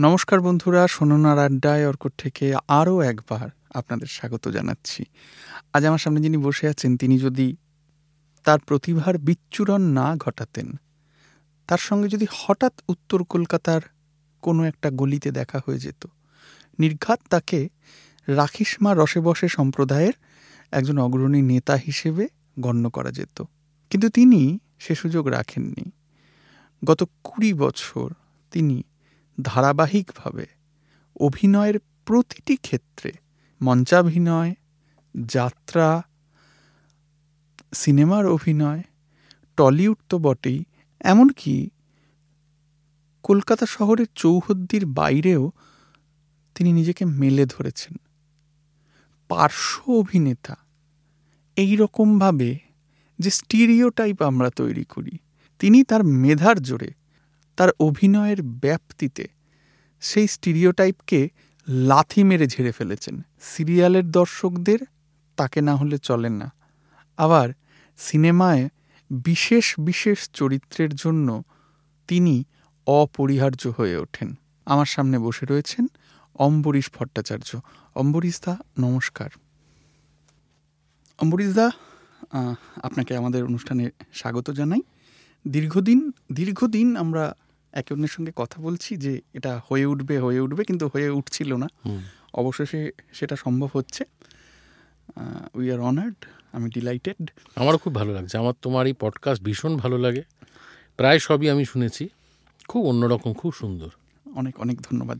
নমস্কার বন্ধুরা, সোননার আড্ডায় অর্কট থেকে আরও একবার আপনাদের স্বাগত জানাচ্ছি। আজ আমার সামনে যিনি বসে আছেন, তিনি যদি তার প্রতিভার বিচ্ছুরণ না ঘটাতেন, তার সঙ্গে যদি হঠাৎ উত্তর কলকাতার কোনো একটা গলিতে দেখা হয়ে যেত, নির্ঘাত তাকে রাখিসমা রসে বসে সম্প্রদায়ের একজন অগ্রণী নেতা হিসেবে গণ্য করা যেত। কিন্তু তিনি সে সুযোগ রাখেননি। গত কুড়ি বছর তিনি ধারাবাহিকভাবে অভিনয়ের প্রতিটি ক্ষেত্রে, মঞ্চাভিনয়, যাত্রা, সিনেমার অভিনয়, টলিউড তো বটেই, এমনকি কলকাতা শহরের চৌহদ্দির বাইরেও তিনি নিজেকে মেলে ধরেছেন। পার্শ্ব অভিনেতা এই রকমভাবে যে স্টিরিও টাইপ আমরা তৈরি করি, তিনি তার মেধার জোরে তার অভিনয়ের ব্যাপ্তিতে সেই স্টিরিওটাইপকে লাথি মেরে ঝেড়ে ফেলেছেন। সিরিয়ালের দর্শকদের তাকে না হলে চলে না। আবার সিনেমায় বিশেষ বিশেষ চরিত্রের জন্য তিনি অপরিহার্য হয়ে ওঠেন। আমার সামনে বসে রয়েছেন অম্বরীশ ভট্টাচার্য। অম্বরীশ দা, নমস্কার। অম্বরীশ দা আপনাকে আমাদের অনুষ্ঠানে স্বাগত জানাই। দীর্ঘদিন দীর্ঘদিন আমরা একে অন্যের সঙ্গে কথা বলছি যে এটা হয়ে উঠবে হয়ে উঠবে কিন্তু হয়ে উঠছিল না। অবশেষে সেটা সম্ভব হচ্ছে। উই আর অনার্ড আমি ডিলাইটেড আমারও খুব ভালো লাগছে। আমার তোমার এই পডকাস্ট ভীষণ ভালো লাগে। প্রায় সবই আমি শুনেছি। খুব অন্যরকম খুব সুন্দর। অনেক অনেক ধন্যবাদ।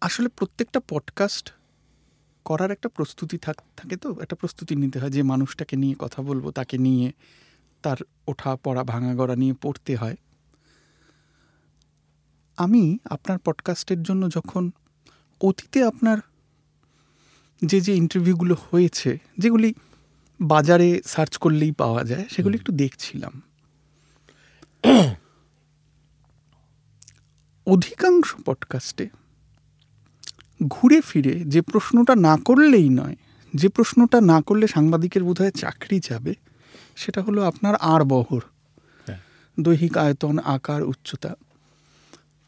আসলে প্রত্যেকটা পডকাস্ট করার একটা প্রস্তুতি থাক থাকে তো? একটা প্রস্তুতি নিতে হয় যে মানুষটাকে নিয়ে কথা বলব তাকে নিয়ে তার ওঠা পড়া ভাঙা গড়া নিয়ে পড়তে হয়। আমি আপনার পডকাস্টের জন্য যখন অতীতে আপনার যে যে ইন্টারভিউগুলো হয়েছে যেগুলি বাজারে সার্চ করলেই পাওয়া যায় সেগুলি একটু দেখছিলাম। অধিকাংশ পডকাস্টে ঘুরে ফিরে যে প্রশ্নটা না করলেই নয় যে প্রশ্নটা না করলে সাংবাদিকের বোধহয় চাকরি যাবে সেটা হলো আপনার আর বহর হ্যাঁ। দৈহিক আয়তন আকার উচ্চতা।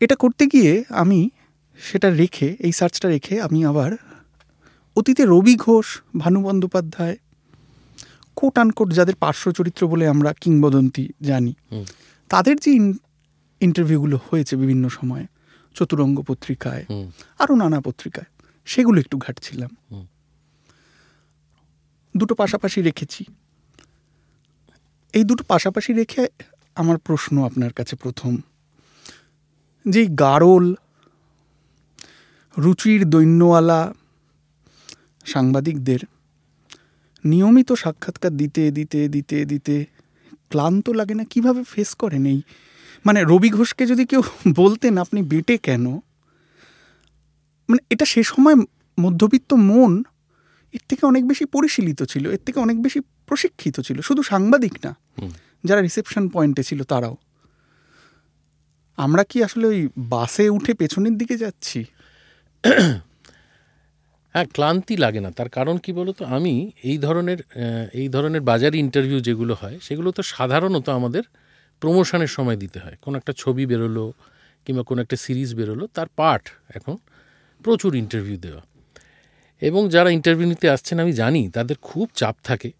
এটা করতে গিয়ে আমি সেটা রেখে এই সার্চটা রেখে আমি আবার অতীতে রবি ঘোষ ভানু বন্দ্যোপাধ্যায় কোট আনকোট যাদের পার্শ্ব চরিত্র বলে আমরা কিংবদন্তি জানি তাদের যে ইন্টারভিউগুলো হয়েছে বিভিন্ন সময়ে চতুরঙ্গ পত্রিকায় আরও নানা পত্রিকায় সেগুলো একটু ঘাটছিলাম। দুটো পাশাপাশি রেখেছি। এই দুটো পাশাপাশি রেখে আমার প্রশ্ন আপনার কাছে প্রথম। যে গারল রুচির দৈন্যওয়ালা সাংবাদিকদের নিয়মিত সাক্ষাৎকার দিতে দিতে দিতে দিতে ক্লান্ত লাগে না? কীভাবে ফেস করেন এই? মানে রবি ঘোষকে যদি কেউ বলতেন আপনি বেটে কেন? মানে এটা সে সময় মধ্যবিত্ত মন এর থেকে অনেক বেশি পরিশীলিত ছিল এর থেকে অনেক বেশি প্রশিক্ষিত ছিল। শুধু সাংবাদিক না যারা রিসেপশন পয়েন্টে ছিল তারাও। আমরা কি আসলে ওই বাসে উঠে পেছনের দিকে যাচ্ছি? হ্যাঁ ক্লান্তি লাগে না। তার কারণ কি বলতো? আমি এই ধরনের এই ধরনের বাজারে ইন্টারভিউ যেগুলো হয়, সেগুলো তো সাধারণত আমাদের প্রমোশনের সময় দিতে হয়। কোনো একটা ছবি বেরোলো কিংবা কোনো একটা সিরিজ বেরোলো, তার পার্ট এখন প্রচুর ইন্টারভিউ দেওয়া। এবং যারা ইন্টারভিউ নিতে আসছেন, আমি জানি, তাদের খুব চাপ থাকে।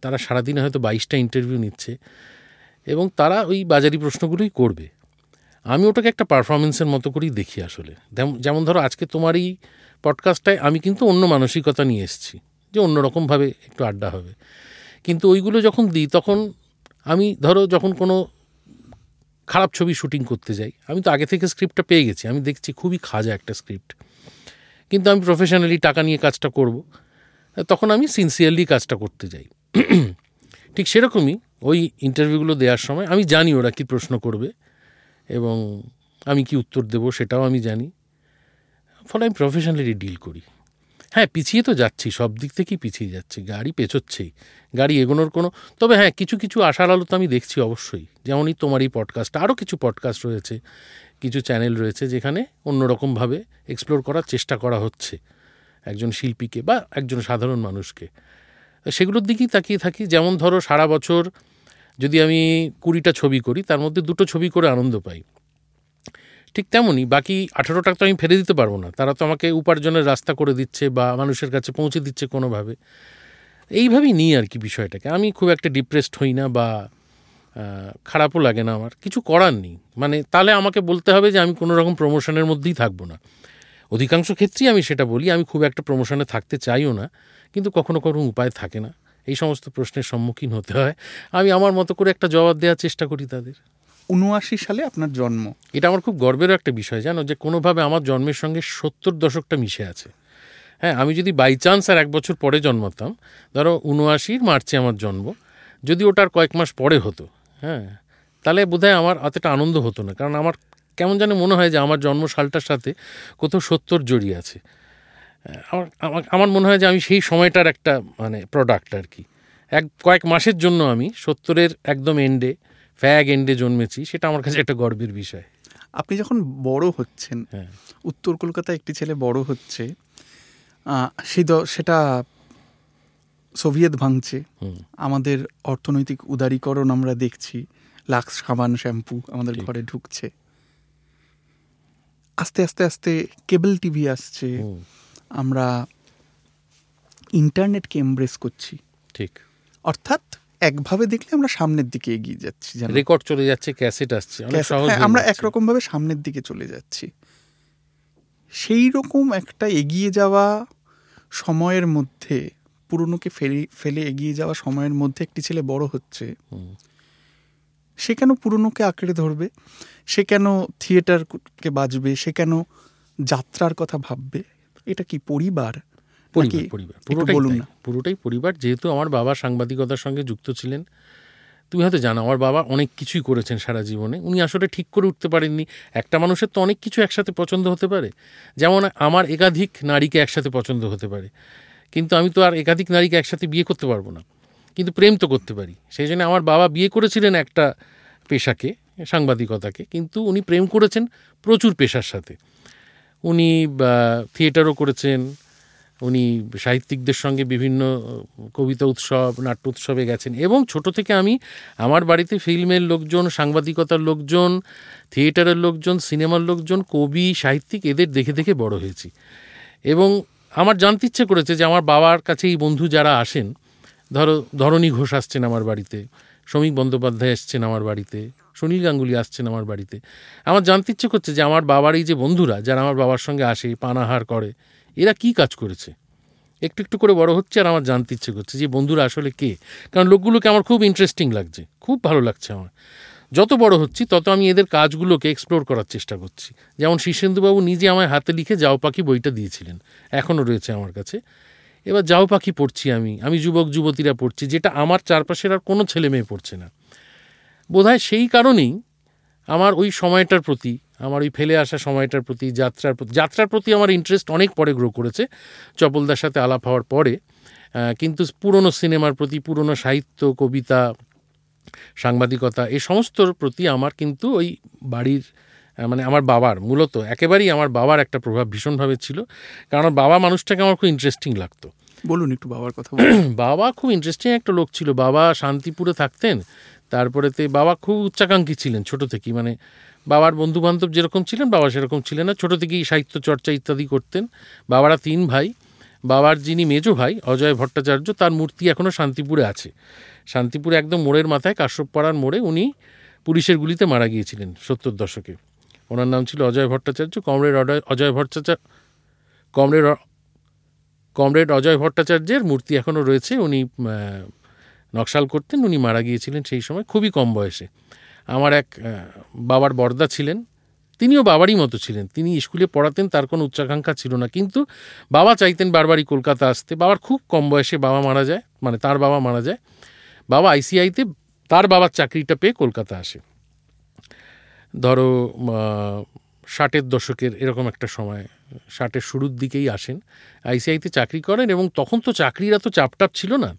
তারা সারাদিনে হয়তো বাইশটা ইন্টারভিউ নিচ্ছে। এবং তারা ওই বাজারি প্রশ্নগুলোই করবে। আমি ওটাকে একটা পারফরমেন্সের মতো করেই দেখি আসলে। যেমন ধরো আজকে তোমার এই পডকাস্টটায় আমি কিন্তু অন্য মানসিকতা নিয়ে এসেছি, যে অন্যরকমভাবে একটু আড্ডা হবে। কিন্তু ওইগুলো যখন দিই, তখন আমি ধরো যখন কোনো খারাপ ছবি শুটিং করতে যাই, আমি তো আগে থেকে স্ক্রিপ্টটা পেয়ে গেছি, আমি দেখছি খুবই খাজা একটা স্ক্রিপ্ট কিন্তু আমি প্রফেশনালি টাকা নিয়ে কাজটা করব, তখন আমি সিনসিয়ারলি কাজটা করতে যাই। ঠিক সেরকমই ওই ইন্টারভিউগুলো দেওয়ার সময় আমি জানি ওরা কী প্রশ্ন করবে। এবং আমি কি উত্তর দেব সেটাও আমি জানি। ফলে আমি প্রফেশনালি ডিল করি। হ্যাঁ পিছিয়ে তো যাচ্ছি, সব দিক থেকেই পিছিয়ে যাচ্ছি, গাড়ি পেছোচ্ছেই, গাড়ি এগোনোর কোনো, তবে হ্যাঁ কিছু কিছু আশার আলো তো আমি দেখছি অবশ্যই। যেমনই তোমার এই পডকাস্ট আরও কিছু পডকাস্ট রয়েছে, কিছু চ্যানেল রয়েছে যেখানে অন্যরকমভাবে এক্সপ্লোর করার চেষ্টা করা হচ্ছে, একজন শিল্পীকে বা একজন সাধারণ মানুষকে। সেগুলোর দিকেই তাকিয়ে থাকি, যেমন ধরো সারা বছর যদি আমি কুড়িটা ছবি করি, তার মধ্যে দুটো ছবি করে আনন্দ পাই। ঠিক তেমনই বাকি আঠেরো টাকা তো আমি ফেলে দিতে পারব না। তারা তো আমাকে উপার্জনের রাস্তা করে দিচ্ছে বা মানুষের কাছে পৌঁছে দিচ্ছে কোনোভাবে। এইভাবেই নিই আর কি বিষয়টাকে। আমি খুব একটা ডিপ্রেসড হই না বা খারাপও লাগে না আমার। কিছু করার নেই। মানে তাহলে আমাকে বলতে হবে যে আমি কোনো রকম প্রমোশনের মধ্যেই থাকব না। অধিকাংশ ক্ষেত্রেই আমি সেটা বলি। আমি খুব একটা প্রমোশনে থাকতে চাইও না। কিন্তু কখনো কোনো উপায় থাকে না। এই সমস্ত প্রশ্নের সম্মুখীন হতে হয়। আমি আমার মতো করে একটা জবাব দেওয়ার চেষ্টা করি তাদের। উনআশি সালে আপনার জন্ম। এটা আমার খুব গর্বেরও একটা বিষয় জানো? যে কোনোভাবে আমার জন্মের সঙ্গে সত্তর দশকটা মিশে আছে। হ্যাঁ আমি যদি বাই চান্স আর এক বছর পরে জন্মাতাম ধরো উনআশির মার্চে আমার জন্ম যদি ওটার কয়েক মাস পরে হতো হ্যাঁ তাহলে বোধহয় আমার অতটা আনন্দ হতো না। কারণ আমার কেমন যেন মনে হয় যে আমার জন্ম সালটার সাথে কোথাও সত্তর জড়িয়ে আছে। আমার আমার- মনে হয় যে আমি সেই সময়টার একটা মানে প্রোডাক্ট আর কি এক কয়েক মাসের জন্য আমি সত্তরের একদম এন্ডে ফ্যাগ এন্ডে জন্মেছি সেটা আমার কাছে একটা গর্বের বিষয়। আপনি যখন বড় হচ্ছেন হ্যাঁ। উত্তর কলকাতায় একটি ছেলে বড় হচ্ছে সেই সেটা সোভিয়েত ভাঙছে। আমাদের অর্থনৈতিক উদারীকরণ আমরা দেখছি লাক্স সাবান শ্যাম্পু আমাদের ঘরে ঢুকছে। আস্তে আস্তে আস্তে কেবল টিভি আসছে। আমরা ইন্টারনেটকে এমব্রেস করছি। ঠিক। অর্থাৎ একভাবে দেখলে আমরা সামনের দিকে এগিয়ে যাচ্ছি রেকর্ড চলে যাচ্ছে ক্যাসেট আসছে হ্যাঁ, আমরা। একরকম ভাবে সামনের দিকে চলে যাচ্ছি। সেই রকম একটা এগিয়ে যাওয়া সময়ের মধ্যে পুরনোকে ফেলে ফেলে এগিয়ে যাওয়া সময়ের মধ্যে একটি ছেলে বড় হচ্ছে। সে কেন পুরনোকে আঁকড়ে ধরবে? সে কেন থিয়েটারকে বাজবে? সে কেন যাত্রার কথা ভাববে? এটা কি পরিবার? পরিবার পরিবার। পুরোটাই বলুন না। পুরোটাই পরিবার। যেহেতু আমার বাবা সাংবাদিকতার সঙ্গে যুক্ত ছিলেন তুমি হয়তো জানো আমার বাবা অনেক কিছুই করেছেন সারা জীবনে। উনি আসলে ঠিক করে উঠতে পারেননি। একটা মানুষের তো অনেক কিছু একসাথে পছন্দ হতে পারে। যেমন আমার একাধিক নারীকে একসাথে পছন্দ হতে পারে। কিন্তু আমি তো আর একাধিক নারীকে একসাথে বিয়ে করতে পারব না। কিন্তু প্রেম তো করতে পারি। সেই জন্য আমার বাবা বিয়ে করেছিলেন একটা পেশাকে সাংবাদিকতাকে। কিন্তু উনি প্রেম করেছেন প্রচুর পেশার সাথে। উনি থিয়েটারও করেছেন, উনি সাহিত্যিকদের সঙ্গে বিভিন্ন, কবিতা উৎসব, নাট্য উৎসবে গেছেন এবং ছোট থেকে আমি, আমার বাড়িতে ফিল্মের লোকজন, সাংবাদিকতার লোকজন থিয়েটারের লোকজন সিনেমার লোকজন, কবি, সাহিত্যিক এদের দেখে দেখে বড় হয়েছি। এবং আমার জানতে ইচ্ছে করেছে যে আমার বাবার কাছে এই বন্ধু যারা আসেন, ধরো, ধরণী ঘোষ আসছেন আমার বাড়িতে শ্রমিক বন্দ্যোপাধ্যায় এসছেন আমার বাড়িতে সুনীল গাঙ্গুলি আসছেন আমার বাড়িতে। আমার জানতে ইচ্ছে করছে যে আমার বাবার এই যে বন্ধুরা যারা আমার বাবার সঙ্গে আসে, পানাহার করে, এরা কি কাজ করেছে? একটু একটু করে বড় হচ্ছে আর আমার জানতে ইচ্ছে করছে যে বন্ধুরা আসলে কে? কারণ লোকগুলোকে আমার খুব ইন্টারেস্টিং লাগছে, খুব ভালো লাগছে আমার। যত বড় হচ্ছি, তত আমি এদের কাজগুলোকে এক্সপ্লোর করার চেষ্টা করছি। যেমন শীর্ষেন্দুবাবু নিজে আমায় হাতে লিখে যাও পাখি বইটা দিয়েছিলেন, এখনও রয়েছে আমার কাছে। এবার যাও পাখি পড়ছি আমি আমি যুবক যুবতীরা পড়ছি, যেটা আমার চারপাশের আর কোনো ছেলে মেয়ে পড়ছে না। বোধহয় সেই কারণেই আমার ওই সময়টার প্রতি আমার ওই ফেলে আসা সময়টার প্রতি যাত্রার প্রতি যাত্রার প্রতি আমার ইন্টারেস্ট অনেক পরে গ্রো করেছে। চপলদার সাথে আলাপ হওয়ার পরে কিন্তু পুরনো সিনেমার প্রতি পুরনো সাহিত্য কবিতা সাংবাদিকতা এই সমস্তর প্রতি আমার কিন্তু ওই বাড়ির মানে আমার বাবার মূলত একেবারেই আমার বাবার একটা প্রভাব ভীষণভাবে ছিল। কারণ বাবা মানুষটাকে আমার খুব ইন্টারেস্টিং লাগতো। বলুন একটু বাবার কথা বলুন। বাবা খুব ইন্টারেস্টিং একটা লোক ছিল। বাবা শান্তিপুরে থাকতেন তারপরেতে বাবা খুব উচ্চাকাঙ্ক্ষী ছিলেন ছোট থেকেই। মানে বাবার বন্ধু বান্ধব যেরকম ছিলেন, বাবা সেরকম ছিলেন না। ছোট থেকেই সাহিত্য চর্চা ইত্যাদি করতেন। বাবারা তিন ভাই। বাবার যিনি মেজো ভাই, অজয় ভট্টাচার্য, তার মূর্তি এখনও শান্তিপুরে আছে। শান্তিপুরে একদম মোড়ের মাথায়, কাশ্যপপাড়ার মোড়ে উনি পুলিশের গুলিতে মারা গিয়েছিলেন সত্তর দশকে। ওনার নাম ছিল Ajay Bhattacharya. Comrade Ajay Ajay Bhattacharya, comrade comrade Ajay ভট্টাচার্যের মূর্তি এখনও রয়েছে। উনি নকশাল করতেন, উনি মারা গিয়েছিলেন সেই সময়, খুবই কম বয়সে। আমার এক বাবার বর্দা ছিলেন, তিনিও বাবারই মতো ছিলেন। তিনি স্কুলে পড়াতেন, তার কোনো উচ্চাকাঙ্ক্ষা ছিল না। কিন্তু বাবা চাইতেন বারবারই কলকাতা আসতে। বাবার খুব কম বয়সে বাবা মারা যায় মানে তার বাবা মারা যায়। বাবা আইসিআইতে, তার বাবার চাকরিটা পেয়ে কলকাতা আসে। ধরো ষাটের দশকের এরকম একটা সময়, ষাটের শুরুর দিকেই আসেন। আইসিআইতে চাকরি করেন এবং তখন তো চাকরির তো চাপটাপ ছিল না।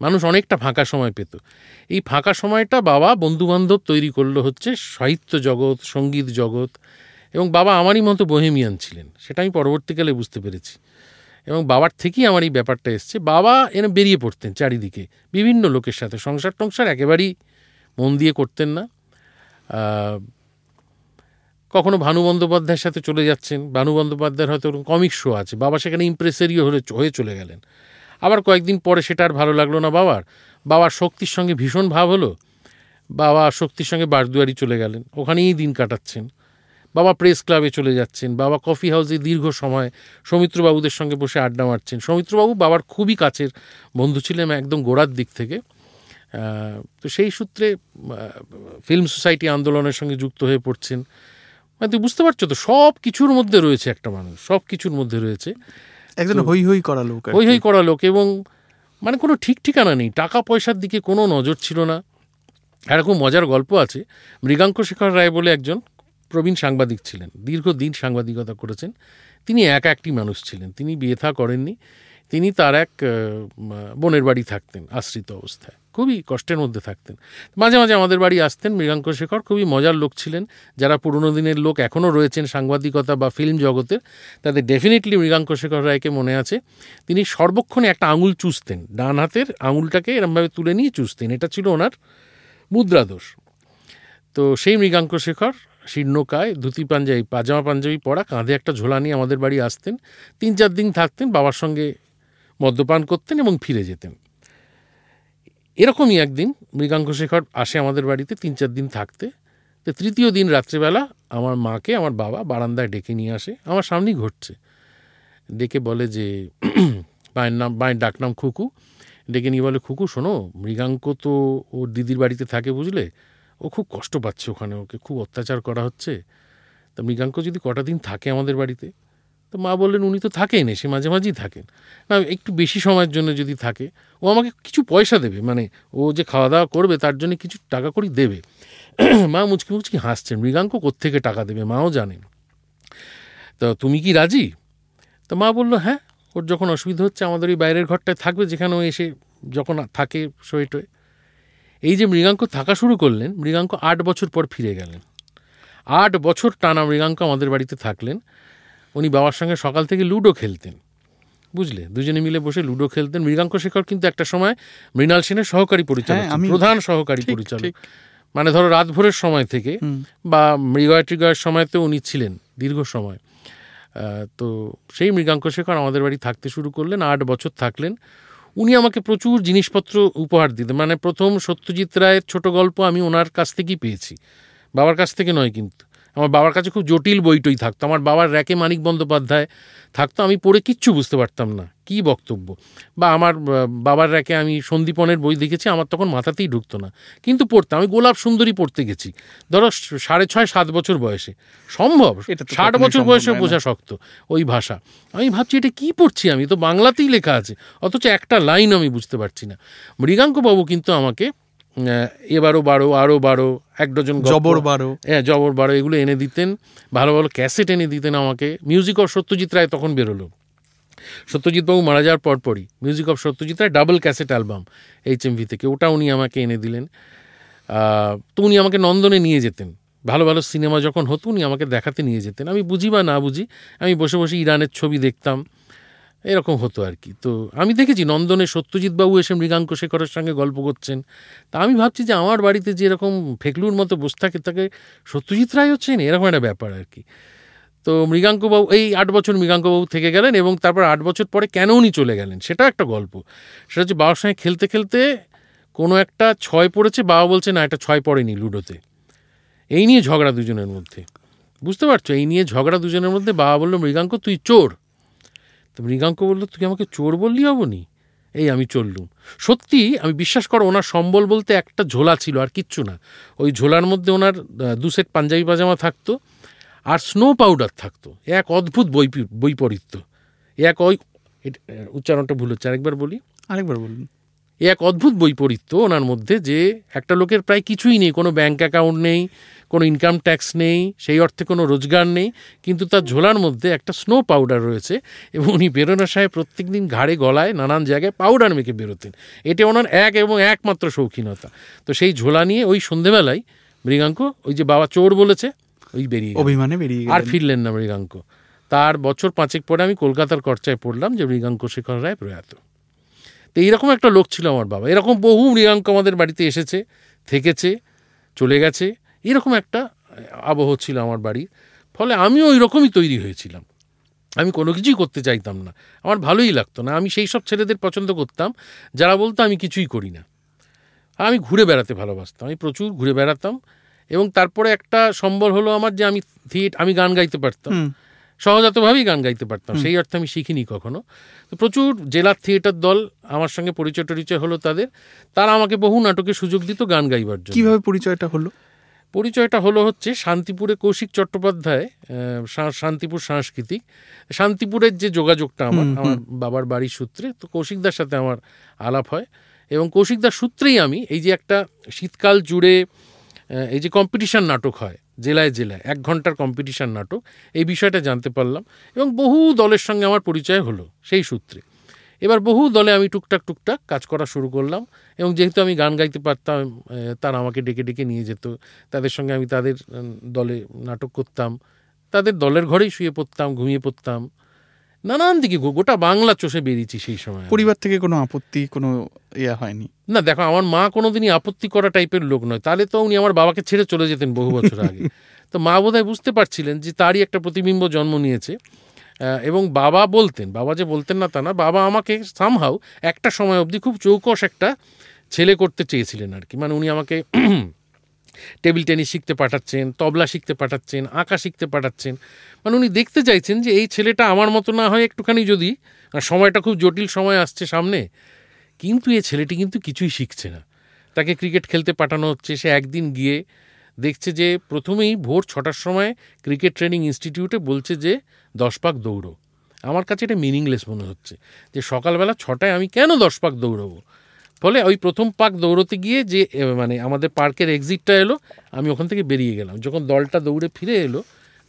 মানুষ অনেকটা ফাঁকা সময় পেত। এই ফাঁকা সময়টা বাবা বন্ধুবান্ধব তৈরি করল হচ্ছে সাহিত্য জগৎ, সংগীত জগৎ এবং বাবা আমারই মতো বহেমিয়ান ছিলেন। সেটা আমি পরবর্তীকালে বুঝতে পেরেছি। এবং বাবার থেকেই আমার এই ব্যাপারটা এসছে। বাবা এনে বেরিয়ে পড়তেন চারিদিকে। বিভিন্ন লোকের সাথে। সংসার টংসার একেবারেই মন দিয়ে করতেন না। কখনো ভানু বন্দ্যোপাধ্যায়ের সাথে চলে যাচ্ছেন। ভানু বন্দ্যোপাধ্যায়ের হয়তো কমিক শো আছে। বাবা সেখানে ইমপ্রেসারিও হলে হয়ে চলে গেলেন। আবার কয়েকদিন পরে সেটা আর ভালো লাগল না বাবার। বাবার শক্তির সঙ্গে ভীষণ ভাব হলো। বাবা শক্তির সঙ্গে বারদুয়ারি চলে গেলেন। ওখানেই দিন কাটাচ্ছেন। বাবা প্রেস ক্লাবে চলে যাচ্ছেন। বাবা কফি হাউসে দীর্ঘ সময় সৌমিত্রবাবুদের সঙ্গে বসে আড্ডা মারছেন। সৌমিত্রবাবু বাবার খুবই কাছের বন্ধু ছিলেন একদম গোড়ার দিক থেকে। তো সেই সূত্রে ফিল্ম সোসাইটি আন্দোলনের সঙ্গে যুক্ত হয়ে পড়ছেন। মানে তুই বুঝতে পারছ তো সব কিছুর মধ্যে রয়েছে একটা মানুষ। সব কিছুর মধ্যে রয়েছে। একজন হই হই করা লোক হই হই করা লোক এবং মানে কোনো ঠিক ঠিকানা নেই। টাকা পয়সার দিকে কোনো নজর ছিল না। এরকম মজার গল্প আছে। মৃগাঙ্ক শেখর রায় বলে একজন প্রবীণ সাংবাদিক ছিলেন। দীর্ঘদিন সাংবাদিকতা করেছেন। তিনি এক একটি মানুষ ছিলেন। তিনি বিয়ে থা করেননি। তিনি তার এক বোনের বাড়ি থাকতেন আশ্রিত অবস্থায়। খুবই কষ্টের মধ্যে থাকতেন। মাঝে মাঝে আমাদের বাড়ি আসতেন মৃগাঙ্ক শেখর, খুবই মজার লোক ছিলেন। যারা পুরনো দিনের লোক এখনও রয়েছেন সাংবাদিকতা বা ফিল্ম জগতের, তাদের ডেফিনেটলি মৃগাঙ্ক শেখর রায়কে মনে আছে। তিনি সর্বক্ষণে একটা আঙুল চুষতেন, ডান হাতের আঙুলটাকে এরমভাবে তুলে নিয়ে চুষতেন। এটা ছিল ওনার মুদ্রাদোষ। তো সেই মৃগাঙ্ক শেখর, শীর্ণকায়, ধুতি পাঞ্জাবি, পাজামা পাঞ্জাবি পরা, কাঁধে একটা ঝোলা নিয়ে আমাদের বাড়ি আসতেন। তিন চার দিন থাকতেন, বাবার সঙ্গে মদ্যপান করতেন এবং ফিরে যেতেন। এরকমই একদিন মৃগাঙ্ক শেখর আসে আমাদের বাড়িতে তিন চার দিন থাকতে। তো তৃতীয় দিন রাত্রেবেলা আমার মাকে, আমার বাবা বারান্দায় ডেকে নিয়ে আসে। আমার সামনেই ঘটছে। ডেকে বলে যে, মায়ের নাম, মায়ের ডাকনাম খুকু। ডেকে নিয়ে বলে, খুকু, শোনো, মৃগাঙ্ক তো ওর দিদির বাড়িতে থাকে বুঝলে? ও খুব কষ্ট পাচ্ছে ওখানে, ওকে খুব অত্যাচার করা হচ্ছে। তা মৃগাঙ্ক যদি কটা দিন থাকে আমাদের বাড়িতে? তো মা বললেন, উনি তো থাকেন এসে মাঝে মাঝেই থাকেন। না, একটু বেশি সময়ের জন্য যদি থাকে, ও আমাকে কিছু পয়সা দেবে মানে ও যে খাওয়া দাওয়া করবে, তার জন্য কিছু টাকা করি দেবে। মা মুচকি মুচকি হাসছেন, মৃগাঙ্ক কোত্থেকে টাকা দেবে, মাও জানেন। তো তুমি কি রাজি? তো মা বলল হ্যাঁ ওর যখন অসুবিধা হচ্ছে, আমাদের ওই বাইরের ঘরটায় থাকবে, যেখানে ও এসে যখন থাকে শোয়ে টোয়ে এই যে মৃগাঙ্ক থাকা শুরু করলেন, মৃগাঙ্ক আট বছর পর ফিরে গেলেন। আট বছর টানা মৃগাঙ্ক আমাদের বাড়িতে থাকলেন। উনি বাবার সঙ্গে সকাল থেকে লুডো খেলতেন। বুঝলে? দুজনে মিলে বসে লুডো খেলতেন। মৃগাঙ্ক শেখর কিন্তু একটা সময় মৃণাল সেনের সহকারী পরিচালক হ্যাঁ, প্রধান সহকারী পরিচালক। মানে ধরো রাত ভোরের সময় থেকে বা মৃগয় ট্রিগয়ের সময়তেও উনি ছিলেন দীর্ঘ সময়। তো সেই মৃগাঙ্ক শেখর আমাদের বাড়ি থাকতে শুরু করলেন আট বছর থাকলেন। উনি আমাকে প্রচুর জিনিসপত্র উপহার দিতেন। মানে প্রথম সত্যজিৎ রায়ের ছোট গল্প আমি ওনার কাছ থেকেই পেয়েছি। বাবার কাছ থেকে নয় কিন্তু। আমার বাবার কাছে খুব জটিল বইটই থাকতো। আমার বাবার র্যাকে মানিক বন্দ্যোপাধ্যায় থাকতো আমি পড়ে কিচ্ছু বুঝতে পারতাম না। কি বক্তব্য? বা আমার বাবার র্যাকে আমি সন্দীপনের বই দেখেছি আমার তখন মাথাতেই ঢুকতো না। কিন্তু পড়তাম আমি গোলাপ সুন্দরী পড়তে গেছি। ধরো সাড়ে ছয় সাত বছর বয়সে। সম্ভব? ষাট বছর বয়সে বোঝা শক্ত ওই ভাষা। আমি ভাবছি এটা কি পড়ছি আমি? তো বাংলাতেই লেখা আছে। অথচ একটা লাইন আমি বুঝতে পারছি না। মৃগাঙ্কবাবু কিন্তু আমাকে এবারও বারো আরও বারো এক ডজন জবর বারো। হ্যাঁ জবর বারো এগুলো এনে দিতেন। ভালো ভালো ক্যাসেট এনে দিতেন আমাকে। মিউজিক অফ সত্যজিৎ রায় তখন বেরোলো। সত্যজিৎবাবু মারা যাওয়ার পরপরই music of Satyajit Ray double cassette album H M V থেকে। ওটা উনি আমাকে এনে দিলেন। তো উনি আমাকে নন্দনে নিয়ে যেতেন। ভালো ভালো সিনেমা যখন হতো উনি আমাকে দেখাতে নিয়ে যেতেন। আমি বুঝি বা না বুঝি আমি বসে বসে ইরানের ছবি দেখতাম। এরকম হতো আর কি। তো আমি দেখেছি নন্দনে সত্যজিৎবাবু এসে মৃগাঙ্ক শেখরের সঙ্গে গল্প করছেন। তা আমি ভাবছি যে আমার বাড়িতে যে এরকম ফেকলুর মতো বসে থাকে, তাকে সত্যজিৎ রায় হচ্ছেন? এরকম একটা ব্যাপার আর কি। তো মৃগাঙ্কবাবু এই আট বছর মৃগাঙ্কবাবু থেকে গেলেন এবং তারপর আট বছর পরে কেন উনি চলে গেলেন? সেটা একটা গল্প। সেটা হচ্ছে বাবার সঙ্গে খেলতে খেলতে কোনো একটা ছয় পড়েছে, বাবা বলছে, না, এটা ছয় পড়েনি লুডোতে। এই নিয়ে ঝগড়া দুজনের মধ্যে। বুঝতে পারছ? এই নিয়ে ঝগড়া দুজনের মধ্যে বাবা বলল, মৃগাঙ্ক, তুই চোর। তো মৃগাঙ্ক বলল, তুই আমাকে চোর বললি হবনি এই আমি চললুম। সত্যি, আমি বিশ্বাস করো, ওনার সম্বল বলতে একটা ঝোলা ছিল, আর কিচ্ছু না। ওই ঝোলার মধ্যে ওনার দু সেট পাঞ্জাবি পাজামা থাকতো, আর স্নো পাউডার থাকতো। এক অদ্ভুত বই, বৈপরীত্য। এক ওই উচ্চারণটা ভুল হচ্ছে, আরেকবার বলি। আরেকবার বলুন। এক অদ্ভুত বৈপরীত্য ওনার মধ্যে যে একটা লোকের প্রায় কিছুই নেই কোনো ব্যাঙ্ক অ্যাকাউন্ট নেই কোনো ইনকাম ট্যাক্স নেই সেই অর্থে কোনো রোজগার নেই কিন্তু তার ঝোলার মধ্যে একটা স্নো পাউডার রয়েছে এবং উনি বেরোনোর সাহেব প্রত্যেক দিন ঘাড়ে গলায় নানান জায়গায় পাউডার মেখে বেরোতেন। এটা ওনার এক এবং একমাত্র শৌখিনতা। তো সেই ঝোলা নিয়ে ওই সন্ধেবেলায় মৃগাঙ্ক ওই যে বাবা চোর বলেছে ওই বেরিয়ে অভিমানে বেরিয়ে আর ফিরলেন না মৃগাঙ্ক। তার বছর পাঁচেক পরে আমি কলকাতার কর্চায় পড়লাম যে মৃগাঙ্ক শেখর রায় প্রয়াত। তো এইরকম একটা লোক ছিল আমার বাবা। এরকম বহু মৃগাঙ্ক আমাদের বাড়িতে এসেছে, থেকেছে, চলে গেছে। এরকম একটা আবহ ছিল আমার বাড়ির ফলে আমিও ওই রকমই তৈরি হয়েছিলাম। আমি কোনো কিছুই করতে চাইতাম না। আমার ভালোই লাগতো না। আমি সেই সব ছেলেদের পছন্দ করতাম। যারা বলতো, আমি কিছুই করি না। আমি ঘুরে বেড়াতে ভালোবাসতাম। আমি প্রচুর ঘুরে বেড়াতাম। এবং তারপরে একটা সম্বল হলো আমার যে আমি থিয়েট, আমি গান গাইতে পারতাম। সহজাতভাবেই গান গাইতে পারতাম। সেই অর্থে আমি শিখিনি কখনো। তো প্রচুর জেলার থিয়েটার দল আমার সঙ্গে পরিচয় টরিচয় হলো তাদের। তারা আমাকে বহু নাটকে সুযোগ দিত গান গাইবার জন্য। কীভাবে পরিচয়টা হলো? পরিচয়টা হলো হচ্ছে শান্তিপুরে কৌশিক চট্টোপাধ্যায় শান্তিপুর সাংস্কৃতিক। শান্তিপুরের যে যোগাযোগটা আমার। আমার বাবার বাড়ির সূত্রে তো কৌশিকদার সাথে আমার আলাপ হয়। এবং কৌশিকদার সূত্রেই আমি এই যে একটা শীতকাল জুড়ে এই যে কম্পিটিশন নাটক হয় জেলায় জেলায়, এক ঘণ্টার কম্পিটিশন নাটক, এই বিষয়টা জানতে পারলাম এবং বহু দলের সঙ্গে আমার পরিচয় হলো সেই সূত্রে। এবার বহু দলে আমি টুকটাক টুকটাক কাজ করা শুরু করলাম এবং যেহেতু আমি গান গাইতে পারতাম তারা আমাকে ডেকে ডেকে নিয়ে যেত, তাদের সঙ্গে আমি তাদের দলে নাটক করতাম, তাদের দলের ঘরেই শুয়ে পড়তাম, ঘুমিয়ে পড়তাম। নানান দিকে গোটা বাংলা চষে বেরিয়েছি সেই সময়। পরিবার থেকে কোনো আপত্তি কোনো ইয়া হয়নি? না দেখো আমার মা কোনোদিনই আপত্তি করা টাইপের লোক নয়। তাহলে তো উনি আমার বাবাকে ছেড়ে চলে যেতেন বহু বছর আগে। তো মা বোধহয় বুঝতে পারছিলেন যে তারই একটা প্রতিবিম্ব জন্ম নিয়েছে। এবং বাবা বলতেন বাবা যে বলতেন না তা না বাবা আমাকে সামহাও একটা সময় অবধি খুব চৌকস একটা ছেলে করতে চেয়েছিলেন আর কি। মানে উনি আমাকে টেবিল টেনিস শিখতে পাঠাচ্ছেন, তবলা শিখতে পাঠাচ্ছেন, আঁকা শিখতে পাঠাচ্ছেন। মানে উনি দেখতে চাইছেন যে এই ছেলেটা আমার মতো না হয় একটুখানি যদি সময়টা খুব জটিল সময় আসছে সামনে, কিন্তু এই ছেলেটি কিন্তু কিছুই শিখছে না। তাকে ক্রিকেট খেলতে পাঠানো হচ্ছে, সে একদিন গিয়ে দেখছে যে প্রথমেই ভোর ছটার সময় ক্রিকেট ট্রেনিং ইনস্টিটিউটে বলছে যে দশ পাক দৌড়ো। আমার কাছে এটা মিনিংলেস মনে হচ্ছে যে সকালবেলা ছটায় আমি কেন দশ পাক দৌড়বো? ফলে ওই প্রথম পাক দৌড়তে গিয়ে যে মানে আমাদের পার্কের এক্সিটটা এলো, আমি ওখান থেকে বেরিয়ে গেলাম। যখন দলটা দৌড়ে ফিরে এলো,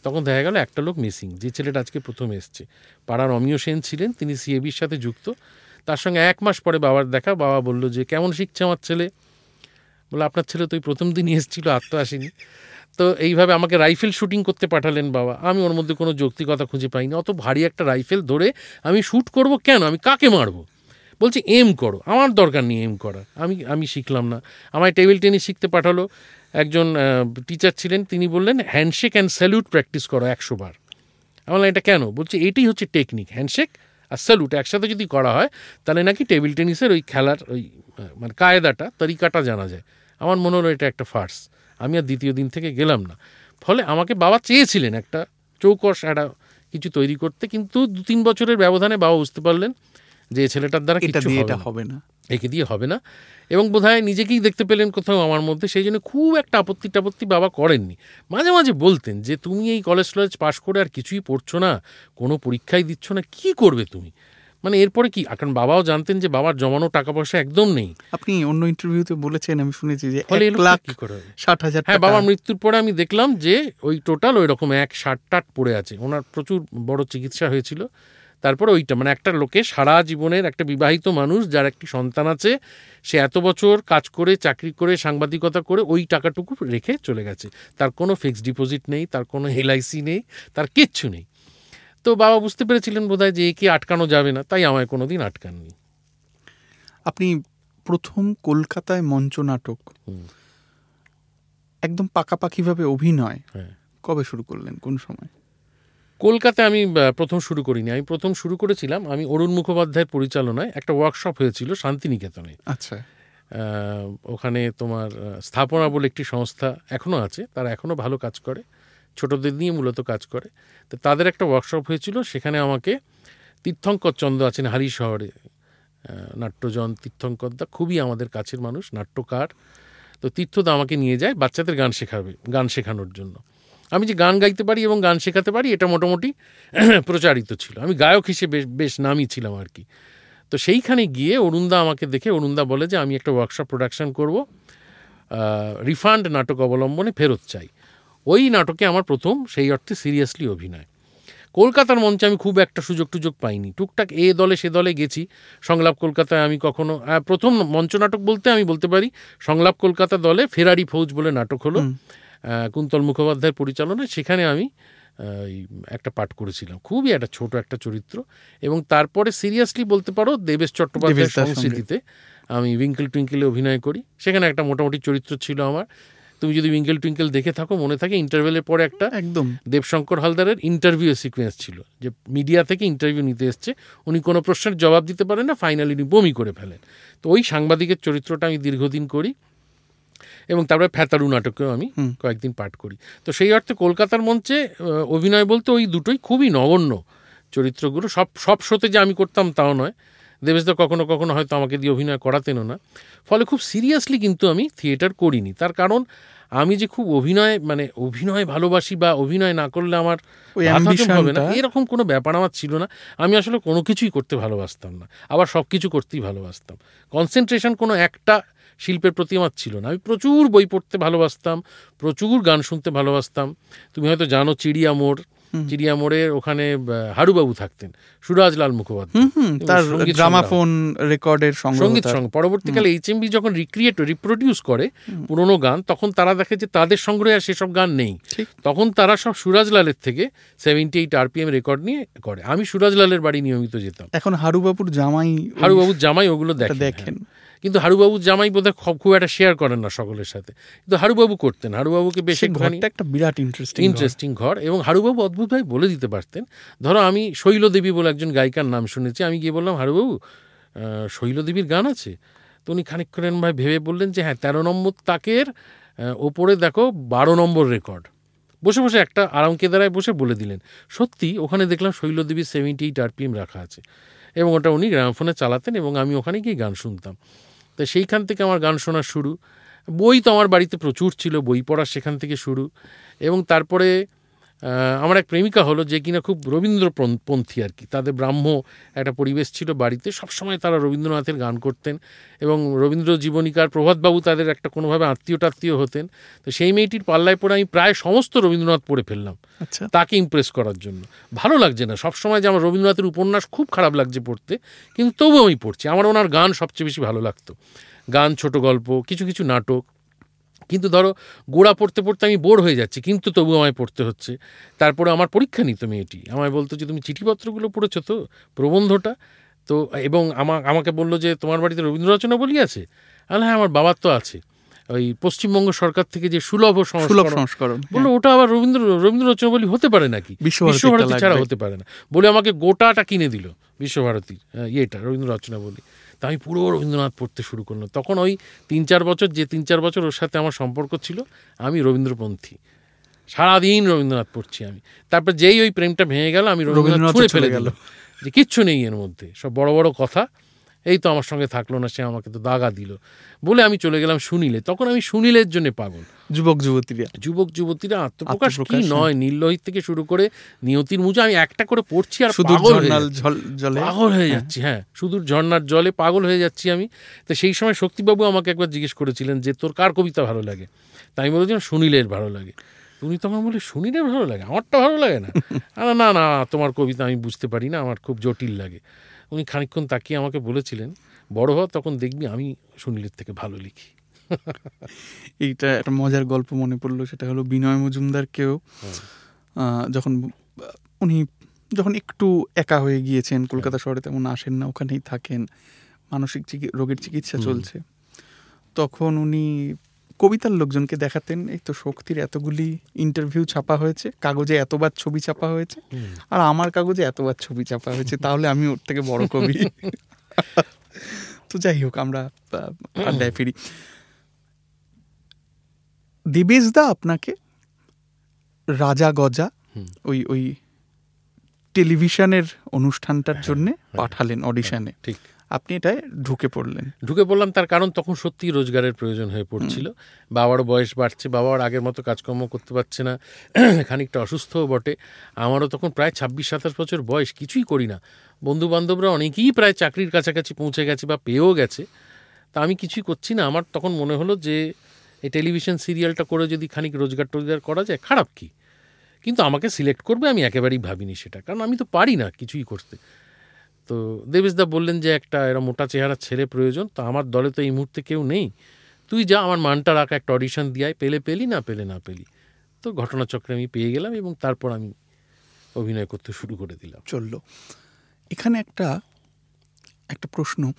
তখন দেখা গেল একটা লোক মিসিং যে ছেলেটা আজকে প্রথম এসছে। পাড়ার অমিয় সেন ছিলেন, তিনি সিএবির সাথে যুক্ত। তার সঙ্গে এক মাস পরে বাবার দেখা, বাবা বলল যে, কেমন শিখছে আমার ছেলে? বলে আপনার ছেলে তো ওই প্রথম দিনই এসেছিল, আর তো আসেনি। তো এইভাবে আমাকে রাইফেল শুটিং করতে পাঠালেন বাবা। আমি ওর মধ্যে কোনো যৌক্তিকতা খুঁজে পাইনি, অত ভারী একটা রাইফেল ধরে আমি শ্যুট করব কেন? আমি কাকে মারবো? বলছি এম করো। আমার দরকার নেই এম করা আমি আমি শিখলাম না। আমায় টেবিল টেনিস শিখতে পাঠালো। একজন টিচার ছিলেন, তিনি বললেন হ্যান্ডশেক অ্যান্ড স্যালুট প্র্যাকটিস করো একশো বার। আমি বললাম, এটা কেন? বলছি, এটাই হচ্ছে টেকনিক হ্যান্ডশেক আর স্যালুট একসাথে যদি করা হয়, তাহলে নাকি টেবিল টেনিসের ওই খেলার ওই মানে কায়দাটা, তরিকাটা জানা যায়। আমার মনে হলো এটা একটা ফার্স আমি আর দ্বিতীয় দিন থেকে গেলাম না। ফলে আমাকে বাবা চেয়েছিলেন একটা চৌকস, একটা কিছু তৈরি করতে। কিন্তু দু তিন বছরের ব্যবধানে বাবা বুঝতে পারলেন যে ছেলেটার দ্বারা এটা দিয়ে হবে এটা না। হবে না। একে দিয়ে হবে না। এবং বোধহয় নিজেকেই দেখতে পেলেন কোথাও আমার মধ্যে সেই জন্য খুব একটা আপত্তি টাপত্তি বাবা করেননি। মাঝে মাঝে বলতেন যে তুমি এই কলেজ টলেজ পাশ করে আর কিছুই পড়ছো না কোনো পরীক্ষাই দিচ্ছ না কি করবে তুমি? মানে এরপরে কি? কারণ বাবাও জানতেন যে বাবার জমানো টাকা পয়সা একদম নেই। আপনি অন্য ইন্টারভিউতে বলেছেন আমি শুনেছি যে ফলে লাখ কি করে ষাট হাজার হ্যাঁ বাবার মৃত্যুর পরে আমি দেখলাম যে ওই টোটাল ওই রকম এক ষাট টাট পড়ে আছে। ওনার প্রচুর বড় চিকিৎসা হয়েছিল। তারপরে ওইটা মানে একটা লোকে সারা জীবনের একটা বিবাহিত মানুষ যার একটি সন্তান আছে সে এত বছর কাজ করে চাকরি করে সাংবাদিকতা করে ওই টাকাটুকু রেখে চলে গেছে। তার কোনো ফিক্সড ডিপোজিট নেই তার কোনো এলআইসি নেই তার কিচ্ছু নেই। তো বাবা বুঝতে পেরেছিলেন বোধহয় যে একে আটকানো যাবে না তাই আমায় কোনো দিন আটকাননি। আপনি প্রথম কলকাতায় মঞ্চ নাটক একদম পাকাপাকিভাবে অভিনয় হ্যাঁ। কবে শুরু করলেন? কোন সময়? কলকাতায় আমি প্রথম শুরু করিনি। আমি প্রথম শুরু করেছিলাম আমি অরুণ মুখোপাধ্যায়ের পরিচালনায় একটা ওয়ার্কশপ হয়েছিল শান্তিনিকেতনে। আচ্ছা। ওখানে তোমার স্থাপনা বলে একটি সংস্থা এখনও আছে তারা এখনও ভালো কাজ করে ছোটদের নিয়ে মূলত কাজ করে। তো তাদের একটা ওয়ার্কশপ হয়েছিল সেখানে আমাকে তীর্থঙ্কর চন্দ্র আছেন হারি শহরে নাট্যজন তীর্থঙ্করদা খুবই আমাদের কাছের মানুষ নাট্যকার। তো তীর্থদা আমাকে নিয়ে যায় বাচ্চাদের গান শেখাবে গান শেখানোর জন্য। আমি যে গান গাইতে পারি এবং গান শেখাতে পারি, এটা মোটামুটি প্রচারিত ছিল। আমি গায়ক হিসেবে বেশ নামই ছিলাম আর কি। তো সেইখানে গিয়ে অরুণদা আমাকে দেখে, অরুণদা বলে যে, আমি একটা ওয়ার্কশপ প্রোডাকশন করব। রিফান্ড নাটক অবলম্বনে ফেরত চাই। ওই নাটকে আমার প্রথম, সেই অর্থে সিরিয়াসলি অভিনয়। কলকাতার মঞ্চে আমি খুব একটা সুযোগ টুযোগ পাইনি। টুকটাক এ দলে, সে দলে গেছি। সংলাপ কলকাতায় আমি কখনো প্রথম মঞ্চ নাটক বলতে আমি বলতে পারি, সংলাপ কলকাতা দলে ফেরারি ফৌজ বলে নাটক হলো। কুন্তল মুখোপাধ্যায়ের পরিচালনায় সেখানে আমি একটা পাঠ করেছিলাম। খুবই একটা ছোট একটা চরিত্র। এবং তারপরে সিরিয়াসলি বলতে পারো দেবেশ চট্টোপাধ্যায়ের সংস্কৃতিতে আমি উইঙ্কেল টুইঙ্কেলে অভিনয় করি। সেখানে একটা মোটামুটি চরিত্র ছিল আমার। তুমি যদি উইঙ্কেল টুইঙ্কেল দেখে থাকো মনে থাকে ইন্টারভেলের পরে একটা একদম। দেবশঙ্কর হালদারের ইন্টারভিউ সিকোয়েন্স ছিল যে মিডিয়া থেকে ইন্টারভিউ নিতে এসছে। উনি কোনো প্রশ্নের জবাব দিতে পারেন না ফাইনালি উনি বমি করে ফেলেন। তো ওই সাংবাদিকের চরিত্রটা আমি দীর্ঘদিন করি। এবং তারপরে ফ্যাতারু নাটকেও আমি কয়েকদিন পাঠ করি। তো সেই অর্থে কলকাতার মঞ্চে অভিনয় বলতে ওই দুটোই খুবই নগণ্য চরিত্রগুলো। সব সব শোতে যে আমি করতাম তাও নয়। দেবেশদা কখনো কখনো হয়তো আমাকে দিয়ে অভিনয় করাতেনও না। ফলে খুব সিরিয়াসলি কিন্তু আমি থিয়েটার করিনি। তার কারণ আমি যে খুব অভিনয় মানে অভিনয় ভালোবাসি বা অভিনয় না করলে আমার হবে না এরকম কোনো ব্যাপার আমার ছিল না। আমি আসলে কোনো কিছুই করতে ভালোবাসতাম না। আবার সব কিছু করতেই ভালোবাসতাম। কনসেন্ট্রেশন কোনো একটা শিল্পের প্রতি আমার ছিল না। আমি প্রচুর বই পড়তে ভালোবাসতাম প্রচুর গান শুনতে ভালোবাসতাম। তুমি হয়তো জানো চিড়িয়া মোড় চিড়িয়া মোড়ের ওখানে হারুবাবু থাকতেন সুরাজলাল মুখোপাধ্যায়। তার গ্রামাফোন রেকর্ডের সংগীত তার। পরবর্তীকালে এইচএমবি যখন রিক্রিয়েট রিপ্রোডিউস করে পুরোনো গান তখন তারা দেখে যে তাদের সংগ্রহে আর সেসব গান নেই। তখন তারা সব সুরাজলালের থেকে সেভেন্টি এইট আরপিএম রেকর্ড নিয়ে করে। আমি সুরাজলালের বাড়ি নিয়মিত যেতাম। এখন হারুবাবুর জামাই হারুবাবুর জামাই ওগুলো দেখেন। কিন্তু হারুবাবুর জামাই বোধহয় খুব খুব একটা শেয়ার করেন না সকলের সাথে। কিন্তু হারুবাবু করতেন। হারুবাবুকে বেশ ঘরটা একটা বিরাট ইন্টারেস্টিং ইন্টারেস্টিং ঘর। এবং হারুবাবু অদ্ভুতভাবে বলে দিতে পারতেন ধরো আমি শৈলদেবী বলে একজন গায়িকার নাম শুনেছি আমি গিয়ে বললাম হারুবাবু শৈলদেবীর গান আছে? তো উনি খানিকক্ষণ ভাই ভেবে বললেন যে হ্যাঁ তেরো নম্বর তাকের ওপরে দেখো বারো নম্বর রেকর্ড বসে বসে একটা আরাম কেদারায় বসে বলে দিলেন সত্যি ওখানে দেখলাম শৈলদেবীর সেভেন্টি এইট আরপিএম রাখা আছে। এবং ওটা উনি গ্রামফোনে চালাতেন এবং আমি ওখানে গিয়ে গান শুনতাম। তো সেইখান থেকে আমার গান শোনা শুরু। বই তো আমার বাড়িতে প্রচুর ছিল, বই পড়া সেখান থেকে শুরু। এবং তারপরে আমার এক প্রেমিকা হলো যে কিনা খুব রবীন্দ্রপন্থী আর কি। তাদের ব্রাহ্ম একটা পরিবেশ ছিল বাড়িতে। সবসময় তারা রবীন্দ্রনাথের গান করতেন এবং রবীন্দ্র জীবনীকার প্রভাতবাবু তাদের একটা কোনোভাবে আত্মীয় টাত্মীয় হতেন। তো সেই মেয়েটির পাল্লায় পড়ে আমি প্রায় সমস্ত রবীন্দ্রনাথ পড়ে ফেললাম আচ্ছা। তাকে ইমপ্রেস করার জন্য। ভালো লাগছে না। সবসময় যে আমার রবীন্দ্রনাথের উপন্যাস খুব খারাপ লাগছে পড়তে কিন্তু তবুও আমি পড়ছি। আমার ওনার গান সবচেয়ে বেশি ভালো লাগতো। গান ছোট গল্প কিছু কিছু নাটক। কিন্তু ধরো গোড়া পড়তে পড়তে আমি বোর হয়ে যাচ্ছি কিন্তু তবু আমায় পড়তে হচ্ছে। তারপরে আমার পরীক্ষা নিত মেয়েটি। আমায় বলতো যে তুমি চিঠিপত্রগুলো পড়েছো তো? প্রবন্ধটা? তো এবং আমা আমাকে বলল যে তোমার বাড়িতে রবীন্দ্র রচনা বলি আছে? আর হ্যাঁ আমার বাবার তো আছে। ওই পশ্চিমবঙ্গ সরকার থেকে যে সুলভ সুলভ সংস্করণ বলল ওটা আবার রবীন্দ্র রবীন্দ্র রচনা বলি হতে পারে নাকি? বিশ্বভারতী ছাড়া হতে পারে না। বলে আমাকে গোটাটা কিনে দিল বিশ্বভারতীর ইয়েটা রবীন্দ্র রচনা বলি। তা আমি পুরো রবীন্দ্রনাথ পড়তে শুরু করলাম। তখন ওই তিন চার বছর যে তিন চার বছর ওর সাথে আমার সম্পর্ক ছিল আমি রবীন্দ্রপন্থী। সারাদিন রবীন্দ্রনাথ পড়ছি আমি। তারপর যেই ওই প্রেমটা ভেঙে গেল আমি রবীন্দ্রনাথ ছুঁড়ে ফেলে। গেল। যে কিচ্ছু নেই এর মধ্যে সব বড় বড় কথা। এই তো আমার সঙ্গে থাকল না সে আমাকে তো দাগা দিল। বলে আমি চলে গেলাম সুনীলে। তখন আমি সুনীলের জন্য পাগল। যুবক যুবতীরা। যুবক যুবতীরা আত্মপ্রকাশ কি হ্যাঁ। নয় নীললোহিত থেকে শুরু করে নিয়তির মুজো আমি একটা করে পড়ছি আর পাগল হয়ে। জলে। পাগল হয়ে যাচ্ছি হ্যাঁ। সুদূর ঝর্ণার জলে পাগল হয়ে যাচ্ছি আমি। তো সেই সময় শক্তিবাবু আমাকে একবার জিজ্ঞেস করেছিলেন যে তোর কার কবিতা ভালো লাগে? তাই আমি বলেছিলাম সুনীলের ভালো লাগে। তুমি তখন বলে সুনীলের ভালো লাগে? আমারটা ভালো লাগে না। আরে না না তোমার কবিতা আমি বুঝতে পারি না আমার খুব জটিল লাগে। উনি খানিকক্ষণ তাকিয়ে আমাকে বলেছিলেন বড় হওয়া তখন দেখবি আমি সুনীলের থেকে ভালো লিখি। এইটা একটা মজার গল্প মনে পড়ল সেটা হলো বিনয় মজুমদারকেও যখন উনি যখন একটু একা হয়ে গিয়েছেন কলকাতা শহরে তেমন আসেন না ওখানেই থাকেন মানসিক রোগের চিকিৎসা চলছে তখন উনি কবিতার লোকজনকে দেখাতেন এই তো শক্তির এতগুলি ইন্টারভিউ ছাপা হয়েছে কাগজে এতবার ছবি ছাপা হয়েছে। আর আমার কাগজে এতবার ছবি চাপা হয়েছে তাহলে আমি ওর থেকে বড় কবি। তো যাই হোক আমরা আড্ডায় ফিরি। দেবেশদা আপনাকে রাজা গজা ওই ওই টেলিভিশনের অনুষ্ঠানটার জন্য পাঠালেন অডিশনে ঠিক। আপনি এটায় ঢুকে পড়লেন। ঢুকে পড়লাম তার কারণ তখন সত্যি রোজগারের প্রয়োজন হয়ে পড়ছিল। বাবারও বয়স বাড়ছে বাবার আগের মতো কাজকর্ম করতে পারছে না। খানিকটা অসুস্থও বটে। আমারও তখন প্রায় ছাব্বিশ সাতাশ বছর বয়স কিছুই করি না। বন্ধু বান্ধবরা অনেকেই প্রায় চাকরির কাছাকাছি পৌঁছে গেছে বা পেয়েও গেছে। তা আমি কিছুই করছি না। আমার তখন মনে হলো যে এই টেলিভিশন সিরিয়ালটা করে যদি খানিক রোজগার টোজগার করা যায় খারাপ কি? কিন্তু আমাকে সিলেক্ট করবে আমি একেবারেই ভাবিনি সেটা। কারণ আমি তো পারি না কিছুই করতে। তো দেবেশদা বললেন যে একটা এরা মোটা চেহারা ছেলে প্রয়োজন তো আমার দলে তো এই মুহূর্তে কেউ নেই। তুই যা আমার মানটা রাখা একটা অডিশন দিয়ায় পেলে পেলি না পেলে না পেলি। তো ঘটনাচক্রে আমি পেয়ে গেলাম এবং তারপর আমি অভিনয় করতে শুরু করে দিলাম। চলল। এখানে একটা একটা প্রশ্ন।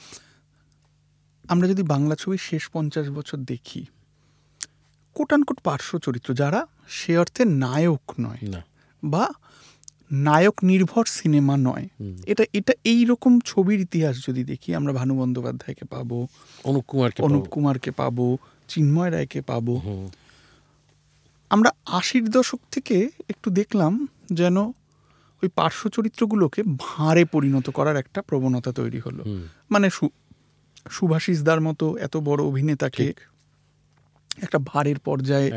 আমরা যদি বাংলা ছবির শেষ পঞ্চাশ বছর দেখি কোটানকোট পার্শ্ব চরিত্র যারা সে অর্থে নায়ক নয় না। বা নায়ক নির্ভর সিনেমা নয়। এটা এটা এই রকম ছবির ইতিহাস যদি দেখি আমরা ভানু বন্দ্যোপাধ্যায়কে পাবো অনুপ কুমারকে অনুপ পাবো। কুমারকে পাবো চিন্ময় রায়কে পাবো। আমরা আশির দশক থেকে একটু দেখলাম যেন ওই পার্শ্ব চরিত্রগুলোকে ভাঁড়ে পরিণত করার একটা প্রবণতা তৈরি হলো। মানে সু- সুভাষিস দার মতো এত বড় অভিনেতাকে। একটা ভাঁড়ের পর্যায়ে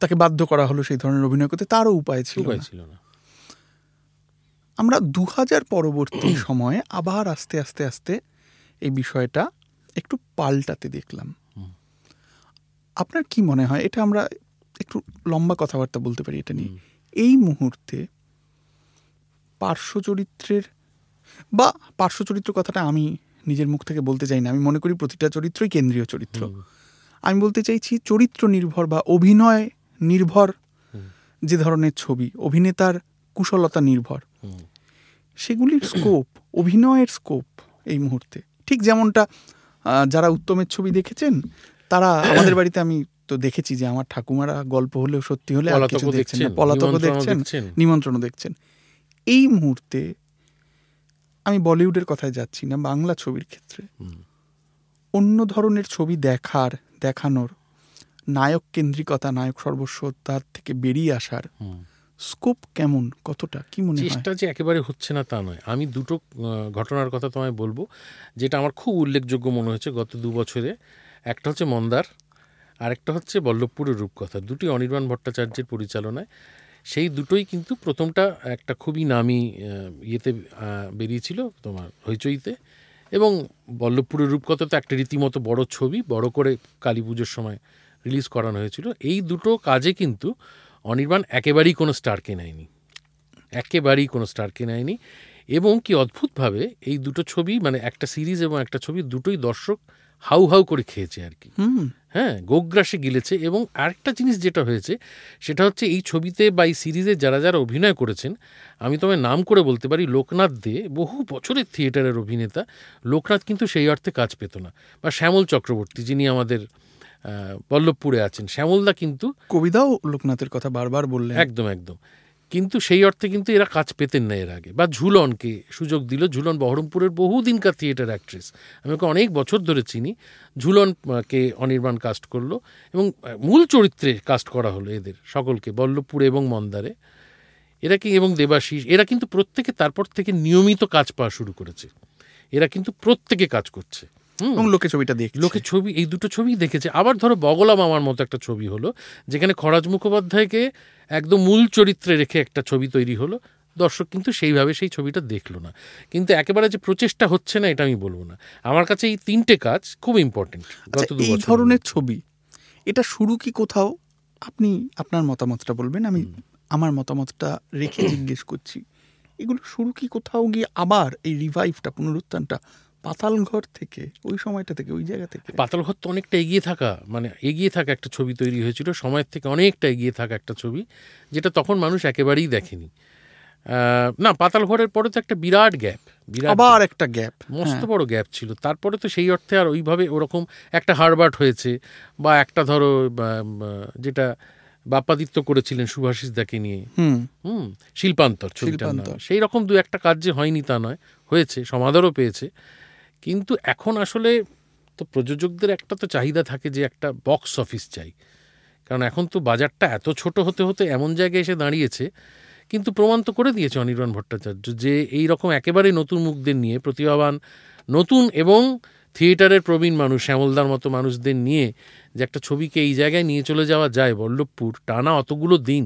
তাকে বাধ্য করা হলো সেই ধরনের অভিনয় করতে। তারও উপায় ছিল না। আমরা দু হাজার পরবর্তী সময়ে আবার আস্তে আস্তে আস্তে এই বিষয়টা একটু পাল্টাতে দেখলাম। আপনার কি মনে হয়? এটা আমরা একটু লম্বা কথাবার্তা বলতে পারি এটা নিয়ে। এই মুহূর্তে পার্শ্ব চরিত্রের বা পার্শ্ব চরিত্র কথাটা আমি নিজের মুখ থেকে বলতে চাই না আমি মনে করি প্রতিটা চরিত্রই কেন্দ্রীয় চরিত্র। আমি বলতে চাইছি চরিত্র নির্ভর বা অভিনয় নির্ভর যে ধরনের ছবি অভিনেতার কুশলতা নির্ভর। সেগুলির স্কোপ অভিনয়ের স্কোপ এই মুহূর্তে। ঠিক যেমনটা যারা উত্তমের ছবি দেখেছেন তারা আমাদের বাড়িতে আমি তো দেখেছি যে আমার ঠাকুমারা গল্প হলেও সত্যি হলে আর কিছু দেখছেন না। দেখছেন নিমন্ত্রণও দেখছেন এই মুহূর্তে আমি বলিউডের কথায় যাচ্ছি না বাংলা ছবির ক্ষেত্রে। অন্য ধরনের ছবি দেখার দেখানোর নায়ক কেন্দ্রিকতা নায়ক সর্বস্ব তার থেকে বেরিয়ে আসার। স্কোপ কেমন? কতটা? কি মনে চেষ্টা যে একেবারে হচ্ছে না তা নয়। আমি দুটো ঘটনার কথা তোমায় বলব, যেটা আমার খুব উল্লেখযোগ্য মনে হয়েছে গত দু বছরে। একটা হচ্ছে মন্দার, আরেকটা হচ্ছে বল্লভপুরের রূপকথা। দুটি অনির্বাণ ভট্টাচার্যের পরিচালনায়। সেই দুটোই কিন্তু প্রথমটা একটা খুবই নামি ইয়েতে বেরিয়েছিল তোমার হইচইতে। এবং বল্লভপুরের রূপকথা তো একটা রীতিমতো বড় ছবি, বড় করে কালী পুজোর সময় রিলিজ করানো হয়েছিল। এই দুটো কাজে কিন্তু অনির্বাণ একেবারেই কোনো স্টারকে নেয়নি। একেবারেই কোনো স্টারকে নেয়নি এবং কি অদ্ভুতভাবে এই দুটো ছবি মানে একটা সিরিজ এবং একটা ছবি দুটোই দর্শক হাউ হাউ করে খেয়েছে আর কি। হ্যাঁ গোগ্রাসে গিলেছে এবং আরেকটা জিনিস যেটা হয়েছে সেটা হচ্ছে এই ছবিতে বা এই সিরিজে যারা যারা অভিনয় করেছেন আমি তোমায় নাম করে বলতে পারি লোকনাথ দে বহু বছরের থিয়েটারের অভিনেতা। লোকনাথ কিন্তু সেই অর্থে কাজ পেত না। বা শ্যামল চক্রবর্তী যিনি আমাদের বল্লভপুরে আছেন। শ্যামলদা কিন্তু কবিতাও লোকনাথের কথা বারবার বললেন। একদম একদম। কিন্তু সেই অর্থে কিন্তু এরা কাজ পেতেন না এর আগে। বা ঝুলনকে সুযোগ দিল। ঝুলন বহরমপুরের বহুদিনকার থিয়েটার অ্যাক্ট্রেস আমি ওকে অনেক বছর ধরে চিনি। ঝুলনকে অনির্বাণ কাস্ট করল এবং মূল চরিত্রে কাস্ট করা হলো এদের সকলকে বল্লভপুরে এবং মন্দারে। এরা কি এবং দেবাশিস এরা কিন্তু প্রত্যেকে তারপর থেকে নিয়মিত কাজ পাওয়া শুরু করেছে। এরা কিন্তু প্রত্যেকে কাজ করছে। এবং লোকে ছবিটা দেখ লোকে ছবি এই দুটো ছবি দেখেছে। আবার ধরো বগলা মামার মতো একটা ছবি হলো যেখানে খরাজ মুখোপাধ্যায়কে একদম মূল চরিত্রে রেখে একটা ছবি তৈরি হলো। দর্শক কিন্তু সেইভাবে সেই ছবিটা দেখল না। কিন্তু একেবারে যে প্রচেষ্টা হচ্ছে না এটা আমি বলব না। আমার কাছে এই তিনটে কাজ খুব ইম্পর্টেন্ট আচ্ছা, এই ধরনের ছবি এটা শুরু কি কোথাও? আপনি আপনার মতামতটা বলবেন আমি আমার মতামতটা রেখে জিজ্ঞেস করছি। এগুলো শুরু কি কোথাও গিয়ে আবার এই রিভাইভটা পুনরুত্থানটা পাতাল ঘর থেকে ওই সময়টা থেকে ওই জায়গা থেকে? পাতালঘর তো অনেকটা এগিয়ে থাকা মানে এগিয়ে থাকা একটা ছবি তৈরি হয়েছিল সময়ের থেকে অনেকটা এগিয়ে থাকা একটা ছবি যেটা তখন মানুষ একেবারেই দেখেনি। না পাতাল ঘরের পরে তো একটা বিরাট গ্যাপ বিরাট আবার একটা গ্যাপ মস্ত বড় গ্যাপ ছিল। তারপরে তো সেই অর্থে আর ওইভাবে ওরকম একটা হারবার্ট হয়েছে বা একটা ধরো যেটা বাপ্পাদিত্য করেছিলেন সুভাষিস দাকে নিয়ে। হুম। হুম শিল্পান্তর ছবিটার নাম। শিল্পান্তর। সেই রকম দু একটা কাজ যে হয়নি তা নয় হয়েছে সমাদরও পেয়েছে। কিন্তু এখন আসলে তো প্রযোজকদের একটা তো চাহিদা থাকে যে একটা বক্স অফিস চাই। কারণ এখন তো বাজারটা এত ছোট হতে হতে এমন জায়গায় এসে দাঁড়িয়েছে। কিন্তু প্রমাণ তো করে দিয়েছে অনির্বাণ ভট্টাচার্য যে এই রকম একেবারে নতুন মুখদের নিয়ে প্রতিভাবান, নতুন এবং থিয়েটারের প্রবীণ মানুষ, শ্যামলদার মতো মানুষদের নিয়ে যে একটা ছবিকে এই জায়গায় নিয়ে চলে যাওয়া যায় বল্লভপুর, টানা অতগুলো দিন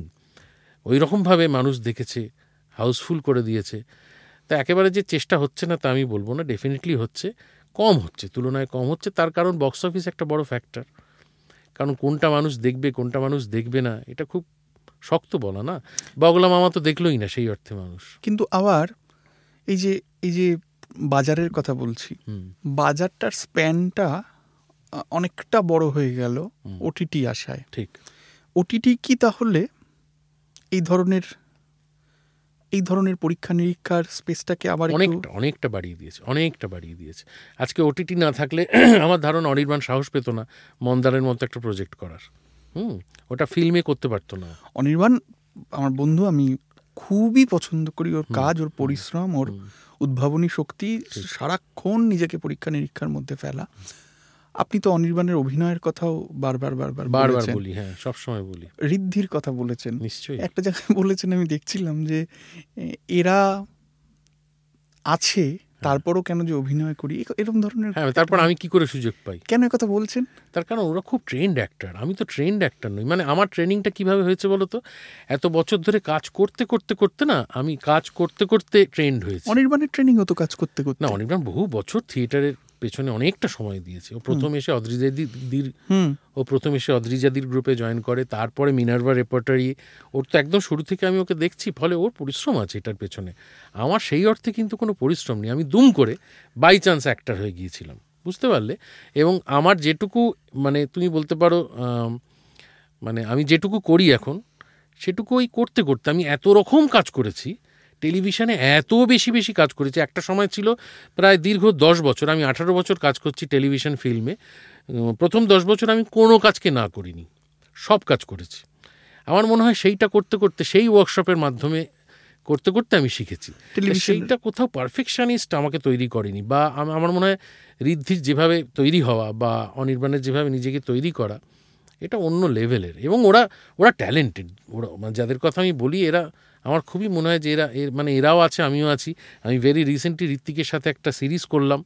ওই রকমভাবে মানুষ দেখেছে হাউসফুল করে দিয়েছে। তা একেবারে যে চেষ্টা হচ্ছে না তা আমি বলব না ডেফিনেটলি হচ্ছে কম হচ্ছে তুলনায় কম হচ্ছে তার কারণ বক্স অফিস একটা বড় ফ্যাক্টর কারণ কোনটা মানুষ দেখবে কোনটা মানুষ দেখবে না এটা খুব শক্ত বলা না। বগলা মামা তো দেখলোই না সেই অর্থে মানুষ। কিন্তু আবার এই যে এই যে বাজারের কথা বলছি বাজারটার স্প্যানটা অনেকটা বড় হয়ে গেল ওটিটি আসায়। ঠিক। ওটিটি কি তাহলে এই ধরনের এই ধরনের পরীক্ষা নিরীক্ষার স্পেসটাকে আবার অনেকটা অনেকটা বাড়িয়ে দিয়েছে অনেকটা বাড়িয়ে দিয়েছে। আজকে ওটিটি না থাকলে আমার ধারণা অনির্বাণ সাহস পেত না মন্দারের মতো একটা প্রজেক্ট করার। হুম ওটা ফিল্মে করতে পারতো না। অনির্বাণ আমার বন্ধু আমি খুবই পছন্দ করি ওর কাজ ওর পরিশ্রম ওর উদ্ভাবনী শক্তি সারাক্ষণ নিজেকে পরীক্ষা নিরীক্ষার মধ্যে ফেলা। আপনি তো অনির্বাণের অভিনয়ের কথাও বারবার বারবার বারবার বলি হ্যাঁ সবসময় বলি। ঋদ্ধির কথা বলেছেন। নিশ্চয়ই। একটা জায়গায় বলেছেন আমি দেখছিলাম যে এরা আছে তারপরও কেন যে অভিনয় করি এরকম ধরনের হ্যাঁ তারপর আমি কি করে সুযোগ পাই? কেন কথা বলছেন? তার কারণ ওরা খুব ট্রেন্ড অ্যাক্টার আমি তো ট্রেন্ড অ্যাক্টার নই। মানে আমার ট্রেনিংটা কীভাবে হয়েছে বলো তো? এত বছর ধরে কাজ করতে করতে করতে না আমি কাজ করতে করতে ট্রেন্ড হয়েছি। অনির্বাণের ট্রেনিং হতো কাজ করতে করতে। না অনির্বাণ বহু বছর থিয়েটারের পেছনে অনেকটা সময় দিয়েছে। ও প্রথম এসে অদ্রিজাদির হুম। ও প্রথম এসে অদ্রিজাদির গ্রুপে জয়েন করে তারপরে মিনার্ভা রেপার্টারি ওর তো একদম শুরু থেকে আমি ওকে দেখছি ফলে ওর পরিশ্রম আছে এটার পেছনে। আমার সেই অর্থে কিন্তু কোনো পরিশ্রম নেই। আমি দুম করে বাই চান্স অ্যাক্টার হয়ে গিয়েছিলাম বুঝতে পারলে? এবং আমার যেটুকু মানে তুমি বলতে পারো মানে আমি যেটুকু করি এখন সেটুকু ওই করতে করতে আমি এত রকম কাজ করেছি টেলিভিশনে এত বেশি বেশি কাজ করেছি। একটা সময় ছিল প্রায় দীর্ঘ দশ বছর আমি আঠারো বছর কাজ করছি টেলিভিশন ফিল্মে। প্রথম দশ বছর আমি কোনো কাজকে না করিনি সব কাজ করেছি। আমার মনে হয় সেইটা করতে করতে সেই ওয়ার্কশপের মাধ্যমে করতে করতে আমি শিখেছি। সেইটা কোথাও পারফেকশনিস্ট আমাকে তৈরি করেনি বা আমার মনে হয় ঋদ্ধির যেভাবে তৈরি হওয়া বা অনির্বাণের যেভাবে নিজেকে তৈরি করা এটা অন্য লেভেলের এবং ওরা ওরা ট্যালেন্টেড ওরা মানে যাদের কথা আমি বলি এরা আমার খুবই মনে হয় যে এরা এর মানে এরাও আছে আমিও আছি। আমি ভেরি রিসেন্টলি ঋত্বিকের সাথে একটা সিরিজ করলাম।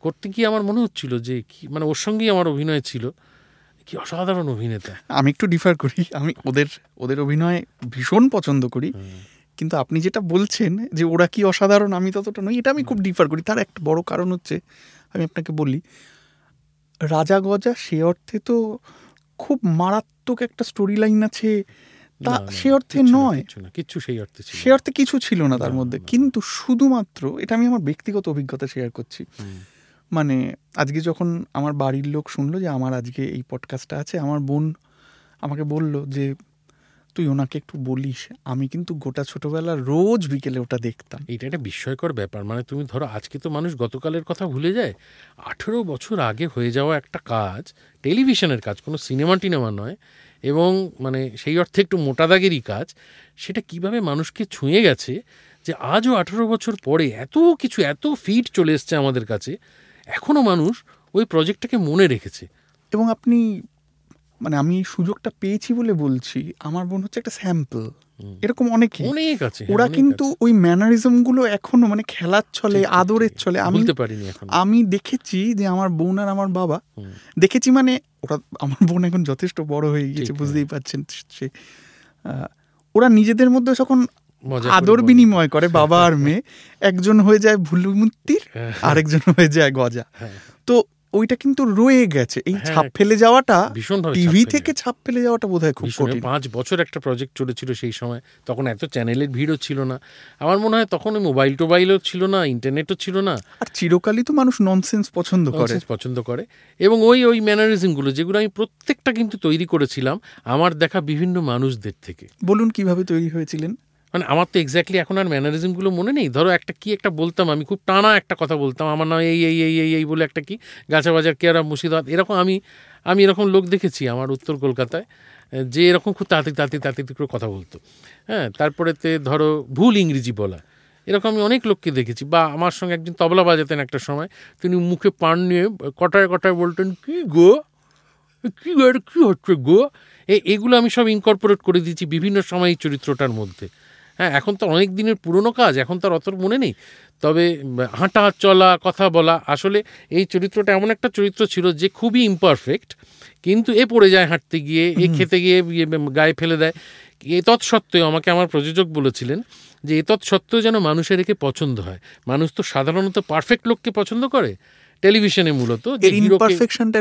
করতে গিয়ে আমার মনে হচ্ছিল যে কি মানে ওর সঙ্গেই আমার অভিনয় ছিল। কি অসাধারণ অভিনেতা। আমি একটু ডিফার করি। আমি ওদের ওদের অভিনয় ভীষণ পছন্দ করি। কিন্তু আপনি যেটা বলছেন যে ওরা কি অসাধারণ আমি ততটা নই এটা আমি খুব ডিফার করি। তার একটা বড় কারণ হচ্ছে আমি আপনাকে বলি রাজা গজা সে অর্থে তো খুব মারাত্মক একটা স্টোরি লাইন আছে। তা সে অর্থে নয়। কিচ্ছু সেই অর্থে সে অর্থে কিছু ছিল না তার মধ্যে। কিন্তু শুধুমাত্র এটা আমি আমার ব্যক্তিগত অভিজ্ঞতা শেয়ার করছি। মানে আজকে যখন আমার বাড়ির লোক শুনলো যে আমার আজকে এই পডকাস্টটা আছে আমার বোন আমাকে বলল যে তুই ওনাকে একটু বলিস আমি কিন্তু গোটা ছোটবেলা রোজ বিকেলে ওটা দেখতাম। এটা একটা বিস্ময়কর ব্যাপার। মানে তুমি ধরো আজকে তো মানুষ গতকালের কথা ভুলে যায়। আঠেরো বছর আগে হয়ে যাওয়া একটা কাজ টেলিভিশনের কাজ কোনো সিনেমা টিনেমা নয়। এবং মানে সেই অর্থে একটু মোটা দাগেরই কাজ, সেটা কীভাবে মানুষকে ছুঁয়ে গেছে যে আজও আঠারো বছর পরে এত কিছু, এত ফিট চলে এসছে আমাদের কাছে এখনও মানুষ ওই প্রজেক্টটাকে মনে রেখেছে। এবং আপনি মানে আমি এই সুযোগটা পেয়েছি বলে বলছি আমার বোন হচ্ছে একটা স্যাম্পল এরকম অনেকে অনেক আছে হ্যাঁ, ওরা কিন্তু ওই ম্যানারিজমগুলো এখনও মানে খেলার ছলে আদরের। ছলে আমি আমি দেখেছি যে আমার বোন আর আমার বাবা দেখেছি মানে ওরা আমার বোন এখন যথেষ্ট বড় হয়ে গিয়েছে বুঝতেই পারছেন সে আহ, ওরা নিজেদের মধ্যে যখন আদর বিনিময় করে বাবা আর মেয়ে একজন হয়ে যায় ভুলুমূর্তির হ্যাঁ। আরেকজন হয়ে যায় গজা। হ্যাঁ। তো ওইটা কিন্তু রয়ে গেছে। এই হ্যাঁ, ছাপ ফেলে যাওয়াটা টিভি থেকে ছাপ ফেলে যাওয়াটা বোধহয় খুব কঠিন। পাঁচ বছর একটা প্রজেক্ট চলেছিল সেই সময়। তখন এত চ্যানেলের ভিড়ও ছিল না। আমার মনে হয় তখন ওই মোবাইল টোবাইলও ছিল না ইন্টারনেটও ছিল না। আর চিরকালই তো মানুষ ননসেন্স পছন্দ করে। পছন্দ করে। এবং ওই ওই ম্যানারিজমগুলো যেগুলো আমি প্রত্যেকটা কিন্তু তৈরি করেছিলাম আমার দেখা বিভিন্ন মানুষদের থেকে। বলুন কীভাবে তৈরি হয়েছিলেন? মানে আমার তো এক্স্যাক্টলি এখন আর ম্যানারিজমগুলো মনে নেই। ধরো একটা কি একটা বলতাম আমি, খুব টানা একটা কথা বলতাম, আমার নাম এই এই এই এই এই বলে একটা কি গাছা বাজার কেয়ারা, মুর্শিদাবাদ, এরকম আমি আমি এরকম লোক দেখেছি আমার উত্তর কলকাতায়, যে এরকম খুব তাড়াতাড়ি তাড়াতাড়ি তাড়াতাড়ি করে কথা বলতো। হ্যাঁ তারপরেতে ধরো ভুল ইংরেজি বলা, এরকম আমি অনেক লোককে দেখেছি। বা আমার সঙ্গে একজন তবলা বাজাতেন একটা সময়, তিনি মুখে পান নিয়ে কটায় কটায় বলতেন, কি গো? কি গো, এটা কি হচ্ছে গো? এগুলো আমি সব ইনকর্পোরেট করে দিয়েছি বিভিন্ন সময় এই চরিত্রটার মধ্যে। হ্যাঁ এখন তো অনেক দিনের পুরনো কাজ এখন তো আর অত মনে নেই। তবে হাঁটা চলা কথা বলা আসলে এই চরিত্রটা এমন একটা চরিত্র ছিল যে খুবই ইমপারফেক্ট কিন্তু এ পড়ে যায় হাঁটতে গিয়ে এ খেতে গিয়ে ইয়ে গায়ে ফেলে দেয়। এ তৎসত্ত্বেও আমাকে আমার প্রযোজক বলেছিলেন যে এ তৎসত্ত্বেও যেন মানুষের একে পছন্দ হয়। মানুষ তো সাধারণত পারফেক্ট লোককে পছন্দ করে। টেলিভিশনে মূলত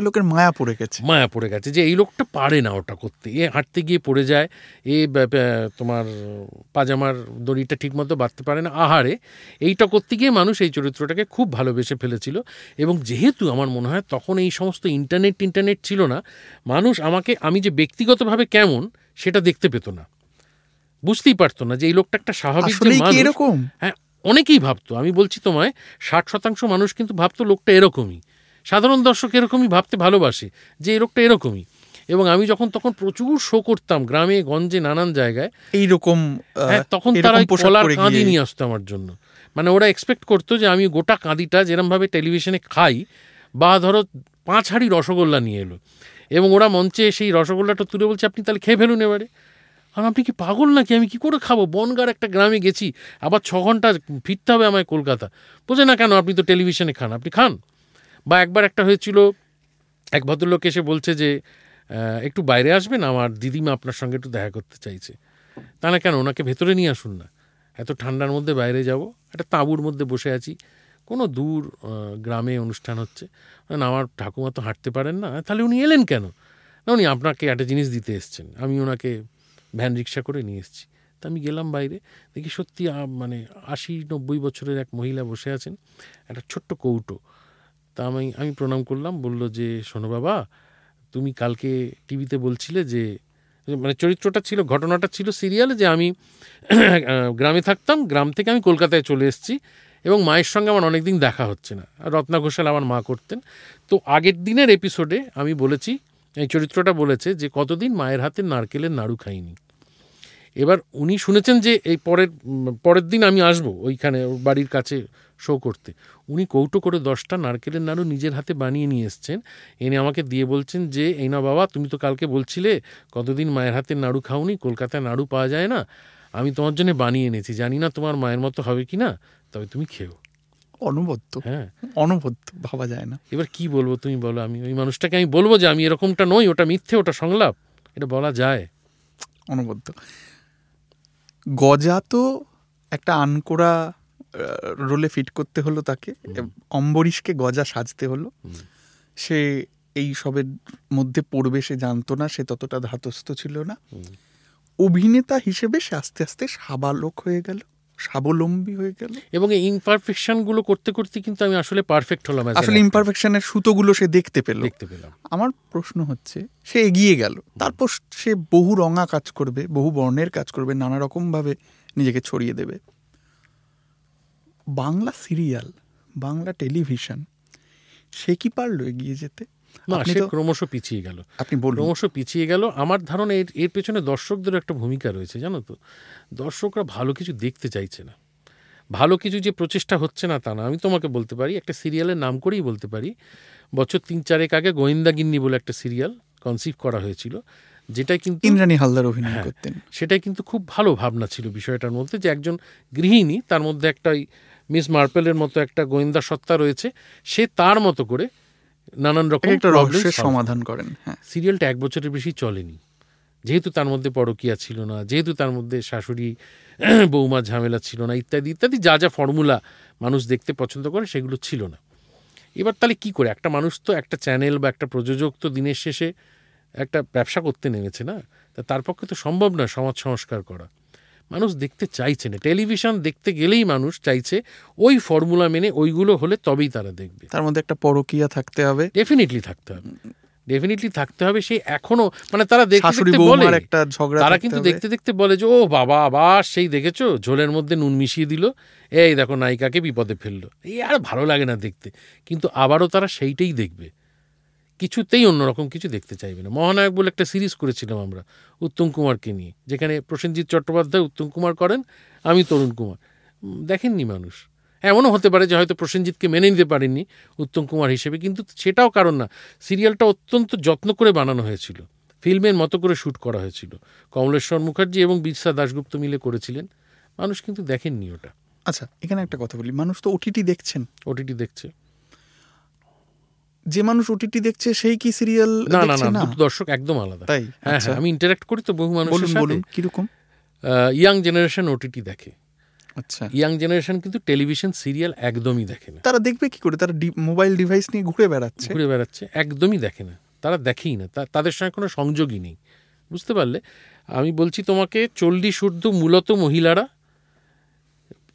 লোকের মায়া পড়ে গেছে। মায়া পড়ে গেছে যে এই লোকটা পারে না ওটা করতে। এ হাঁটতে গিয়ে পড়ে যায় এ তোমার পাজামার দড়িটা ঠিকমতো বাঁধতে পারে না আহারে। এইটা করতে গিয়ে মানুষ এই চরিত্রটাকে খুব ভালোবেসে ফেলেছিল। এবং যেহেতু আমার মনে হয় তখন এই সমস্ত ইন্টারনেট ইন্টারনেট ছিল না মানুষ আমাকে আমি যে ব্যক্তিগতভাবে কেমন সেটা দেখতে পেত না। বুঝতেই পারতো না যে এই লোকটা একটা স্বাভাবিক এরকম? হ্যাঁ অনেকেই ভাবতো আমি বলছি তোমায় ষাট শতাংশ মানুষ কিন্তু ভাবতো লোকটা এরকমই। সাধারণ দর্শক এরকমই ভাবতে ভালোবাসে যে এই লোকটা এরকমই। এবং আমি যখন তখন প্রচুর শো করতাম গ্রামে গঞ্জে নানান জায়গায় এইরকম হ্যাঁ তখন তারা কলার কাঁদি নিয়ে আসতো আমার জন্য। মানে ওরা এক্সপেক্ট করতো যে আমি গোটা কাঁদিটা যেরমভাবে টেলিভিশনে খাই বা ধরো পাঁচ হাড়ি রসগোল্লা নিয়ে এলো। এবং ওরা মঞ্চে সেই রসগোল্লাটা তুলে বলছে আপনি তাহলে খেয়ে ফেলুন এবারে। আর আপনি কি পাগল নাকি? আমি কি করে খাব? বনগার একটা গ্রামে গেছি, আবার ছ ঘণ্টা ফিরতে হবে আমায় কলকাতা। বোঝে না কেন? আপনি তো টেলিভিশনে খান, আপনি খান। বা একবার একটা হয়েছিল, এক ভদ্রলোক এসে বলছে যে একটু বাইরে আসবেন, আমার দিদিমা আপনার সঙ্গে একটু দেখা করতে চাইছে। তা না কেন? ওনাকে ভেতরে নিয়ে আসুন না। এত ঠান্ডার মধ্যে বাইরে যাব, একটা তাঁবুর মধ্যে বসে আছি। কোনো দূর গ্রামে অনুষ্ঠান হচ্ছে। না, আমার ঠাকুমা তো হাঁটতে পারেন না। তাহলে উনি এলেন কেন? না, উনি আপনাকে একটা জিনিস দিতে এসছেন। আমি ওনাকে ভ্যান রিক্সা করে নিয়ে এসেছি। তা আমি গেলাম বাইরে, দেখি সত্যি মানে আশি নব্বই বছরের এক মহিলা বসে আছেন, একটা ছোট্ট কৌটো। তা আমি আমি প্রণাম করলাম, বলল যে, শোনো বাবা, তুমি কালকে টিভিতে বলছিলে যে মানে চরিত্রটা ছিল, ঘটনাটা ছিল সিরিয়ালে যে আমি গ্রামে থাকতাম, গ্রাম থেকে আমি কলকাতায় চলে এসেছি এবং মায়ের সঙ্গে আমার অনেকদিন দেখা হচ্ছে না। রত্না ঘোষাল আমার মা করতেন। তো আগের দিনের এপিসোডে আমি বলেছি এই চরিত্রটা বলেছে যে কতদিন মায়ের হাতে নারকেলের নাড়ু খাইনি। এবার উনি শুনেছেন যে এই পরের পরের দিন আমি আসব ওইখানে বাড়ির কাছে শো করতে। উনি কৌটো করে দশটা নারকেলের নাড়ু নিজের হাতে বানিয়ে নিয়ে এসছেন। এনে আমাকে দিয়ে বলছেন যে, এই না বাবা, তুমি তো কালকে বলছিলে কতদিন মায়ের হাতের নাড়ু খাওনি, কলকাতায় নাড়ু পাওয়া যায় না। আমি তোমার জন্য বানিয়ে এনেছি। জানি না তোমার মায়ের মতো হবে কি না তবে তুমি খেও। অনবদ্য। হ্যাঁ। অনবদ্য ভাবা যায় না। এবার কি বলব তুমি বলো আমি ওই মানুষটাকে আমি বলব যে আমি এরকমটা নই ওটা মিথ্যে ওটা সংলাপ এটা বলা যায়। অনবদ্য। গজা তো একটা আনকোরা রোলে ফিট করতে হলো তাকে অম্বরীশকে গজা সাজতে হলো। সে এই সবের মধ্যে পড়বে সে জানতো না সে ততটা ধাতস্থ ছিল না। অভিনেতা হিসেবে সে আস্তে আস্তে সাবালক হয়ে গেল। স্বাবলম্বী হয়ে গেল। এবং এই ইমপারফেকশনগুলো করতে করতে কিন্তু আমি আসলে পারফেক্ট হলাম আসলে ইমপারফেকশনের সুতোগুলো সে দেখতে পেল। দেখতে পেলাম। আমার প্রশ্ন হচ্ছে সে এগিয়ে গেল। তারপর সে বহু রঙা কাজ করবে বহু বর্ণের কাজ করবে নানা রকম ভাবে নিজেকে ছড়িয়ে দেবে। বাংলা সিরিয়াল বাংলা টেলিভিশন সে কি পারল এগিয়ে যেতে? না সে ক্রমশ পিছিয়ে গেল। আপনি বলুন। ক্রমশ পিছিয়ে গেল। আমার ধারণা এর এর পেছনে দর্শকদের একটা ভূমিকা রয়েছে জানো তো? দর্শকরা ভালো কিছু দেখতে চাইছে না। ভালো কিছু যে প্রচেষ্টা হচ্ছে না তা না। আমি তোমাকে বলতে পারি একটা সিরিয়ালের নাম করেই বলতে পারি। বছর তিন চারেক আগে গোয়েন্দা গিন্নি বলে একটা সিরিয়াল কনসিভ করা হয়েছিল যেটা কিন্তু ইন্দ্রাণী হালদার অভিনয় হ্যাঁ, করতেন। সেটাই কিন্তু খুব ভালো ভাবনা ছিল বিষয়টার মধ্যে যে একজন গৃহিণী তার মধ্যে একটা মিস মার্পেলের মতো একটা গোয়েন্দা সত্তা রয়েছে সে তার মতো করে নানান রকম একটা রহস্যের সমাধান করেন হ্যাঁ। সিরিয়ালটা এক বছরের বেশি চলেনি। যেহেতু তার মধ্যে পরকিয়া ছিল না যেহেতু তার মধ্যে শাশুড়ি বৌমা ঝামেলা ছিল না ইত্যাদি ইত্যাদি যা যা ফর্মুলা মানুষ দেখতে পছন্দ করে সেগুলো ছিল না। এবার তাহলে কি করে? একটা মানুষ তো একটা চ্যানেল বা একটা প্রযোজক তো দিনের শেষে একটা ব্যবসা করতে নেমেছে না? তা তার পক্ষে তো সম্ভব না সমাজ সংস্কার করা। মানুষ দেখতে চাইছে না। টেলিভিশন দেখতে গেলেই মানুষ চাইছে ওই ফর্মুলা মেনে ওইগুলো হলে তবেই তারা দেখবে। তার মধ্যে একটা পরকিয়া থাকতে হবে। ডেফিনেটলি থাকতে হবে। ডেফিনেটলি থাকতে হবে। সেই এখনও মানে তারা দেখতে বলে। একটা ঝগড়া তারা কিন্তু দেখতে দেখতে বলে যে ও বাবা আবার সেই দেখেছ? ঝোলের মধ্যে নুন মিশিয়ে দিল। এই দেখো নায়িকাকে বিপদে ফেলল। এই আর ভালো লাগে না দেখতে। কিন্তু আবারও তারা সেইটাই দেখবে। কিছুতেই অন্যরকম কিছু দেখতে চাইবে না। মহানায়ক বলে একটা সিরিজ করেছিলাম আমরা উত্তম কুমারকে নিয়ে। যেখানে প্রসেনজিৎ চট্টোপাধ্যায় উত্তম কুমার করেন আমি তরুণ কুমার। দেখেননি মানুষ। এমনও হতে পারে যে হয়তো প্রসেনজিৎকে মেনে নিতে পারেননি উত্তম কুমার হিসেবে কিন্তু সেটাও কারণ না। সিরিয়ালটা অত্যন্ত যত্ন করে বানানো হয়েছিল। ফিল্মের মতো করে শ্যুট করা হয়েছিল। কমলেশ্বর মুখার্জি এবং বিরসা দাশগুপ্ত মিলে করেছিলেন। মানুষ কিন্তু দেখেননি ওটা। আচ্ছা এখানে একটা কথা বলি। মানুষ তো ওটিটি দেখছেন। ওটিটি দেখছে। যে মানুষ ওটিটি দেখছে সেই কি সিরিয়াল না না না দর্শক একদম আলাদা। তাই? হ্যাঁ হ্যাঁ আমি ইন্টারাক্ট করি তো বহু মানুষের সাথে। বলুন কীরকম? ইয়াং জেনারেশন ওটিটি দেখে। আচ্ছা। ইয়াং জেনারেশন কিন্তু টেলিভিশন সিরিয়াল একদমই দেখে না। তারা দেখবে কি করে? তারা মোবাইল ডিভাইস নিয়ে ঘুরে বেড়াচ্ছে। ঘুরে বেড়াচ্ছে একদমই দেখে না। তারা দেখেই না। তাদের সঙ্গে কোনো সংযোগই নেই। বুঝতে পারলে? আমি বলছি তোমাকে চল্লিশ ঊর্ধ্ব মূলত মহিলারা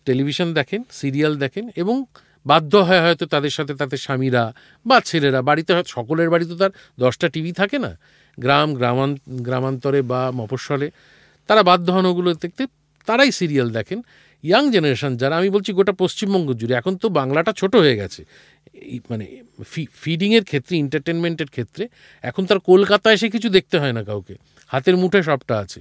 টেলিভিশন দেখেন সিরিয়াল দেখেন এবং বাধ্য হয় হয়তো তাদের সাথে তাদের স্বামীরা বা ছেলেরা, বাড়িতে সকলের বাড়িতে তার দশটা টিভি থাকে না। গ্রাম, গ্রামান, গ্রামান্তরে বা মফস্বলে। তারা বাধ্য হন ওগুলো দেখতে। তারাই সিরিয়াল দেখেন। ইয়াং জেনারেশন যারা, আমি বলছি গোটা পশ্চিমবঙ্গ জুড়ে, এখন তো বাংলাটা ছোট হয়ে গেছে। মানে ফিডিংয়ের ক্ষেত্রে এন্টারটেনমেন্টের ক্ষেত্রে, এখন তার কলকাতায় এসে কিছু দেখতে হয় না কাউকে। হাতের মুঠে সবটা আছে।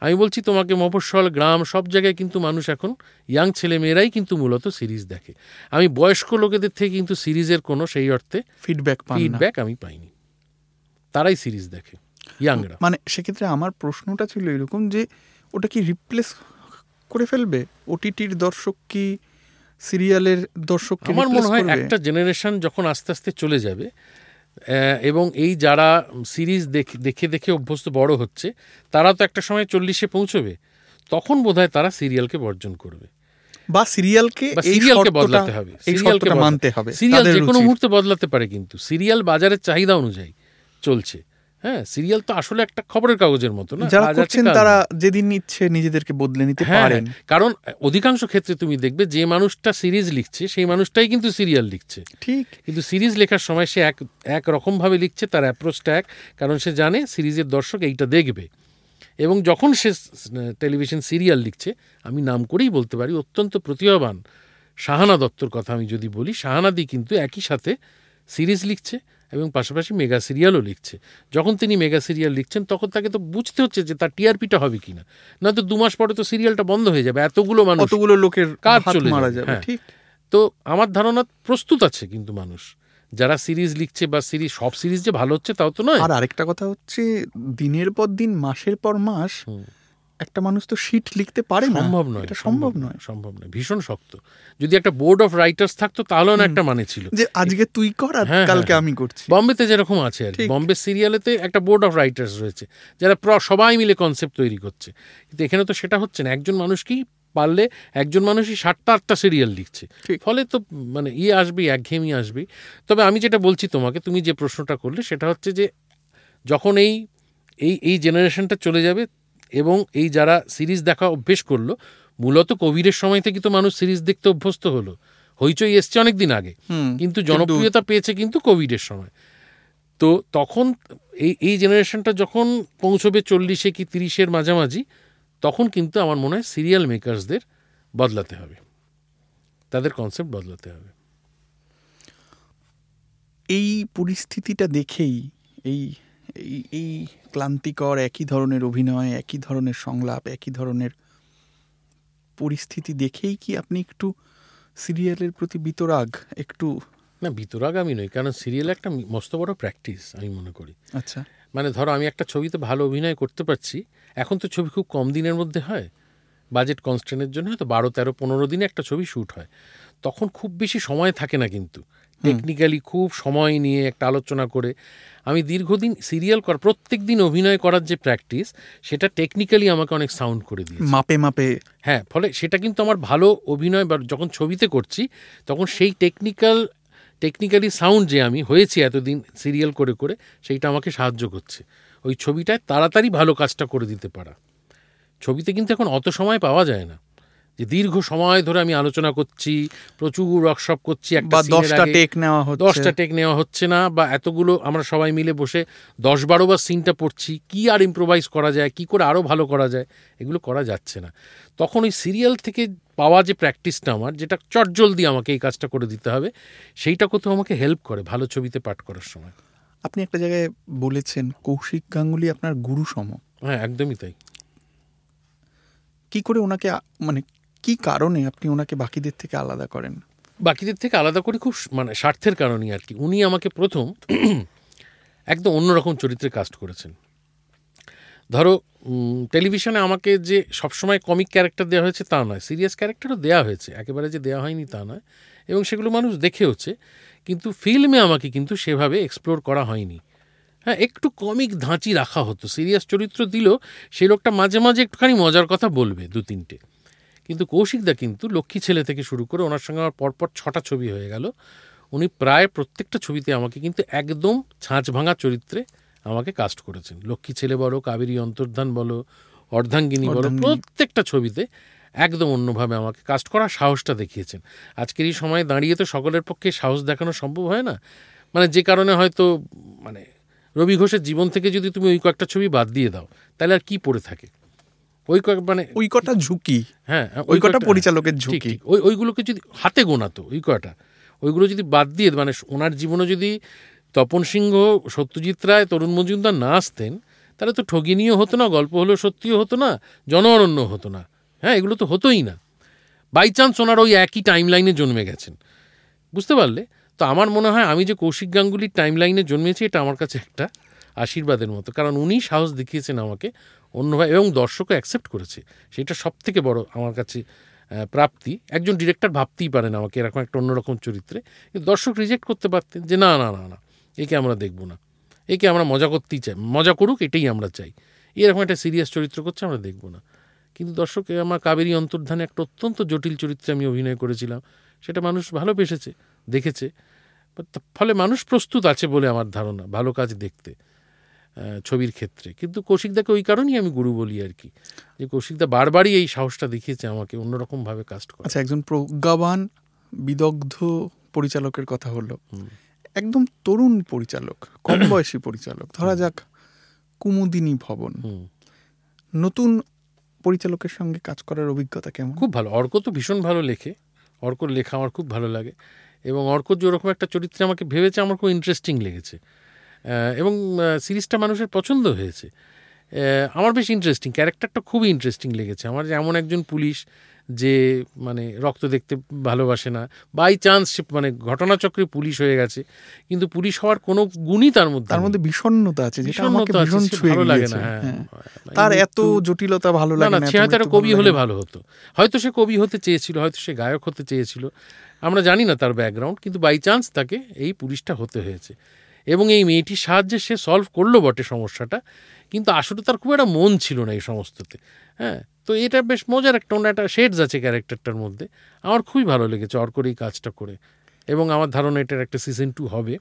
আমি বলছি তোমাকে মফস্বল গ্রাম সব জায়গায় কিন্তু মানুষ এখন ইয়াং ছেলে মেয়েরাই কিন্তু মূলত সিরিজ দেখে। আমি বয়স্ক লোকেদের থেকে কিন্তু সিরিজের কোনো সেই অর্থে ফিডব্যাক ফিডব্যাক আমি পাইনি। তারাই সিরিজ দেখে ইয়াংরা মানে সেক্ষেত্রে আমার প্রশ্নটা ছিল এরকম যে ওটা কি রিপ্লেস করে ফেলবে? ওটিটির দর্শক কি সিরিয়ালের দর্শক আমার মনে হয় একটা জেনারেশন যখন আস্তে আস্তে চলে যাবে এবং এই যারা সিরিজ দেখে দেখে অভ্যস্ত বড় হচ্ছে তারা তো একটা সময় চল্লিশে পৌঁছবে। তখন বোধহয় তারা সিরিয়ালকে বর্জন করবে। বা সিরিয়ালকে সিরিয়ালকে বদলাতে হবে। সিরিয়ালকে মানতে হবে সিরিয়াল যে কোনো মুহূর্তে বদলাতে পারে কিন্তু। সিরিয়াল বাজারের চাহিদা অনুযায়ী চলছে। হ্যাঁ সিরিয়াল তো আসলে একটা খবরের কাগজের মতো না? যারা করছেন তারা যেদিন ইচ্ছে নিজেদেরকে বদলে নিতে হ্যাঁ, পারেন। হ্যাঁ, কারণ অধিকাংশ ক্ষেত্রে তুমি দেখবে যে মানুষটা সিরিজ লিখছে সেই মানুষটাই কিন্তু সিরিয়াল লিখছে। ঠিক। কিন্তু সিরিজ লেখার সময় সে এক এক রকমভাবে লিখছে তার অ্যাপ্রোচটা এক কারণ সে জানে সিরিজের দর্শক এইটা দেখবে। এবং যখন সে টেলিভিশন সিরিয়াল লিখছে আমি নাম করেই বলতে পারি অত্যন্ত প্রতিভাবান শাহানা দত্তর কথা আমি যদি বলি শাহানাদি কিন্তু একই সাথে সিরিজ লিখছে এবং পাশাপাশি মেগা সিরিয়ালও লিখছে। যখন তিনি মেগা সিরিয়াল লিখছেন তখন তাকে তো বুঝতে হচ্ছে যে তার টিআরপিটা হবে কিনা। না তো দু মাস পরে তো সিরিয়ালটা বন্ধ হয়ে যাবে এতগুলো মানুষ কতগুলো লোকের কাজ চলে মারা যাবে, হ্যাঁ। ঠিক। তো আমার ধারণা প্রস্তুত আছে কিন্তু মানুষ। যারা সিরিজ লিখছে বা সিরিজ সব সিরিজ যে ভালো হচ্ছে তাও তো নয়। আর আরেকটা কথা হচ্ছে দিনের পর দিন মাসের পর মাস। একটা মানুষ তো শিট লিখতে পারে না। সম্ভব নয়। এটা সম্ভব নয়। সম্ভব নয়। ভীষণ শক্ত। যদি একটা বোর্ড অফ রাইটার্স থাকতো তাহলেও না একটা মানে ছিল। যে আজকে তুই কর আর হ্যাঁ, কালকে হ্যাঁ, আমি করছি। বম্বেতে যেরকম আছে আর কি। বম্বে সিরিয়ালেতে একটা বোর্ড অফ রাইটার্স রয়েছে যারা সবাই মিলে কনসেপ্ট তৈরি করছে। কিন্তু এখানে তো সেটা হচ্ছে না। একজন মানুষকেই পারলে একজন মানুষই সাতটা আটটা সিরিয়াল লিখছে। ফলে তো মানে ইয়ে আসবেই একঘেয়েমি আসবেই। তবে আমি যেটা বলছি তোমাকে তুমি যে প্রশ্নটা করলে সেটা হচ্ছে যে যখন এই এই এই জেনারেশনটা চলে যাবে এবং এই যারা সিরিজ দেখা অভ্যেস করল মূলত কোভিডের সময় থেকে তো মানুষ সিরিজ দেখতে অভ্যস্ত হলো। হইচই এসছে অনেক দিন আগে কিন্তু জনপ্রিয়তা পেয়েছে কিন্তু কোভিডের সময়। তো তখন এই এই জেনারেশনটা যখন পৌঁছবে চল্লিশে কি তিরিশের মাঝামাঝি তখন কিন্তু আমার মনে হয় সিরিয়াল মেকার্সদের বদলাতে হবে। তাদের কনসেপ্ট বদলাতে হবে। এই পরিস্থিতিটা দেখেই এই এই এই ক্লান্তিকর একই ধরনের অভিনয় একই ধরনের সংলাপ একই ধরনের পরিস্থিতি দেখেই কি আপনি একটু সিরিয়ালের প্রতি বিতরাগ একটু না বিতরাগ আমি নই কারণ সিরিয়াল একটা মস্ত বড় প্র্যাকটিস আমি মনে করি। আচ্ছা। মানে ধরো আমি একটা ছবিতে ভালো অভিনয় করতে পারছি এখন তো ছবি খুব কম দিনের মধ্যে হয় বাজেট কনস্ট্যান্টের জন্য হয়তো বারো তেরো পনেরো দিনে একটা ছবি শ্যুট হয় তখন খুব বেশি সময় থাকে না কিন্তু। টেকনিক্যালি খুব সময় নিয়ে একটা আলোচনা করে। আমি দীর্ঘদিন সিরিয়াল করা প্রত্যেক দিন অভিনয় করার যে প্র্যাকটিস সেটা টেকনিক্যালি আমাকে অনেক সাউন্ড করে দিয়েছে। মাপে মাপে। হ্যাঁ ফলে সেটা কিন্তু আমার ভালো অভিনয় বা যখন ছবিতে করছি তখন সেই টেকনিক্যাল টেকনিক্যালি সাউন্ড যে আমি হয়েছি এতদিন সিরিয়াল করে করে সেইটা আমাকে সাহায্য করছে। ওই ছবিটায় তাড়াতাড়ি ভালো কাজটা করে দিতে পারা। ছবিতে কিন্তু এখন অত সময় পাওয়া যায় না। যে দীর্ঘ সময় ধরে আমি আলোচনা করছি প্রচুর ওয়ার্কশপ করছি একটা দশটা টেক নেওয়া হচ্ছে। দশটা টেক নেওয়া হচ্ছে না বা এতগুলো আমরা সবাই মিলে বসে দশ বারো বার সিনটা পড়ছি কি আর ইম্প্রোভাইজ করা যায় কি করে আরও ভালো করা যায় এগুলো করা যাচ্ছে না। তখন ওই সিরিয়াল থেকে পাওয়া যে প্র্যাকটিসটা আমার যেটা চটজলদি আমাকে এই কাজটা করে দিতে হবে সেইটা কোথাও আমাকে হেল্প করে ভালো ছবিতে পাঠ করার সময়। আপনি একটা জায়গায় বলেছেন কৌশিক গাঙ্গুলি আপনার গুরু সম হ্যাঁ একদমই তাই। কি করে ওনাকে মানে কি কারণে আপনি ওনাকে বাকিদের থেকে আলাদা করেন? বাকিদের থেকে আলাদা করে খুব মানে স্বার্থের কারণেই আর কি। উনি আমাকে প্রথম একদম অন্যরকম চরিত্রে কাস্ট করেছেন। ধরো টেলিভিশনে আমাকে যে সবসময় কমিক ক্যারেক্টার দেওয়া হয়েছে তা নয় সিরিয়াস ক্যারেক্টারও দেওয়া হয়েছে। একেবারে যে দেওয়া হয়নি তা নয়। এবং সেগুলো মানুষ দেখেওছে কিন্তু ফিল্মে আমাকে কিন্তু সেভাবে এক্সপ্লোর করা হয়নি। হ্যাঁ একটু কমিক ধাঁচি রাখা হতো। সিরিয়াস চরিত্র দিলেও সেই লোকটা মাঝে মাঝে একটুখানি মজার কথা বলবে দু তিনটে কিন্তু কৌশিকদা কিন্তু লক্ষ্মী ছেলে থেকে শুরু করে ওনার সঙ্গে আমার পরপর ছটা ছবি হয়ে গেল। উনি প্রায় প্রত্যেকটা ছবিতে আমাকে কিন্তু একদম ছাঁচ ভাঙা চরিত্রে আমাকে কাস্ট করেছেন। লক্ষ্মী ছেলে বলো কাবেরী অন্তর্ধান বলো অর্ধাঙ্গিনী বলো প্রত্যেকটা ছবিতে একদম অন্যভাবে আমাকে কাস্ট করার সাহসটা দেখিয়েছেন। আজকের এই সময় দাঁড়িয়ে তো সকলের পক্ষে সাহস দেখানো সম্ভব হয় না। মানে যে কারণে হয়তো মানে রবি ঘোষের জীবন থেকে যদি তুমি ওই কয়েকটা ছবি বাদ দিয়ে দাও তাহলে আর কি পড়ে থাকে? ওই কয়েক মানে ওই কটা ঝুঁকি হ্যাঁ ওই কটা পরিচালকের ঝুঁকি। ওই ওইগুলোকে যদি হাতে গোনাতো ওই কয়টা? ওইগুলো যদি বাদ দিয়ে মানে ওনার জীবনে যদি তপন সিংহ সত্যজিৎ রায় তরুণ মজুমদার না আসতেন তাহলে তো ঠগিনীয় হতো না গল্প হলেও সত্যিও হতো না জনঅরণ্য হতো না। হ্যাঁ এগুলো তো হতোই না। বাই চান্স ওনার ওই একই টাইম লাইনে জন্মে গেছেন। বুঝতে পারলে? তো আমার মনে হয় আমি যে কৌশিক গাঙ্গুলির টাইম লাইনে জন্মেছি এটা আমার কাছে একটা আশীর্বাদের মতো। কারণ উনি সাহস দেখিয়েছেন আমাকে অন্যভাবে এবং দর্শকও অ্যাকসেপ্ট করেছে। সেটা সব থেকে বড় আমার কাছে প্রাপ্তি। একজন ডিরেক্টর ভাবতেই পারেন আমাকে এরকম একটা অন্যরকম চরিত্রে। কিন্তু দর্শক রিজেক্ট করতে পারতেন যে, না না না না, একে আমরা দেখব না। একে আমরা মজা করতেই চাই। মজা করুক, এটাই আমরা চাই। এরকম একটা সিরিয়াস চরিত্র করছে, আমরা দেখব না। কিন্তু দর্শক আমার কাবেরী অন্তর্ধানে একটা অত্যন্ত জটিল চরিত্রে আমি অভিনয় করেছিলাম। সেটা মানুষ ভালো ভালোবেসেছে দেখেছে। ফলে মানুষ প্রস্তুত আছে বলে আমার ধারণা, ভালো কাজ দেখতে। ছবির ক্ষেত্রে। কিন্তু কৌশিকদাকে ওই কারণেই আমি গুরু বলি আর কি যে কৌশিকদা বারবারই এই সাহসটা দেখিয়েছে আমাকে অন্যরকমভাবে কাস্ট করা। আচ্ছা একজন প্রজ্ঞাবান বিদগ্ধ পরিচালকের কথা হলো। একদম তরুণ পরিচালক কম বয়সী পরিচালক। ধরা যাক কুমুদিনী ভবন। নতুন পরিচালকের সঙ্গে কাজ করার অভিজ্ঞতা কেমন? খুব ভালো। অর্ক তো ভীষণ ভালো লেখে। অর্কর লেখা আমার খুব ভালো লাগে। এবং অর্ক যে ওরকম একটা চরিত্রে আমাকে ভেবেছে আমার খুব ইন্টারেস্টিং লেগেছে। এবং সিরিজটা মানুষের পছন্দ হয়েছে। আমার বেশ ইন্টারেস্টিং ক্যারেক্টারটা খুবই ইন্টারেস্টিং লেগেছে। আমার এমন একজন পুলিশ যে মানে রক্ত দেখতে ভালোবাসে না বাই চান্স সে মানে ঘটনাচক্রে পুলিশ হয়ে গেছে কিন্তু পুলিশ হওয়ার কোনো গুণই তার মধ্যে তার মধ্যে বিষণ্ণতা আছে যেটা আমাকে ভীষণ ভালো লাগে না হ্যাঁ। হ্যাঁ। তার এত জটিলতা ভালো লাগে না না সে হয়তো একটা কবি হলে ভালো হতো। হয়তো সে কবি হতে চেয়েছিল হয়তো সে গায়ক হতে চেয়েছিল আমরা জানি না তার ব্যাকগ্রাউন্ড কিন্তু বাই চান্স তাকে এই পুলিশটা হতে হয়েছে। এবং এই মেয়েটির সাহায্যে সে সলভ করল বটে সমস্যাটা কিন্তু আসলে তার খুব একটা মন ছিল না এই সমস্ততে হ্যাঁ? তো এটা বেশ মজার একটা অন্য একটা শেডস আছে ক্যারেক্টারটার মধ্যে। আমার খুবই ভালো লেগেছে অর্কর এই কাজটা করে এবং আমার ধারণা এটার একটা সিজন টু হবে।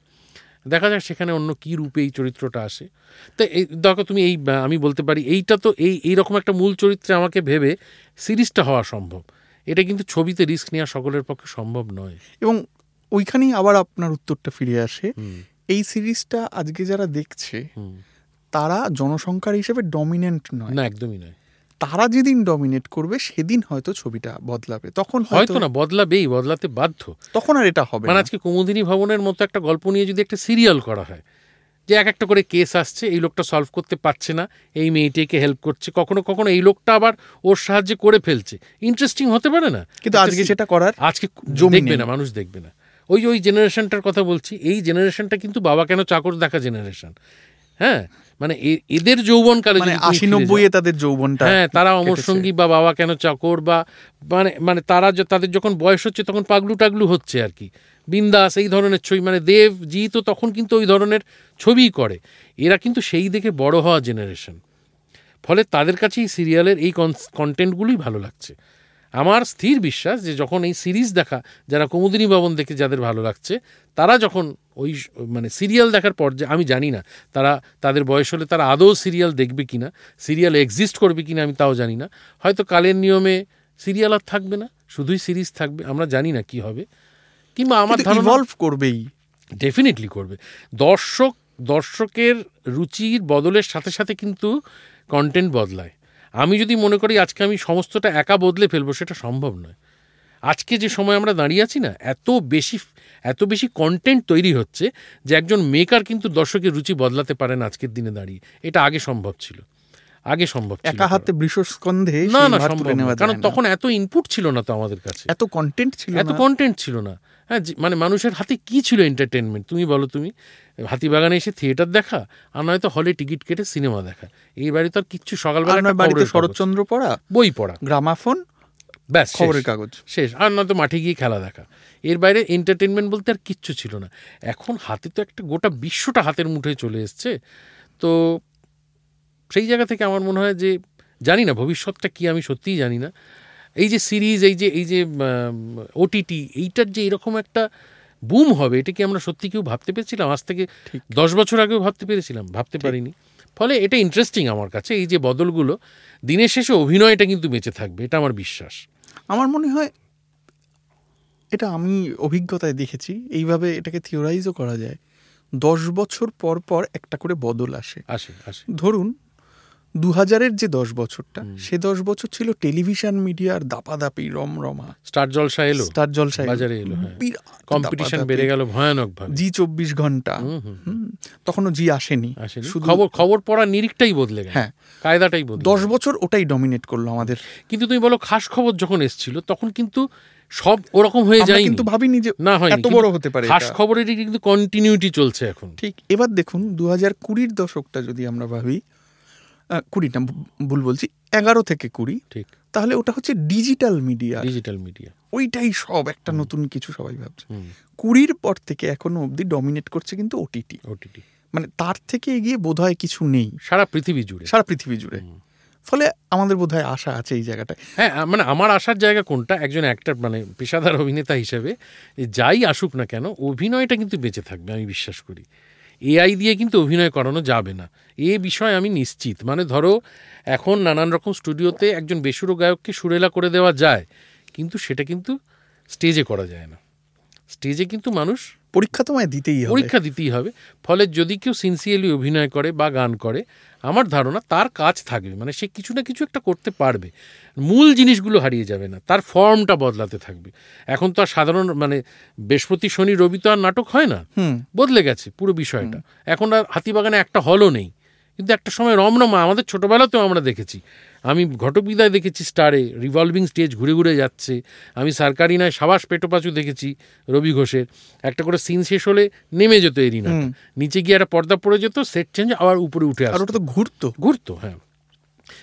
দেখা যাক সেখানে অন্য কী রূপে এই চরিত্রটা আসে। তো এই দেখো তুমি এই আমি বলতে পারি এইটা তো এই এইরকম একটা মূল চরিত্রে আমাকে ভেবে সিরিজটা হওয়া সম্ভব। এটা কিন্তু ছবিতে রিস্ক নেওয়া সকলের পক্ষে সম্ভব নয়। এবং ওইখানেই আবার আপনার উত্তরটা ফিরে আসে। এই সিরিজটা আজকে যারা দেখছে তারা জনসংখ্যার হিসেবে ডমিনেন্ট নয়। না একদমই নয়। তারা যেদিন ডমিনেট করবে সেদিন হয়তো ছবিটা বদলাবে। তখন হয়তো না বদলাবেই বদলাতে বাধ্য। তখন আর এটা হবে মানে। আজকে কুমুদিনী ভবনের মতো একটা গল্প নিয়ে যদি একটা সিরিয়াল করা হয় যে এক একটা করে কেস আসছে এই লোকটা সলভ করতে পারছে না এই মেয়েটিকে হেল্প করছে কখনো কখনো এই লোকটা আবার ওর সাহায্যে করে ফেলছে। ইন্টারেস্টিং হতে পারে না? কিন্তু আজকে সেটা করার আজকে জমি দেখবে না মানুষ দেখবে না। ওই ওই জেনারেশনটার কথা বলছি এই জেনারেশনটা কিন্তু বাবা কেন চাকর দেখা জেনারেশন? হ্যাঁ? মানে এ- এদের যৌবনকালে মানে আশি নব্বই তাদের যৌবনটা হ্যাঁ তারা অমর সঙ্গী বা বাবা কেন চাকর বা মানে মানে তারা তাদের যখন বয়স হচ্ছে তখন পাগলু টাগলু হচ্ছে আর কি। বিন্দাস এই ধরনের ছবি মানে দেব জি তো তখন কিন্তু ওই ধরনের ছবি করে। এরা কিন্তু সেই দেখে বড় হওয়া জেনারেশন। ফলে তাদের কাছে এই সিরিয়ালের এই কন্টেন্টগুলোই ভালো লাগছে। আমার স্থির বিশ্বাস যে যখন এই সিরিজ দেখা যারা কুমুদিনী ভবন দেখে যাদের ভালো লাগছে তারা যখন ওই মানে সিরিয়াল দেখার পর যে আমি জানি না তারা তাদের বয়স হলে তারা আদৌ সিরিয়াল দেখবে কি না সিরিয়াল এক্সিস্ট করবে কি না আমি তাও জানি না। হয়তো কালের নিয়মে সিরিয়াল আর থাকবে না শুধুই সিরিজ থাকবে আমরা জানি না কি হবে। কিংবা আমার ইভলভ করবেই। ডেফিনেটলি করবে। দর্শক দর্শকের রুচির বদলের সাথে সাথে কিন্তু কন্টেন্ট বদলায়। আমি যদি মনে করি আজকে আমি সমস্তটা একা বদলে ফেলব সেটা সম্ভব নয়। আজকে যে সময় আমরা দাঁড়িয়ে আছি না এত বেশি এত বেশি কন্টেন্ট তৈরি হচ্ছে যে একজন মেকার কিন্তু দর্শকের রুচি বদলাতে পারেন আজকের দিনে দাঁড়িয়ে। এটা আগে সম্ভব ছিল। আগে সম্ভব একা হাতে বৃষস্কন্ধে না না সম্ভব। কারণ তখন এত ইনপুট ছিল না তো আমাদের কাছে। এত কন্টেন্ট ছিল এত কন্টেন্ট ছিল না। হ্যাঁ মানে মানুষের হাতে কি ছিল এন্টারটেনমেন্ট তুমি বলো তুমি। হাতিবাগানে এসে থিয়েটার দেখা আর নয়তো হলে টিকিট কেটে সিনেমা দেখা। এই বাড়ি তো আর কিচ্ছু সকালবেলা বাড়িতে শরৎচন্দ্র পড়া? বই পড়া। গ্রামাফোন? ব্যাস খবরের কাগজ। শেষ। আর নয়তো মাঠে গিয়ে খেলা দেখা। এর বাইরে এন্টারটেনমেন্ট বলতে আর কিচ্ছু ছিল না। এখন হাতে তো একটা গোটা বিশ্বটা হাতের মুঠোয় চলে এসছে। তো সেই জায়গা থেকে আমার মনে হয় যে জানি না ভবিষ্যৎটা কি আমি সত্যিই জানি না। এই যে সিরিজ এই যে এই যে ওটিটি এইটার যে এরকম একটা বুম হবে এটা কি আমরা সত্যি কেউ ভাবতে পেরেছিলাম? আজ থেকে দশ বছর আগেও ভাবতে পেরেছিলাম ভাবতে পারিনি। ফলে এটা ইন্টারেস্টিং আমার কাছে এই যে বদলগুলো দিনের শেষে অভিনয়টা কিন্তু বেঁচে থাকবে এটা আমার বিশ্বাস। আমার মনে হয় এটা আমি অভিজ্ঞতায় দেখেছি এইভাবে এটাকে থিওরাইজও করা যায়। দশ বছর পর পর একটা করে বদল আসে। আসে আসে। ধরুন দু হাজারের যে দশ বছরটা সে দশ বছর ছিল টেলিভিশন মিডিয়ার দাপাদাপি রমরমা। স্টার জলসা এলো। স্টার জলসা বাজারে এলো, হ্যাঁ। কম্পিটিশন বেড়ে গেল ভয়ানক ভাবে জি চব্বিশ ঘণ্টা। তখনও জি আসেনি। শুধু খবর খবর পড়ার নিরিখটাই বদলে গেল। হ্যাঁ। কায়দাটাই বদলে দশ বছর ওটাই ডমিনেট করল আমাদের। কিন্তু তুমি বলো খাস খবর যখন এসছিল তখন কিন্তু সব ওরকম হয়ে যায় কিন্তু ভাবিনি যে না হয় এত বড় হতে পারে খাস। খবরেরই কিন্তু কন্টিনিউটি চলছে এখন। ঠিক এবার দেখুন দু হাজার কুড়ির দশকটা যদি আমরা ভাবি আহ, কুড়ি না ভু- ভুল বলছি এগারো থেকে কুড়ি। ঠিক। তাহলে ওটা হচ্ছে ডিজিটাল মিডিয়া ডিজিটাল মিডিয়া ওইটাই সব একটা নতুন কিছু সবাই ভাবছে। কুড়ির পর থেকে এখনও অবধি ডমিনেট করছে কিন্তু ওটিটি ওটিটি মানে তার থেকে এগিয়ে বোধহয় কিছু নেই। সারা পৃথিবী জুড়ে। সারা পৃথিবী জুড়ে। ফলে আমাদের বোধ হয় আশা আছে এই জায়গাটায়। হ্যাঁ মানে আমার আসার জায়গা কোনটা? একজন অ্যাক্টর মানে পেশাদার অভিনেতা হিসেবে যাই আসুক না কেন অভিনয়টা কিন্তু বেঁচে থাকবে আমি বিশ্বাস করি। এআই দিয়ে কিন্তু অভিনয় করানো যাবে না। এ বিষয়ে আমি নিশ্চিত। মানে ধরো, এখন নানান রকম স্টুডিওতে একজন বেসুরো গায়ককে সুরেলা করে দেওয়া যায়, কিন্তু সেটা কিন্তু স্টেজে করা যায় না। স্টেজে কিন্তু মানুষ পরীক্ষা তোমায় দিতেই হবে। পরীক্ষা দিতেই হবে। ফলে যদি কেউ সিনসিয়ারলি অভিনয় করে বা গান করে আমার ধারণা তার কাজ থাকবে। মানে সে কিছু না কিছু একটা করতে পারবে। মূল জিনিসগুলো হারিয়ে যাবে না। তার ফর্মটা বদলাতে থাকবে। এখন তো আর সাধারণ মানে বৃহস্পতি শনি রবি তো আর নাটক হয় না। বদলে গেছে পুরো বিষয়টা। এখন আর হাতিবাগানে একটা হলও নেই। কিন্তু একটা সময় রমরমা আমাদের ছোটোবেলাতেও আমরা দেখেছি। আমি ঘটক বিদায় দেখেছি স্টারে রিভলভিং স্টেজ ঘুরে ঘুরে যাচ্ছে। আমি সরকারি নয় সাবাস পেটোপাচু দেখেছি রবি ঘোষের। একটা করে সিন শেষ হলে নেমে যেত এরিনা নিচে গিয়ে একটা পর্দা পড়ে যেত সেট চেঞ্জ আবার উপরে উঠে আর ওটা তো ঘুরতো। ঘুরতো হ্যাঁ।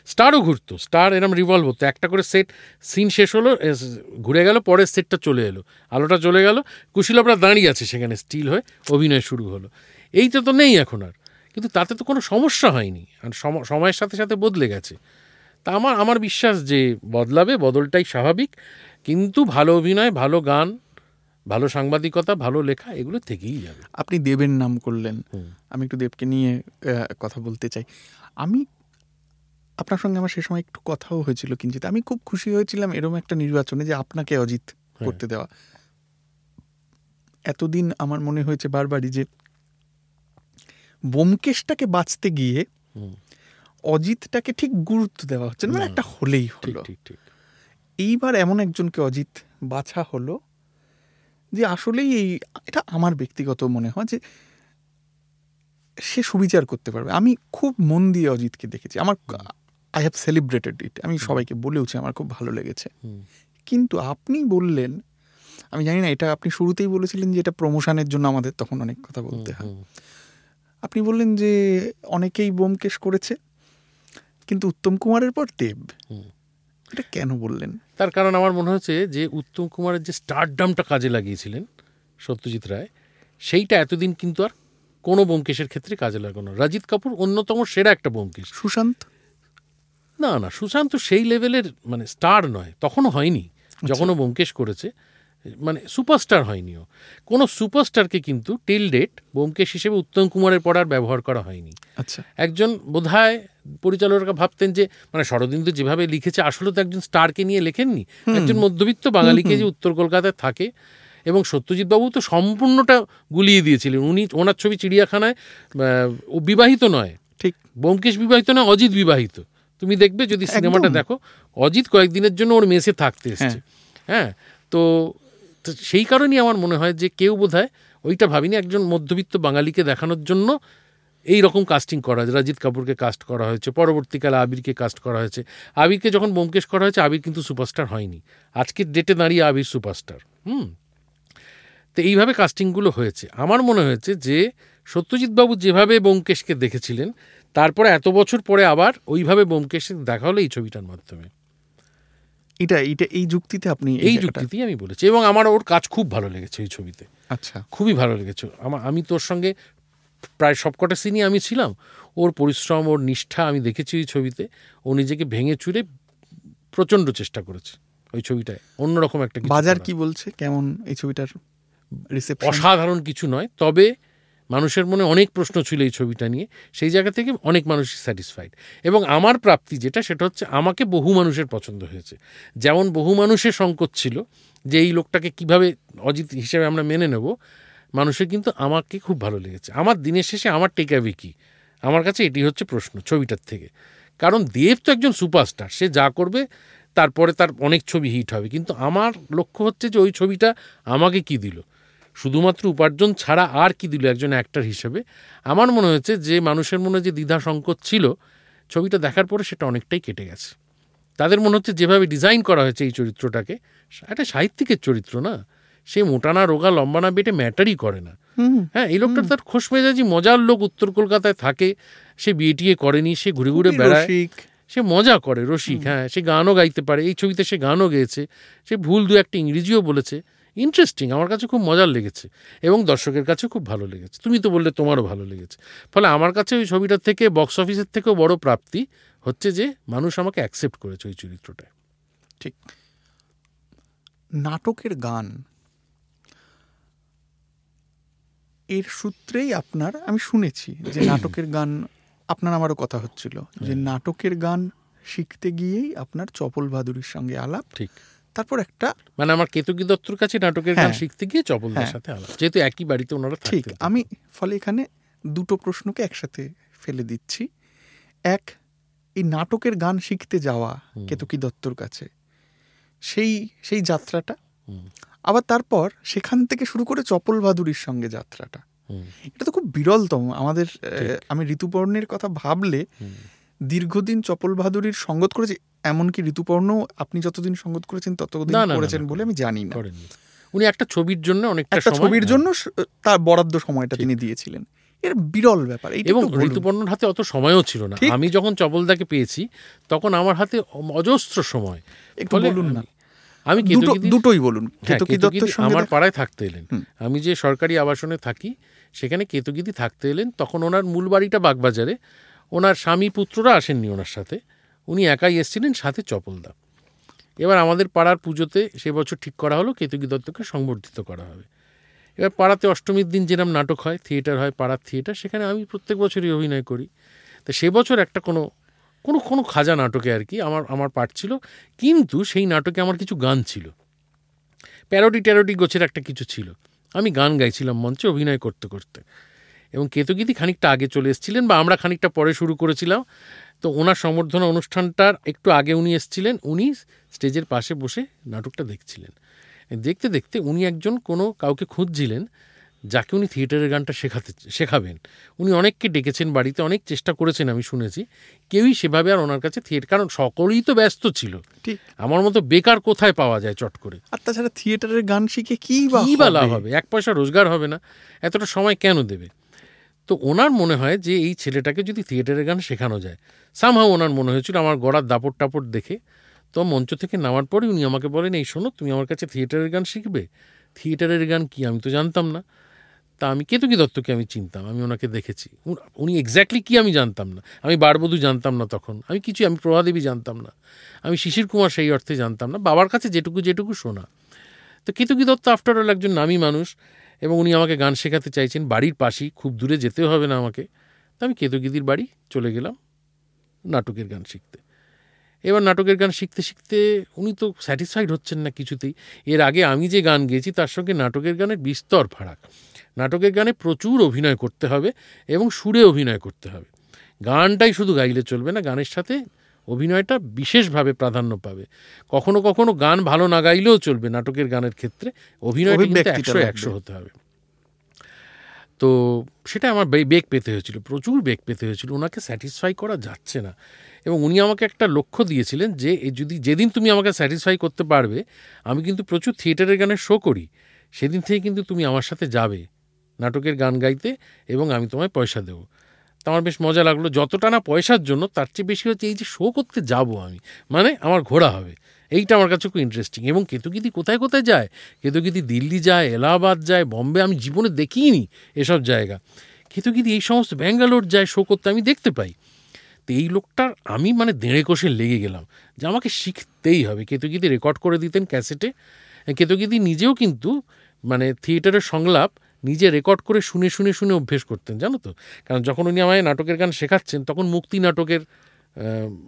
স্টারও ঘুরতো। স্টার এরম রিভলভ হতো। একটা করে সেট সিন শেষ হলো ঘুরে গেল পরের সেটটা চলে এলো। আলোটা চলে গেল। কুশীলবরা দাঁড়িয়ে আছে সেখানে স্টিল হয়ে অভিনয় শুরু হলো। এইটা তো নেই এখন আর। কিন্তু তাতে তো কোনো সমস্যা হয়নি। আর সম- সময়ের সাথে সাথে বদলে গেছে। তা আমার আমার বিশ্বাস যে বদলাবে বদলটাই স্বাভাবিক। কিন্তু ভালো অভিনয় ভালো গান ভালো সাংবাদিকতা ভালো লেখা এগুলো থেকেই যাবে। আপনি দেবের নাম করলেন। আমি একটু দেবকে নিয়ে কথা বলতে চাই। আমি আপনার সঙ্গে আমার সে সময় একটু কথাও হয়েছিল কিঞ্চিত। আমি খুব খুশি হয়েছিলাম এরকম একটা নির্বাচনে যে আপনাকে অজিত করতে দেওয়া। এতদিন আমার মনে হয়েছে বারবারই যে বোমকেশটাকে বাঁচতে গিয়ে অজিতটাকে ঠিক গুরুত্ব দেওয়া হচ্ছে না মানে একটা হলেই হলো। এইবার এমন একজনকে অজিত বাছা হলো যে আসলেই এই এটা আমার ব্যক্তিগত মনে হয় যে সে সুবিচার করতে পারবে। আমি খুব মন দিয়ে অজিতকে দেখেছি। আমার আই হ্যাভ সেলিব্রেটেড ইট আমি সবাইকে বলেওছি আমার খুব ভালো লেগেছে। কিন্তু আপনি বললেন আমি জানি না এটা আপনি শুরুতেই বলেছিলেন যে এটা প্রমোশনের জন্য আমাদের তখন অনেক কথা বলতে হয়। আপনি বললেন যে অনেকেই বোমকেশ করেছে কিন্তু উত্তম কুমারের পর দেব। এটা কেন বললেন? তার কারণ আমার মনে হচ্ছে যে উত্তম কুমারের যে স্টারডামটা কাজে লাগিয়েছিলেন সত্যজিৎ রায় সেইটা এতদিন কিন্তু আর কোনো ব্যোমকেশের ক্ষেত্রে কাজে লাগানো রাজিত কাপুর অন্যতম সেরা একটা ব্যোমকেশ। সুশান্ত? না না সুশান্ত সেই লেভেলের মানে স্টার নয় তখনও হয়নি যখনও ব্যোমকেশ করেছে। মানে সুপারস্টার হয়নিও। কোনো সুপারস্টারকে কিন্তু টিল ডেট ব্যোমকেশ হিসেবে উত্তম কুমারের পর আর ব্যবহার করা হয়নি। আচ্ছা। একজন বোধহয় পরিচালকরা ভাবতেন যে মানে শরদিন্দু যেভাবে লিখেছে আসলে তো একজন স্টারকে নিয়ে লেখেননি। একজন মধ্যবিত্ত বাঙালিকে যে উত্তর কলকাতায় থাকে এবং সত্যজিৎ বাবু তো সম্পূর্ণটা গুলিয়ে দিয়েছিলেন। উনি ওনার ছবি চিড়িয়াখানায় ও বিবাহিত নয়। ঠিক। ব্যোমকেশ বিবাহিত নয় অজিত বিবাহিত। তুমি দেখবে যদি সিনেমাটা দেখো অজিত কয়েকদিনের জন্য ওর মেসে থাকতে এসছে। হ্যাঁ তো তো সেই কারণেই আমার মনে হয় যে কেউ বোধহয় ওইটা ভাবিনি, একজন মধ্যবিত্ত বাঙালিকে দেখানোর জন্য এই রকম কাস্টিং করা হয়েছে। রাজিত কাপুরকে কাস্ট করা হয়েছে, পরবর্তীকালে আবিরকে কাস্ট করা হয়েছে। আবিরকে যখন ব্যোমকেশ করা হয়েছে, আবির কিন্তু সুপারস্টার হয়নি। আজকের ডেটে দাঁড়িয়ে আবির সুপারস্টার হুম? তো এইভাবে কাস্টিংগুলো হয়েছে। আমার মনে হয়েছে যে সত্যজিৎ বাবু যেভাবে ব্যোমকেশকে দেখেছিলেন, তারপরে এত বছর পরে আবার ওইভাবে ব্যোমকেশকে দেখা হলো এই ছবিটার মাধ্যমে। এটা এটা এই যুক্তিতে আপনি এই যুক্তিতেই আমি বলেছি এবং আমার ওর কাজ খুব ভালো লেগেছে এই ছবিতে। আচ্ছা। খুবই ভালো লেগেছে। আমার আমি তোর সঙ্গে প্রায় সবকটা সিনই আমি ছিলাম। ওর পরিশ্রম ওর নিষ্ঠা আমি দেখেছি ওই ছবিতে। ও নিজেকে ভেঙে চুরে প্রচণ্ড চেষ্টা করেছে ওই ছবিটায়। অন্যরকম একটা বাজার। কি বলছে? কেমন এই ছবিটার অসাধারণ কিছু নয়। তবে মানুষের মনে অনেক প্রশ্ন ছিল এই ছবিটা নিয়ে, সেই জায়গা থেকে অনেক মানুষই স্যাটিসফাইড এবং আমার প্রাপ্তি যেটা, সেটা হচ্ছে আমাকে বহু মানুষের পছন্দ হয়েছে। যেমন বহু মানুষের সংকট ছিল যে এই লোকটাকে কীভাবে অজিত হিসেবে আমরা মেনে নেব, মানুষের কিন্তু আমাকে খুব ভালো লেগেছে। আমার দিনের শেষে আমার টেকাবে কি? আমার কাছে এটি হচ্ছে প্রশ্ন ছবিটার থেকে। কারণ দেব তো একজন সুপারস্টার সে যা করবে তারপরে তার অনেক ছবি হিট হবে। কিন্তু আমার লক্ষ্য হচ্ছে যে ওই ছবিটা আমাকে কি দিল? শুধুমাত্র উপার্জন ছাড়া আর কি দিল একজন অ্যাক্টর হিসেবে? আমার মনে হয়েছে যে মানুষের মনে যে দ্বিধা সংকট ছিল ছবিটা দেখার পরে সেটা অনেকটাই কেটে গেছে। তাদের মনে হচ্ছে যেভাবে ডিজাইন করা হয়েছে এই চরিত্রটাকে একটা সাহিত্যিকের চরিত্র না। সে মোটানা রোগা লম্বা না বেটে ম্যাটারই করে না। হ্যাঁ এই লোকটা তার খোশ মেজাজি মজার লোক উত্তর কলকাতায় থাকে সে বিয়ে টিয়ে করেনি সে ঘুরে ঘুরে বেড়ায়। সে মজা করে রসিক হ্যাঁ সে গানও গাইতে পারে এই ছবিতে সে গানও গেয়েছে। সে ভুল দু একটা ইংরেজিও বলেছে। ইন্টারেস্টিং আমার কাছে খুব মজার লেগেছে এবং দর্শকের কাছে খুব ভালো লেগেছে। তুমি তো বললে তোমারও ভালো লেগেছে। ফলে আমার কাছে ওই ছবিটার থেকে বক্স অফিসের থেকেও বড় প্রাপ্তি হচ্ছে যে মানুষ আমাকে অ্যাকসেপ্ট করেছে ওই চরিত্রটা ঠিক। নাটকের গান। এর সূত্রেই আপনার আমি শুনেছি যে নাটকের গান আপনার আমারও কথা হচ্ছিল যে হ্যাঁ। নাটকের গান শিখতে গিয়েই আপনার চপল ভাদুরীর সঙ্গে আলাপ ঠিক। তারপর একটা মানে আমার কেতকী দত্তর কাছে নাটকের গান হ্যাঁ। শিখতে গিয়ে চপলদের হ্যাঁ। সাথে আলাপ। যেহেতু একই বাড়িতে ওনারা ঠিক আমি ফলে এখানে দুটো প্রশ্নকে একসাথে ফেলে দিচ্ছি। এক এই নাটকের গান শিখতে যাওয়া। কেতকী দত্তর কাছে সেই সেই যাত্রাটা। আবার তারপর সেখান থেকে শুরু করে চপল ভাদুরীর সঙ্গে যাত্রাটা। এটা তো খুব বিরলতম। আমাদের আমি ঋতুপর্ণের কথা ভাবলে দীর্ঘদিন চপল বাহাদুরির সঙ্গত করেছি। এমনকি ঋতুপর্ণ আপনি যতদিন সঙ্গত করেছেন ততদিন করেছেন বলে আমি জানি না। উনি একটা ছবির জন্য অনেকটা ছবির। জন্য তার বরাদ্দ সময়টা তিনি দিয়েছিলেন। এর বিরল ব্যাপার এবং ঋতুপর্ণর হাতে অত সময়ও ছিল না। আমি যখন চপলদাকে পেয়েছি তখন আমার হাতে অজস্র সময়। একটু বলুন না। আমি- দুটোই বলুন। হ্যাঁ, আমার পাড়ায় থাকতে এলেন। আমি যে সরকারি আবাসনে থাকি সেখানে কেতকিদি থাকতে এলেন। তখন ওনার মূল বাড়িটা বাগবাজারে। ওনার স্বামী পুত্ররা আসেননি ওনার সাথে। উনি একাই এসেছিলেন সাথে চপলদা। এবার আমাদের পাড়ার পুজোতে সে বছর ঠিক করা হলো, কেতকী দত্তকে সংবর্ধিত করা হবে। এবার পাড়াতে অষ্টমীর দিন যেরকম নাটক হয়, থিয়েটার হয়, পাড়ার থিয়েটার, সেখানে আমি প্রত্যেক বছরই অভিনয় করি। তো সে বছর একটা কোনো কোনো কোনো খাজা নাটকে আর কি আমার আমার পাঠ ছিল। কিন্তু সেই নাটকে আমার কিছু গান ছিল। প্যারোডি ট্যারোডি গোছের একটা কিছু ছিল। আমি গান গাইছিলাম মঞ্চে অভিনয় করতে করতে। এবং কেতগীতি খানিকটা আগে চলে এসেছিলেন বা আমরা খানিকটা পরে শুরু করেছিলাম। তো ওনার সম্বর্ধনা অনুষ্ঠানটার একটু আগে উনি এসেছিলেন উনি স্টেজের পাশে বসে নাটকটা দেখছিলেন। দেখতে দেখতে উনি একজন কোনো কাউকে খুঁজছিলেন যাকে উনি থিয়েটারের গানটা শেখাতে শেখাবেন। উনি অনেককে ডেকেছেন বাড়িতে অনেক চেষ্টা করেছেন আমি শুনেছি। কেউই সেভাবে আর ওনার কাছে থিয়েটার কারণ সকলেই তো ব্যস্ত ছিল। ঠিক। আমার মতো বেকার কোথায় পাওয়া যায় চট করে? আর তাছাড়া থিয়েটারের গান শিখে কী বা লাভ? হবে? এক পয়সা রোজগার হবে না। এতটা সময় কেন দেবে? তো ওনার মনে হয় যে এই ছেলেটাকে যদি থিয়েটারের গান শেখানো যায়। সামহাও ওনার মনে হয়েছিল, আমার গড়ার দাপট টাপট দেখে। তো মঞ্চ থেকে নামার পরে উনি আমাকে বলেন, এই শোনো, তুমি আমার কাছে থিয়েটারের গান শিখবে? থিয়েটারের গান কি? আমি তো জানতাম না। তা আমি কেতকী দত্তকে আমি চিনতাম, আমি ওনাকে দেখেছি। উন- এক্স্যাক্টলি কি আমি জানতাম না। আমি বারবধূ জানতাম না তখন। আমি কিছু, আমি প্রভাদেবী জানতাম না। আমি শিশির কুমার সেই অর্থে জানতাম না। বাবার কাছে যেটুকু যেটুকু শোনা। তো কেতকী দত্ত আফটার অল একজন নামী মানুষ। এবং উনি আমাকে গান শেখাতে চাইছেন, বাড়ির পাশেই, খুব দূরে যেতে হবে না আমাকে। তো আমি কেতকীদির বাড়ি চলে গেলাম নাটকের গান শিখতে। এবার নাটকের গান শিখতে শিখতে উনি তো স্যাটিসফাইড হচ্ছেন না কিছুতেই। এর আগে আমি যে গান গেয়েছি, তার সঙ্গে নাটকের গানের বিস্তর ফারাক। নাটকের গানে প্রচুর অভিনয় করতে হবে এবং সুরে অভিনয় করতে হবে। গানটাই শুধু গাইলে চলবে না, গানের সাথে অভিনয়টা বিশেষভাবে প্রাধান্য পাবে। কখনো কখনো গান ভালো না গাইলেও চলবে নাটকের গানের ক্ষেত্রে। অভিনয়টা কিন্তু একশো একশো হতে হবে। তো সেটা আমার বেগ পেতে হয়েছিল প্রচুর বেগ পেতে হয়েছিল। ওনাকে স্যাটিসফাই করা যাচ্ছে না। এবং উনি আমাকে একটা লক্ষ্য দিয়েছিলেন যে যদি যেদিন তুমি আমাকে স্যাটিসফাই করতে পারবে আমি কিন্তু প্রচুর থিয়েটারের গানের শো করি। সেদিন থেকে কিন্তু তুমি আমার সাথে যাবে নাটকের গান গাইতে এবং আমি তোমায় পয়সা দেবো। তা আমার বেশ মজা লাগল। যতটা না পয়সার জন্য, তার চেয়ে বেশি হচ্ছে এই যে শো করতে যাব আমি। মানে আমার ঘোরা হবে। এইটা আমার কাছে খুব ইন্টারেস্টিং এবং কেতুকিদি কোথায় কোথায় যায়? কেতুকিদি দিল্লি যায়, এলাহাবাদ যায়, বম্বে আমি জীবনে দেখিনি এসব জায়গা। কেতুকিদি এই সমস্ত ব্যাঙ্গালোর যায় শো করতে আমি দেখতে পাই। তো এই লোকটার আমি মানে দেড়ে কষে লেগে গেলাম যে আমাকে শিখতেই হবে। কেতুকিদি রেকর্ড করে দিতেন ক্যাসেটে কেতুকিদি নিজেও কিন্তু মানে থিয়েটারের সংলাপ নিজে রেকর্ড করে শুনে শুনে শুনে অভ্যেস করতেন জানো তো? কারণ যখন উনি আমায় নাটকের গান শেখাচ্ছেন তখন মুক্তি নাটকের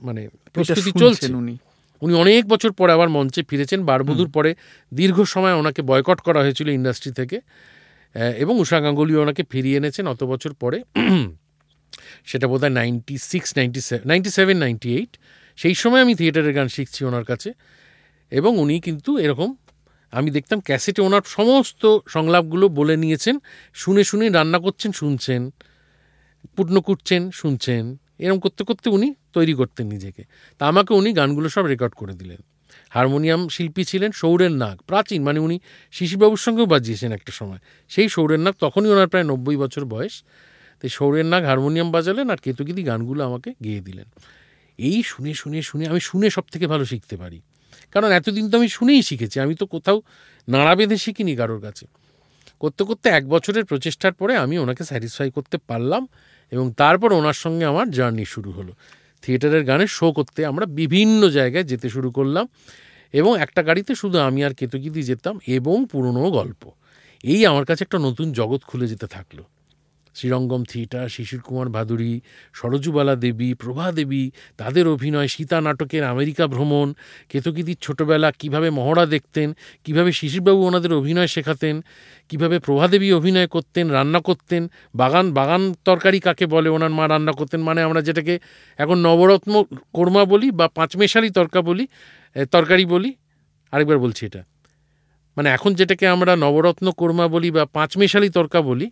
মানে প্রস্তুতি শুনছেন চলছে। উনি। উনি অনেক বছর পরে আবার মঞ্চে ফিরেছেন বারবধুর পরে দীর্ঘ সময় ওনাকে বয়কট করা হয়েছিল ইন্ডাস্ট্রি থেকে। এবং উষা গাঙ্গুলি ওনাকে ফিরিয়ে এনেছেন অত বছর পরে। সেটা বোধ হয় ninety six ninety seven ninety seven ninety eight সেই সময় আমি থিয়েটারের গান শিখছি ওনার কাছে। এবং উনি কিন্তু এরকম আমি দেখতাম ক্যাসেটে ওনার সমস্ত সংলাপগুলো বলে নিয়েছেন, শুনে শুনে রান্না করছেন, শুনছেন, পুটনো কুটছেন, শুনছেন। এরকম করতে করতে উনি তৈরি করতেন নিজেকে। তা আমাকে উনি গানগুলো সব রেকর্ড করে দিলেন। হারমোনিয়াম শিল্পী ছিলেন সৌরের নাগ, প্রাচীন মানে উনি শিশিরবাবুর সঙ্গেও বাজিয়েছেন একটা সময়। সেই সৌরের নাগ তখনই ওনার প্রায় নব্বই বছর বয়স। তো সৌরের নাগ হারমোনিয়াম বাজালেন আর কেতুকিদি গানগুলো আমাকে গেয়ে দিলেন। এই শুনে শুনে শুনে আমি শুনে সব থেকে ভালো শিখতে পারি। কারণ এতদিন তো আমি শুনেই শিখেছি, আমি তো কোথাও নাড়া বেঁধে শিখিনি কারোর কাছে। করতে করতে এক বছরের প্রচেষ্টার পরে আমি ওনাকে স্যাটিসফাই করতে পারলাম এবং তারপর ওনার সঙ্গে আমার জার্নি শুরু হলো। থিয়েটারের গানে শো করতে আমরা বিভিন্ন জায়গায় যেতে শুরু করলাম এবং একটা গাড়িতে শুধু আমি আর কেতকিদি যেতাম এবং পুরনো গল্প। এই আমার কাছে একটা নতুন জগৎ খুলে যেতে থাকল। শ্রীরঙ্গম থিয়েটার, শিশির কুমার ভাদুরী, সরজুবালা দেবী, প্রভা দেবী, তাদের অভিনয়, সীতা নাটকের আমেরিকা ভ্রমণ, কেতকিদির ছোটবেলা কীভাবে মহড়া দেখতেন, কীভাবে শিশিরবাবু ওনাদের অভিনয় শেখাতেন, কীভাবে প্রভাদেবী অভিনয় করতেন, রান্না করতেন, বাগান বাগান তরকারি কাকে বলে, ওনার মা রান্না করতেন মানে আমরা যেটাকে এখন নবরত্ন কোরমা বলি বা পাঁচমেশালি তরকা বলি তরকারি বলি, আরেকবার বলছি এটা। মানে এখন যেটাকে আমরা নবরত্ন কোরমা বলি বা পাঁচমেশালি তরকা বলি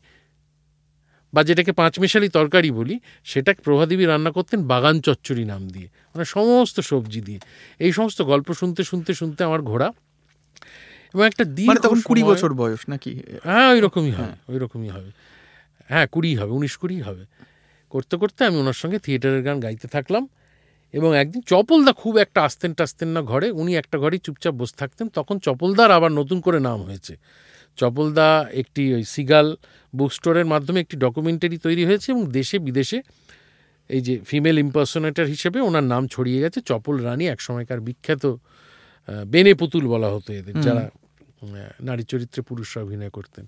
বা যেটাকে পাঁচমেশালি তরকারি বলি সেটা প্রভাদেবী রান্না করতেন বাগান চচ্চড়ি নাম দিয়ে। মানে সমস্ত সবজি দিয়ে। এই সমস্ত গল্প শুনতে শুনতে শুনতে আমার ঘোড়া। এবং একটা দিন মানে তখন কুড়ি বছর বয়স নাকি? হ্যাঁ ওই রকমই হবে ওই রকমই হবে। হ্যাঁ কুড়ি হবে উনিশ কুড়ি হবে। করতে করতে আমি ওনার সঙ্গে থিয়েটারের গান গাইতে থাকলাম। এবং একদিন চপলদা খুব একটা আসতেন টাসতেন না ঘরে। উনি একটা ঘরেই চুপচাপ বসে থাকতেন। তখন চপলদার আবার নতুন করে নাম হয়েছে। চপলদা একটি ওই সিগাল বুক স্টোরের মাধ্যমে একটি ডকুমেন্টারি তৈরি হয়েছে এবং দেশে বিদেশে এই যে ফিমেল ইম্পার্সোনেটার হিসেবে ওনার নাম ছড়িয়ে গেছে। চপল রানী একসময়কার বিখ্যাত বেনে পুতুল বলা হতো এদের যারা নারী চরিত্রে পুরুষরা অভিনয় করতেন।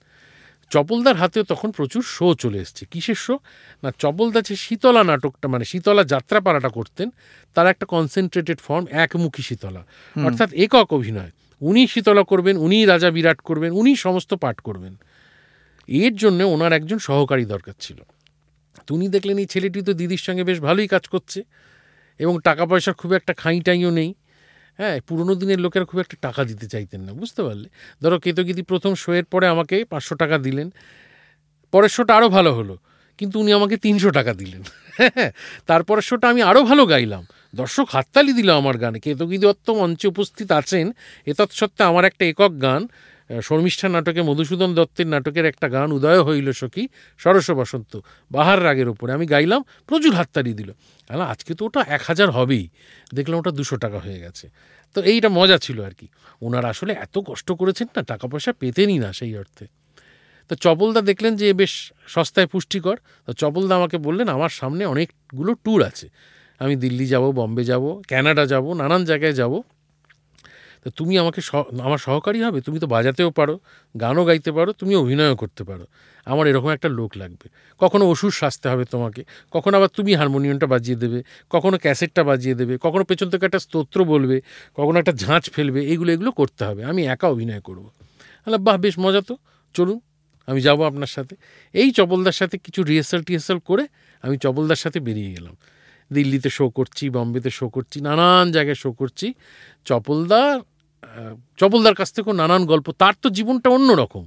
চপলদার হাতেও তখন প্রচুর শো চলে এসছে। কিসের শো? না চপলদা যে শীতলা নাটকটা মানে শীতলা যাত্রাপালাটা করতেন তার একটা কনসেন্ট্রেটেড ফর্ম একমুখী শীতলা। অর্থাৎ একক অভিনয়। উনি শীতলা করবেন, উনি রাজা বিরাট করবেন, উনি সমস্ত পাঠ করবেন। এর জন্য ওনার একজন সহকারী দরকার ছিল। তো উনি দেখলেন এই ছেলেটি তো দিদির সঙ্গে বেশ ভালোই কাজ করছে এবং টাকা পয়সার খুব একটা খাঁইটাইও নেই। হ্যাঁ পুরোনো দিনের লোকেরা খুব একটা টাকা দিতে চাইতেন না, বুঝতে পারলে? ধরো কেতকিদি প্রথম শোয়ের পরে আমাকে পাঁচশো টাকা দিলেন, পরের শোটা আরও ভালো হলো, কিন্তু উনি আমাকে তিনশো টাকা দিলেন। হ্যাঁ হ্যাঁ তারপরের শোটা আমি আরও ভালো গাইলাম। দর্শক হাততালি দিল আমার গানে কেতকি দত্ত মঞ্চে উপস্থিত আছেন। এতৎসত্ত্বে আমার একটা একক গান শর্মিষ্ঠা নাটকে মধুসূদন দত্তের নাটকের একটা গান, উদয় হইল সখী, সরস বসন্ত, বাহার রাগের ওপরে আমি গাইলাম, প্রচুর হাততালি দিল। আলা আজকে তো ওটা এক হাজার হবেই। দেখলাম ওটা দুশো টাকা হয়ে গেছে। তো এইটা মজা ছিল আর কি। ওনারা আসলে এত কষ্ট করেছেন না, টাকা পয়সা পেতেনই না সেই অর্থে। তো চপলদা দেখলেন যে বেশ সস্তায় পুষ্টিকর। তো চপলদা আমাকে বললেন, আমার সামনে অনেকগুলো ট্যুর আছে। আমি দিল্লি যাব, বম্বে যাব ক্যানাডা যাব, নানান জায়গায় যাব। তো তুমি আমাকে আমার সহকারী হবে, তুমি তো বাজাতেও পারো, গানও গাইতে পারো তুমি অভিনয়ও করতে পারো। আমার এরকম একটা লোক লাগবে। কখনো ওষুধ সাজতে হবে তোমাকে, কখনো আবার তুমি হারমোনিয়ামটা বাজিয়ে দেবে, কখনো ক্যাসেটটা বাজিয়ে দেবে, কখনো পেছন থেকে একটা স্তোত্র বলবে, কখনো একটা ঝাঁচ ফেলবে, এগুলো এগুলো করতে হবে। আমি একা অভিনয় করব। তাহলে বাহ, বেশ মজা তো। চলুন, আমি যাব আপনার সাথে। এই চপলদার সাথে কিছু রিহার্সাল টিহার্সাল করে আমি চপলদার সাথে বেরিয়ে গেলাম। দিল্লিতে শো করছি বম্বেতে শো করছি নানান জায়গায় শো করছি। চপলদার চপলদার কাছ থেকেও নানান গল্প। তার তো জীবনটা অন্যরকম।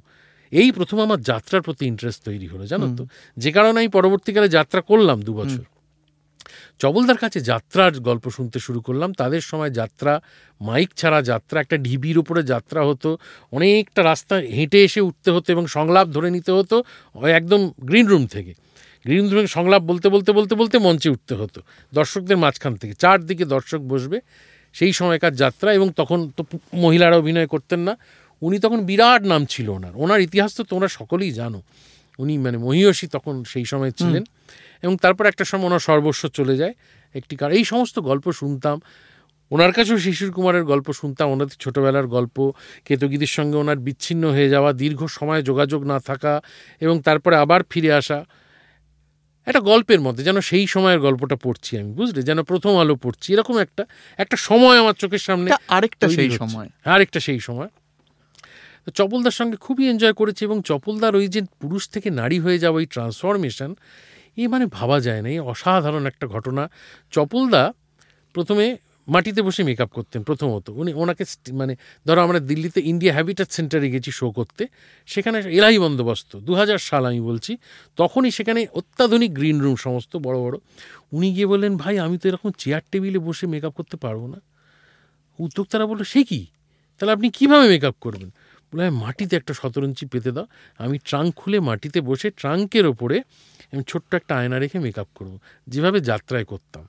এই প্রথম আমার যাত্রার প্রতি ইন্টারেস্ট তৈরি হলো জানো তো? যে কারণে আমি পরবর্তীকালে যাত্রা করলাম দু বছর। চবলদার কাছে যাত্রার গল্প শুনতে শুরু করলাম। তাদের সময় যাত্রা মাইক ছাড়া যাত্রা একটা ঢিবির উপরে যাত্রা হতো। অনেকটা রাস্তা হেঁটে এসে উঠতে হতো এবং সংলাপ ধরে নিতে হতো একদম গ্রিন রুম থেকে। গ্রিন রুমে সংলাপ বলতে বলতে বলতে বলতে মঞ্চে উঠতে হতো। দর্শকদের মাঝখান থেকে। চারদিকে দর্শক বসবে সেই সময়কার যাত্রা এবং তখন তো মহিলারা অভিনয় করতেন না। উনি তখন বিরাট নাম ছিল ওনার। ওনার ইতিহাস তো তোমরা সকলেই জানো। উনি মানে মহিয়সী তখন সেই সময় ছিলেন এবং তারপর একটা সময় ওনার সর্বস্ব চলে যায়। একটি কারণ এই সমস্ত গল্প শুনতাম। ওনার কাছেও শিশির কুমারের গল্প শুনতাম। ওনাদের ছোটোবেলার গল্প কেতগীদের সঙ্গে ওনার বিচ্ছিন্ন হয়ে যাওয়া দীর্ঘ সময় যোগাযোগ না থাকা এবং তারপরে আবার ফিরে আসা। একটা গল্পের মধ্যে যেন সেই সময়ের গল্পটা পড়ছি আমি বুঝলি? যেন প্রথম আলো পড়ছি এরকম একটা একটা সময় আমার চোখের সামনে আরেকটা সেই সময়। আরেকটা সেই সময়। চপলদার সঙ্গে খুবই এনজয় করেছি এবং চপলদার ওই যে পুরুষ থেকে নারী হয়ে যাওয়া ওই ট্রান্সফরমেশন এ মানে ভাবা যায় না এই অসাধারণ একটা ঘটনা। চপলদা প্রথমে মাটিতে বসে মেকআপ করতেন প্রথমত। উনি ওনাকে মানে ধরো আমরা দিল্লিতে ইন্ডিয়া হ্যাবিটাট সেন্টারে গেছি শো করতে, সেখানে এলাহি বন্দোবস্ত দু হাজার সাল আমি বলছি, তখনই সেখানে অত্যাধুনিক গ্রিন রুম সমস্ত বড় বড়। উনি গিয়ে বললেন, ভাই, আমি তো এরকম চেয়ার টেবিলে বসে মেকআপ করতে পারব না। উদ্যোক্তারা বলল, সে কি? তাহলে আপনি কীভাবে মেকআপ করবেন? বলে মাটিতে একটা শতরঞ্চি পেতে দাও। আমি ট্রাঙ্ক খুলে মাটিতে বসে ট্রাঙ্কের ওপরে আমি ছোট্ট একটা আয়না রেখে মেকআপ করব। যেভাবে যাত্রায় করতাম।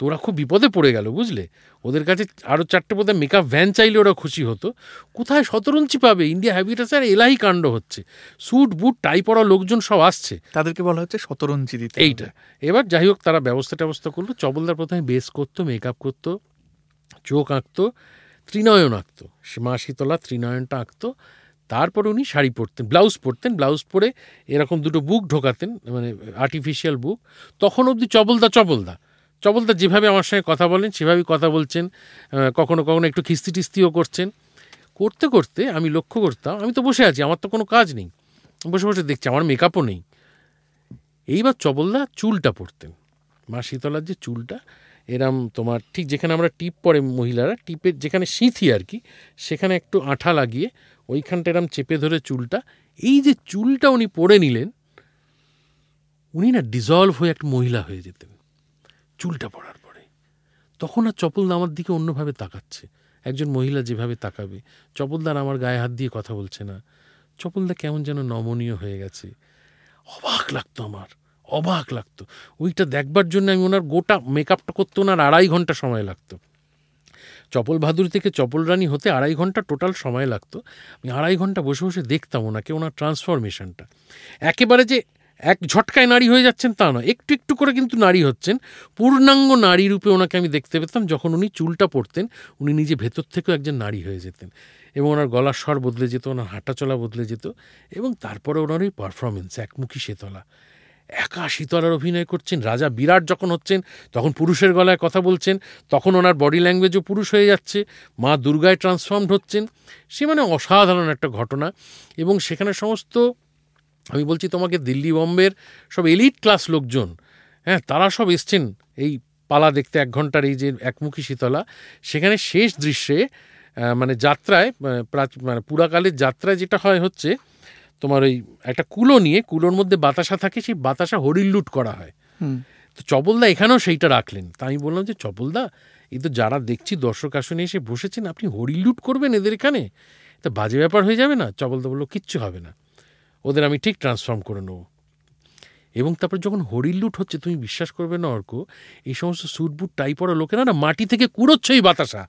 তো ওরা খুব বিপদে পড়ে গেল বুঝলে? ওদের কাছে আরও চারটে বোধহয় মেকআপ ভ্যান চাইলে ওরা খুশি হতো। কোথায় শতরঞ্চি পাবে? ইন্ডিয়া হ্যাবিটাস আর এলাহি কাণ্ড হচ্ছে। স্যুট বুট টাই পরা লোকজন সব আসছে। তাদেরকে বলা হচ্ছে শতরঞ্চি দিতে এইটা। এবার যাই হোক তারা ব্যবস্থা ট্যবস্থা করল। চবলদার প্রথমে বেস করতো মেকআপ করতো চোখ আঁকতো ত্রিনয়ন আঁকতো। মা শীতলা ত্রিনয়নটা আঁকতো। তারপর উনি শাড়ি পরতেন ব্লাউজ পরতেন। ব্লাউজ পরে এরকম দুটো বুক ঢোকাতেন মানে আর্টিফিশিয়াল বুক তখন অবধি চবলদা চবলদা। চবলদা যেভাবে আমার সঙ্গে কথা বলেন, সেভাবেই কথা বলছেন কখনো কখনো একটু খিস্তি টিস্তিও করছেন। করতে করতে আমি লক্ষ্য করতাম, আমি তো বসে আছি, আমার তো কোনো কাজ নেই। বসে বসে দেখছি আমার মেকআপও নেই। এইবার চবলদা চুলটা পরতেন। মা শীতলার যে চুলটা, এরম তোমার ঠিক যেখানে আমরা টিপ পরে মহিলারা, টিপের যেখানে সিঁথি আর কি, সেখানে একটু আঠা লাগিয়ে ওইখানটা এরম চেপে ধরে চুলটা, এই যে চুলটা উনি পরে নিলেন, উনি না ডিজলভ হয়ে একটা মহিলা হয়ে যেতেন। চুলটা পড়ার পরে। তখন আর চপলদা আমার দিকে অন্যভাবে তাকাচ্ছে। একজন মহিলা যেভাবে তাকাবে চপলদার আমার গায়ে হাত দিয়ে কথা বলছে না। চপলদা কেমন যেন নমনীয় হয়ে গেছে। অবাক লাগতো আমার, অবাক লাগতো। ওইটা দেখবার জন্য আমি ওনার গোটা মেকআপটা করতে ওনার আড়াই ঘণ্টা সময় লাগতো। চপল ভাদুরি থেকে চপল রানী হতে আড়াই ঘণ্টা টোটাল সময় লাগতো। আমি আড়াই ঘণ্টা বসে বসে দেখতাম ওনাকে, ওনার ট্রান্সফরমেশনটা। একেবারে যে এক ঝটকায় নারী হয়ে যাচ্ছেন তা নয়। একটু একটু করে কিন্তু নারী হচ্ছেন। পূর্ণাঙ্গ নারী রূপে ওনাকে আমি দেখতে পেতাম যখন উনি চুলটা পড়তেন উনি নিজে ভেতর থেকেও একজন নারী হয়ে যেতেন এবং ওনার গলার স্বর বদলে যেত, ওনার হাঁটা চলা বদলে যেত এবং তারপরে ওনার ওই পারফরমেন্স একমুখী শেতলা। একা শীতলার অভিনয় করছেন, রাজা বিরাট যখন হচ্ছেন, তখন পুরুষের গলায় কথা বলছেন, তখন ওনার বডি ল্যাঙ্গুয়েজও পুরুষ হয়ে যাচ্ছে, মা দুর্গায় ট্রান্সফর্মড হচ্ছেন। সে মানে অসাধারণ একটা ঘটনা এবং সেখানে সমস্ত আমি বলছি তোমাকে দিল্লি বম্বের সব এলিট ক্লাস লোকজন হ্যাঁ তারা সব এসছেন এই পালা দেখতে এক ঘণ্টার এই যে একমুখী শীতলা সেখানে শেষ দৃশ্যে মানে যাত্রায় মানে পুরাকালের যাত্রায় যেটা হয় হচ্ছে তোমার ওই একটা কুলো নিয়ে কুলোর মধ্যে বাতাসা থাকে সেই বাতাসা হরিল্লুট করা হয়। তো চপলদা এখানেও সেইটা রাখলেন। তা আমি বললাম যে চপলদা এই তো যারা দেখছি দর্শক আসনে এসে বসেছেন আপনি হরিল্লুট করবেন এদের এখানে? তা বাজে ব্যাপার হয়ে যাবে না? চপলদা বলল কিচ্ছু হবে না। ওদের আমি ঠিক ট্রান্সফর্ম করে নেব। এবং তারপর যখন হরিল্লুট হচ্ছে তুমি বিশ্বাস করবে না অর্ক এই সমস্ত সুটবুট টাই পড়া লোকেরা না মাটি থেকে কুড়োচ্ছে ওই বাতাসা।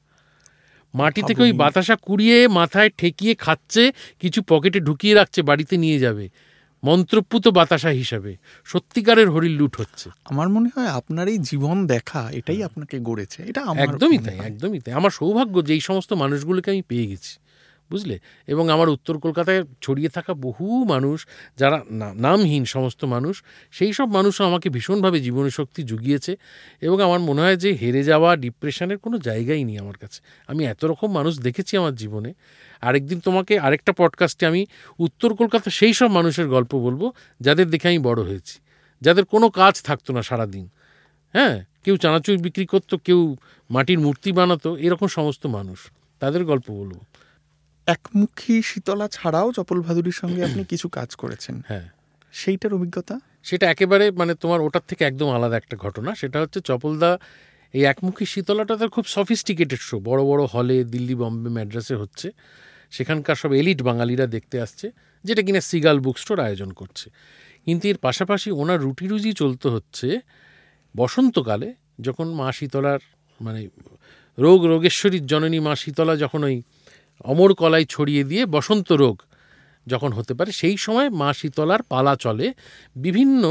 মাটি থেকে ওই বাতাসা কুড়িয়ে মাথায় ঠেকিয়ে খাচ্ছে কিছু পকেটে ঢুকিয়ে রাখছে বাড়িতে নিয়ে যাবে। মন্ত্রপুত বাতাসা হিসাবে সত্যিকারের হরিল লুট হচ্ছে। আমার মনে হয় আপনার এই জীবন দেখা এটাই আপনাকে গড়েছে। এটা একদমই তাই একদমই তাই। আমার সৌভাগ্য যে এই সমস্ত মানুষগুলোকে আমি পেয়ে গেছি। বুঝলে? এবং আমার উত্তর কলকাতায় ছড়িয়ে থাকা বহু মানুষ যারা নামহীন সমস্ত মানুষ, সেই সব মানুষও আমাকে ভীষণভাবে জীবনী শক্তি জুগিয়েছে এবং আমার মনে হয় যে হেরে যাওয়া, ডিপ্রেশনের কোনো জায়গাই নেই আমার কাছে। আমি এত রকম মানুষ দেখেছি আমার জীবনে। আরেকদিন তোমাকে আরেকটা পডকাস্টে আমি উত্তর কলকাতা সেই সব মানুষের গল্প বলব, যাদের দেখে আমি বড় হয়েছি। যাদের কোনো কাজ থাকতো না সারাদিন। হ্যাঁ? কেউ চানাচুর বিক্রি করতো, কেউ মাটির মূর্তি বানাতো, এরকম সমস্ত মানুষ। তাদের গল্প বলব। একমুখী শীতলা ছাড়াও চপল ভাদুরীর সঙ্গে আপনি কিছু কাজ করেছেন। হ্যাঁ। সেইটার অভিজ্ঞতা? সেটা একেবারে মানে তোমার ওটার থেকে একদম আলাদা একটা ঘটনা। সেটা হচ্ছে চপলদা এই একমুখী শীতলাটা তার খুব সফিস্টিকেটেড শো বড় বড় হলে দিল্লি বম্বে ম্যাড্রাসে হচ্ছে। সেখানকার সব এলিট বাঙালিরা দেখতে আসছে যেটা কিনা সিগাল বুক স্টোর আয়োজন করছে। কিন্তু এর পাশাপাশি ওনার রুটি রুজি চলতে হচ্ছে বসন্তকালে যখন মা শীতলার মানে রোগ রোগেশ্বরীর জননী মা শীতলা যখন ওই অমর কলাই ছড়িয়ে দিয়ে বসন্ত রোগ যখন হতে পারে, সেই সময় মা শীতলার পালা চলে বিভিন্ন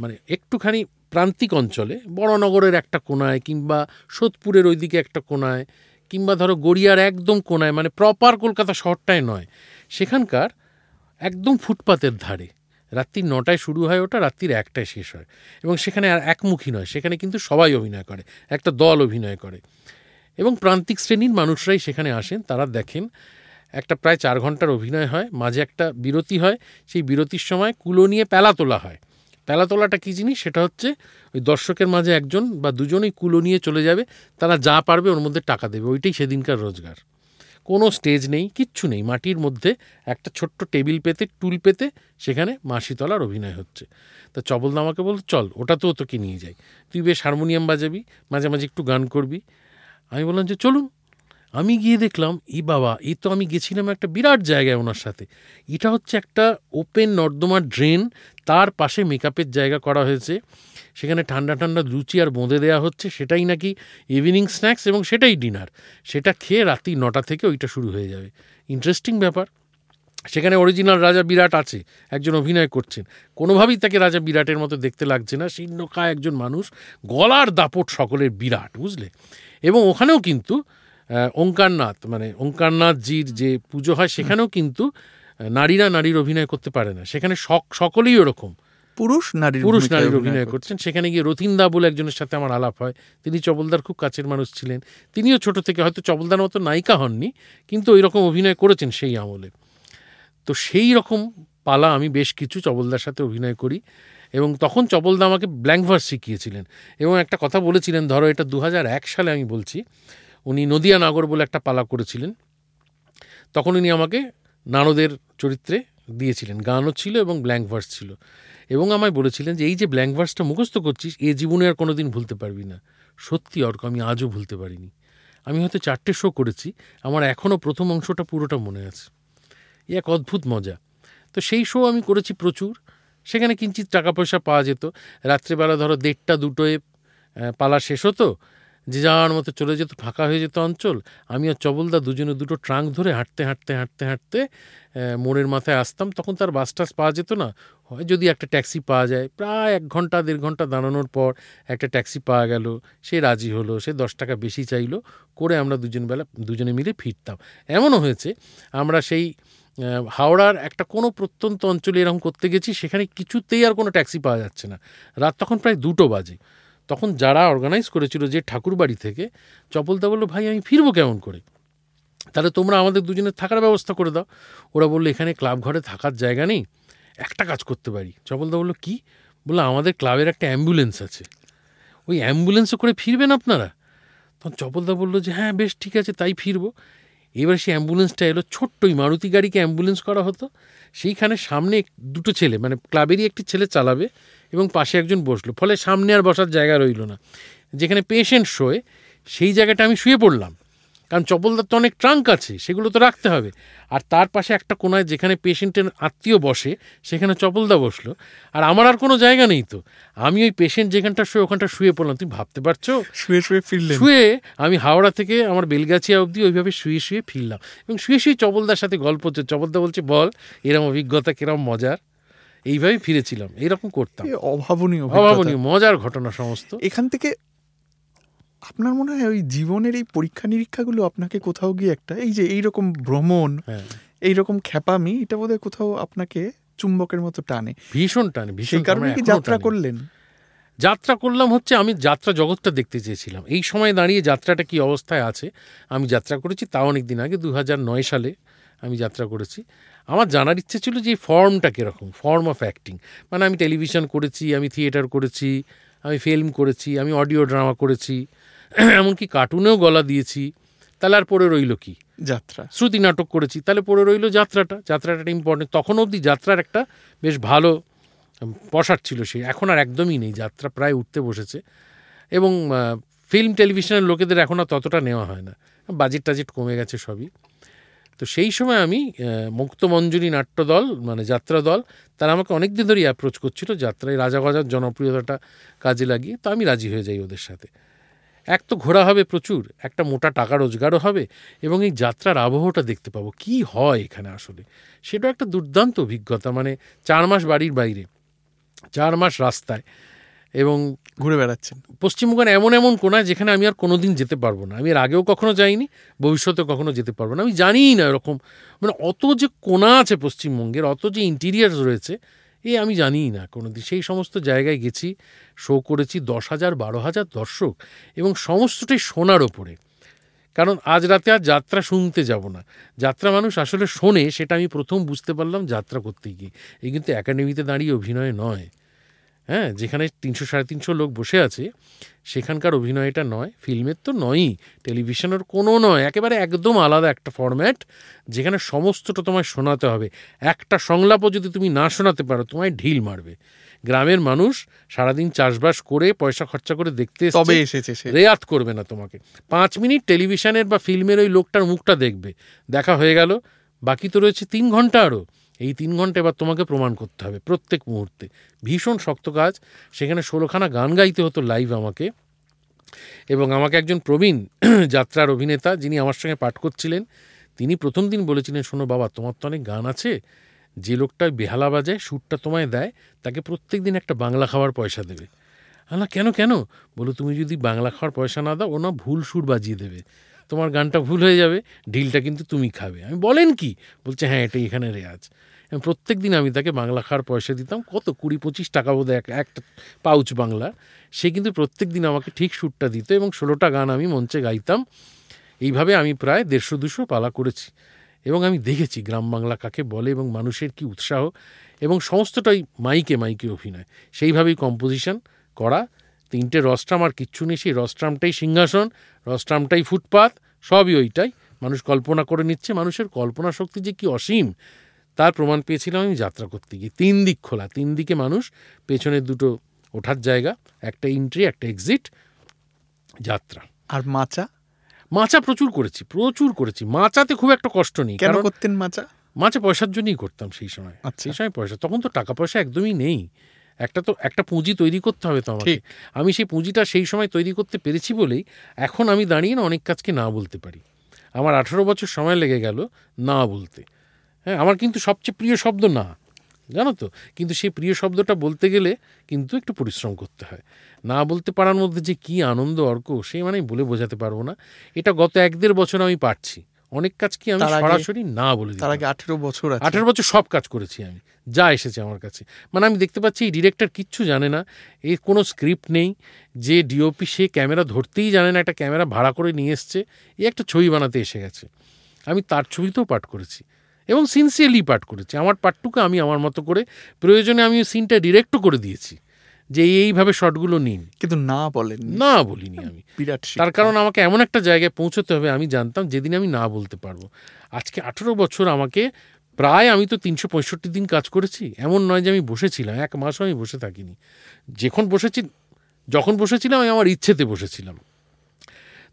মানে একটুখানি প্রান্তিক অঞ্চলে, বড়নগরের একটা কোনায় কিংবা সোদপুরের ওইদিকে একটা কোনায় কিংবা ধরো গড়িয়ার একদম কোনায় মানে প্রপার কলকাতা শহরটায় নয়, সেখানকার একদম ফুটপাতের ধারে। রাত্রি নটায় শুরু হয় ওটা, রাত্রির একটায় শেষ হয় এবং সেখানে আর একমুখী নয়, সেখানে কিন্তু সবাই অভিনয় করে, একটা দল অভিনয় করে। এবং প্রান্তিক শ্রেণির মানুষরাই সেখানে আসেন, তারা দেখেন। একটা প্রায় চার ঘণ্টার অভিনয় হয়, মাঝে একটা বিরতি হয়। সেই বিরতির সময় কুলো নিয়ে পেলা তোলা হয়। পেলা তোলাটা কী জিনিস? সেটা হচ্ছে ওই দর্শকের মাঝে একজন বা দুজনেই কুলো নিয়ে চলে যাবে, তারা যা পারবে ওর মধ্যে টাকা দেবে। ওইটাই সেদিনকার রোজগার। কোনো স্টেজ নেই, কিচ্ছু নেই। মাটির মধ্যে একটা ছোট্ট টেবিল পেতে, টুল পেতে সেখানে মাসিতলার অভিনয় হচ্ছে। তা চবলদা আমাকে বলতো চল ওটা তো তোকে নিয়ে যাই। তুই বেশ হারমোনিয়াম বাজাবি, মাঝে মাঝে একটু গান করবি। আমি বললাম যে, চলুন। আমি গিয়ে দেখলাম, ই বাবা এ তো আমি গেছিলাম একটা বিরাট জায়গায় ওনার সাথে। এটা হচ্ছে একটা ওপেন নর্দমার ড্রেন, তার পাশে মেকআপের জায়গা করা হয়েছে। সেখানে ঠান্ডা ঠান্ডা লুচি আর বোঁদে দেওয়া হচ্ছে। সেটাই নাকি ইভিনিং স্ন্যাক্স এবং সেটাই ডিনার সেটা খেয়ে রাত্রি নটা থেকে ওইটা শুরু হয়ে যাবে। ইন্টারেস্টিং ব্যাপার। সেখানে অরিজিনাল রাজা বিরাট আছে, একজন অভিনয় করছেন। কোনোভাবেই তাকে রাজা বিরাটের মতো দেখতে লাগছে না। শীর্ণকায় একজন মানুষ, গলার দাপট সকলের বিরাট, বুঝলে? এবং ওখানেও কিন্তু ওঙ্কারনাথ মানে ওঙ্কারনাথজির যে পুজো হয় সেখানেও কিন্তু নারীরা নারীর অভিনয় করতে পারে না। সেখানে সকলেই ওরকম। পুরুষ নারী পুরুষ নারীর অভিনয় করছেন। সেখানে গিয়ে রতিনদা বলে একজনের সাথে আমার আলাপ হয়। তিনি চবলদার খুব কাছের মানুষ ছিলেন। তিনিও ছোট থেকে হয়তো চবলদার মতো নায়িকা হননি কিন্তু ওই রকম অভিনয় করেছেন সেই আমলে। তো সেই রকম পালা আমি বেশ কিছু চবলদার সাথে অভিনয় করি। এবং তখন চপলদা আমাকে ব্ল্যাঙ্ক ভার্স শিখিয়েছিলেন এবং একটা কথা বলেছিলেন, ধরো এটা দু হাজার এক সালে আমি বলছি, উনি নদিয়া নাগর বলে একটা পালা করেছিলেন। তখন উনি আমাকে নারদের চরিত্রে দিয়েছিলেন। গানও ছিল এবং ব্ল্যাঙ্ক ভার্স ছিল। এবং আমায় বলেছিলেন যে, এই যে ব্ল্যাঙ্ক ভার্সটা মুখস্থ করছিস, এ জীবনে আর কোনো দিন ভুলতে পারবি না। সত্যি, অর্ক, আমি আজও ভুলতে পারিনি। আমি হয়তো চারটে শো করেছি, আমার এখনও প্রথম অংশটা পুরোটা মনে আছে। এক অদ্ভুত মজা। তো সেই শো আমি করেছি প্রচুর। সেখানে কিঞ্চিত টাকা পয়সা পাওয়া যেত। রাত্রেবেলা ধরো দেড়টা, দুটোয় পালা শেষ হতো, যে যাওয়ার মতো চলে যেত, ফাঁকা হয়ে যেত অঞ্চল। আমি আর চবলদা দুজনে দুটো ট্রাঙ্ক ধরে হাঁটতে হাঁটতে হাঁটতে হাঁটতে মোড়ের মাথায় আসতাম। তখন তার বাস টাস পাওয়া যেত না। হয় যদি একটা ট্যাক্সি পাওয়া যায়, প্রায় এক ঘণ্টা, দেড় ঘণ্টা দাঁড়ানোর পর একটা ট্যাক্সি পাওয়া গেল। সে রাজি হলো, সে দশ টাকা বেশি চাইলো, করে আমরা দুজন বেলা, দুজনে মিলে ফিরতাম। এমনও হয়েছে, আমরা সেই হাওড়ার একটা কোনো প্রত্যন্ত অঞ্চলে এরকম করতে গেছি, সেখানে কিছুতেই আর কোনো ট্যাক্সি পাওয়া যাচ্ছে না। রাত তখন প্রায় দুটো বাজে। তখন যারা অর্গানাইজ করেছিল যে ঠাকুর বাড়ি থেকে, চপলদা বলল, ভাই, আমি ফিরবো কেমন করে? তাহলে তোমরা আমাদের দুজনের থাকার ব্যবস্থা করে দাও। ওরা বলল, এখানে ক্লাব ঘরে থাকার জায়গা নেই, একটা কাজ করতে পারি। চপলদা বলল, কি? বলল, আমাদের ক্লাবের একটা অ্যাম্বুলেন্স আছে। ওই অ্যাম্বুলেন্সে করে ফিরবেন আপনারা? তখন চপলদা বলল যে হ্যাঁ বেশ, ঠিক আছে, তাই ফিরবো। এবার সেই অ্যাম্বুলেন্সটা এলো ছোট্টই মারুতি গাড়িকে অ্যাম্বুলেন্স করা হতো। সেইখানে সামনে দুটো ছেলে মানে ক্লাবেরই একটি ছেলে চালাবে এবং পাশে একজন বসল। ফলে সামনে আর বসার জায়গা রইল না। যেখানে পেশেন্ট শোয়, সেই জায়গাটা আমি শুয়ে পড়লাম। কারণ চপলদার তো অনেক ট্রাঙ্ক আছে সেগুলো তো রাখতে হবে। আর তার পাশে একটা কোনায় যেখানে পেশেন্টের আত্মীয় বসে সেখানে চপলদা বসল। আর আমার আর কোনো জায়গা নেই তো। আমি ওই পেশেন্ট যেখানটা শুয়ে ওখানটা শুয়ে পড়লাম। তুমি ভাবতে পারছ? শুয়ে শুয়ে ফিরলে শুয়ে আমি হাওড়া থেকে আমার বেলগাছিয়া অবধি ওইভাবে শুয়ে শুয়ে ফিরলাম। এবং শুয়ে শুয়ে চপলদার সাথে গল্প হচ্ছে। চপলদা বলছে বল এরম অভিজ্ঞতা কিরম মজার? এইভাবে ফিরেছিলাম। এইরকম করতাম। অভাবনীয় অভাবনীয় মজার ঘটনা সমস্ত। এখান থেকে আপনার মনে হয় ওই জীবনের এই পরীক্ষা নিরীক্ষাগুলো আপনাকে কোথাও গিয়ে একটা এই যে এইরকম ভ্রমণ হ্যাঁ। এইরকম খ্যাপামি এটা বোধহয় কোথাও আপনাকে চুম্বকের মতো টানে। ভীষণ টানে ভীষণ কারণে কি যাত্রা করলেন? যাত্রা করলাম হচ্ছে আমি যাত্রা জগৎটা দেখতে চেয়েছিলাম। এই সময় দাঁড়িয়ে যাত্রাটা কি অবস্থায় আছে আমি যাত্রা করেছি তাও অনেক দিন আগে দু নয় সালে আমি যাত্রা করেছি। আমার জানার ইচ্ছে ছিল যে এই ফর্মটা কীরকম ফর্ম অফ অ্যাক্টিং। মানে আমি টেলিভিশন করেছি আমি থিয়েটার করেছি আমি ফিল্ম করেছি আমি অডিও ড্রামা করেছি এমনকি কার্টুনেও গলা দিয়েছি তাহলে আর পড়ে রইল কি? যাত্রা। শ্রুতি নাটক করেছি তাহলে পড়ে রইল যাত্রাটা। যাত্রাটা ইম্পর্টেন্ট তখন অবধি যাত্রার একটা বেশ ভালো পশার ছিল সে। এখন আর একদমই নেই। যাত্রা প্রায় উঠতে বসেছে। এবং ফিল্ম টেলিভিশনের লোকেদের এখন আর ততটা নেওয়া হয় না। বাজেট টাজেট কমে গেছে সবই। তো সেই সময় আমি মুক্তমঞ্জুরি নাট্য দল মানে যাত্রা দল তারা আমাকে অনেক দিন ধরেই অ্যাপ্রোচ করছিল যাত্রায় রাজা গজার জনপ্রিয়তাটা কাজে লাগিয়ে। তো আমি রাজি হয়ে যাই ওদের সাথে। এক তো ঘোরা হবে প্রচুর একটা মোটা টাকা রোজগারও হবে এবং এই যাত্রার আবহটা দেখতে পাবো। কি হয় এখানে আসলে? সেটাও একটা দুর্দান্ত অভিজ্ঞতা মানে চার মাস বাড়ির বাইরে চার মাস রাস্তায় এবং ঘুরে বেড়াচ্ছেন। পশ্চিমবঙ্গের এমন এমন কোনায় যেখানে আমি আর কোনোদিন যেতে পারব না। আমি এর আগেও কখনো যাইনি ভবিষ্যতে কখনো যেতে পারব না। আমি জানিই না এরকম মানে অত যে কোনা আছে পশ্চিমবঙ্গের অত যে ইন্টিরিয়ার রয়েছে এ আমি জানি না, কোনো দিন সেই সমস্ত জায়গায় গেছি শো করেছি দশ হাজার, বারো হাজার দর্শক এবং সমস্তটাই শোনার ওপরে। কারণ আজ রাতে আর যাত্রা শুনতে যাব না। যাত্রা মানুষ আসলে শোনে, সেটা আমি প্রথম বুঝতে পারলাম যাত্রা করতে গিয়ে। এই কিন্তু একাডেমিতে দাঁড়িয়ে অভিনয় নয়। হ্যাঁ যেখানে তিনশো সাড়ে তিনশো লোক বসে আছে সেখানকার অভিনয়টা নয় ফিল্মের তো নয়ই টেলিভিশনের কোনো নয় একেবারে একদম আলাদা একটা ফর্ম্যাট যেখানে সমস্তটা তোমায় শোনাতে হবে। একটা সংলাপও যদি তুমি না শোনাতে পারো তোমায় ঢিল মারবে। গ্রামের মানুষ সারাদিন চাষবাস করে পয়সা খরচা করে দেখতে তবে এসেছে রেয়াত করবে না তোমাকে। পাঁচ মিনিট টেলিভিশনের বা ফিল্মের ওই লোকটার মুখটা দেখবে। দেখা হয়ে গেল বাকি তো রয়েছে তিন ঘণ্টা আরও। এই তিন ঘণ্টা এবার তোমাকে প্রমাণ করতে হবে প্রত্যেক মুহূর্তে। ভীষণ শক্ত কাজ। সেখানে ষোলোখানা গান গাইতে হতো লাইভ আমাকে। এবং আমাকে একজন প্রবীণ যাত্রার অভিনেতা যিনি আমার সঙ্গে পাঠ করছিলেন, তিনি প্রথম দিন বলেছিলেন, শোনো বাবা, তোমার তো অনেক গান আছে। যে লোকটা বেহালা বাজায় সুরটা তোমায় দেয়, তাকে প্রত্যেক দিন একটা বাংলা খাওয়ার পয়সা দেবে। আলা কেন কেন? বলো, তুমি যদি বাংলা খাওয়ার পয়সা না দাও ও না ভুল সুর বাজিয়ে দেবে। তোমার গানটা ভুল হয়ে যাবে ঢিলটা কিন্তু তুমি খাবে। আমি বলেন কি? বলছে হ্যাঁ এটা এখানে রেয়াজ প্রত্যেক দিন আমি তাকে বাংলা খাওয়ার পয়সা দিতাম, কত কুড়ি পঁচিশ টাকা বোধ এক, একটা পাউচ বাংলা। সে কিন্তু প্রত্যেক দিন আমাকে ঠিক সুরটা দিত এবং ষোলোটা গান আমি মঞ্চে গাইতাম। এইভাবে আমি প্রায় দেড়শো দুশো পালা করেছি এবং আমি দেখেছি গ্রাম বাংলা কাকে বলে এবং মানুষের কি উৎসাহ এবং সমস্তটাই মাইকে মাইকে অভিনয়। সেইভাবেই কম্পোজিশন করা তিনটে রস্ট্রাম আর কিচ্ছু নেই সেই রস্ট্রামটাই সিংহাসন রস্ট্রামটাই ফুটপাত সবই ওইটাই। মানুষ কল্পনা করে নিচ্ছে মানুষের কল্পনা শক্তি যে কি অসীম। তার প্রমাণ পেয়েছিলাম আমি যাত্রা করতে গিয়ে। তিন দিক খোলা তিন দিকে মানুষ পেছনের দুটো ওঠার জায়গা একটা এন্ট্রি একটা এক্সিট যাত্রা। আর মাচা? মাচা প্রচুর করেছি প্রচুর করেছি। মাচাতে খুব একটা কষ্ট নেই কেন করতেন মাচা? মাচা পয়সার জন্যই করতাম সেই সময়। আচ্ছা। সেই সময় পয়সা তখন তো টাকা পয়সা একদমই নেই। একটা তো একটা পুঁজি তৈরি করতে হবে তো আমাকে। আমি সেই পুঁজিটা সেই সময় তৈরি করতে পেরেছি বলেই এখন আমি দাঁড়িয়ে না অনেক কাজকে না বলতে পারি। আমার আঠারো বছর সময় লেগে গেল না বলতে। হ্যাঁ আমার কিন্তু সবচেয়ে প্রিয় শব্দ না জানো তো? কিন্তু সেই প্রিয় শব্দটা বলতে গেলে কিন্তু একটু পরিশ্রম করতে হয়। না বলতে পারার মধ্যে যে কি আনন্দ অর্ক সেই মানে বলে বোঝাতে পারব না। এটা গত এক দেড় বছর আমি পারছি। অনেক কাজ কি আমি সরাসরি না বলে তার আগে আঠেরো বছর আঠেরো বছর সব কাজ করেছি আমি যা এসেছে আমার কাছে। মানে আমি দেখতে পাচ্ছি এই ডিরেক্টর কিচ্ছু জানে না এর কোনো স্ক্রিপ্ট নেই যে ডিওপি সে ক্যামেরা ধরতেই জানে না একটা ক্যামেরা ভাড়া করে নিয়ে এসছে এ একটা ছবি বানাতে এসে গেছে। আমি তার ছবিতেও পাঠ করেছি এবং সিনসিয়ারলি পাঠ করেছি। আমার পাঠটুকু আমি আমার মতো করে প্রয়োজনে আমি সিনটা ডিরেক্টও করে দিয়েছি। যে এইভাবে শটগুলো নিন। কিন্তু না বলেন না বলিনি আমি। বিরাট তার কারণ আমাকে এমন একটা জায়গায় পৌঁছতে হবে আমি জানতাম যেদিন আমি না বলতে পারব। আজকে আঠেরো বছর আমাকে প্রায় আমি তো তিনশো পঁয়ষট্টি দিন কাজ করেছি। এমন নয় যে আমি বসেছিলাম এক মাসও আমি বসে থাকিনি। যখন বসেছি যখন বসেছিলাম আমি আমার ইচ্ছেতে বসেছিলাম।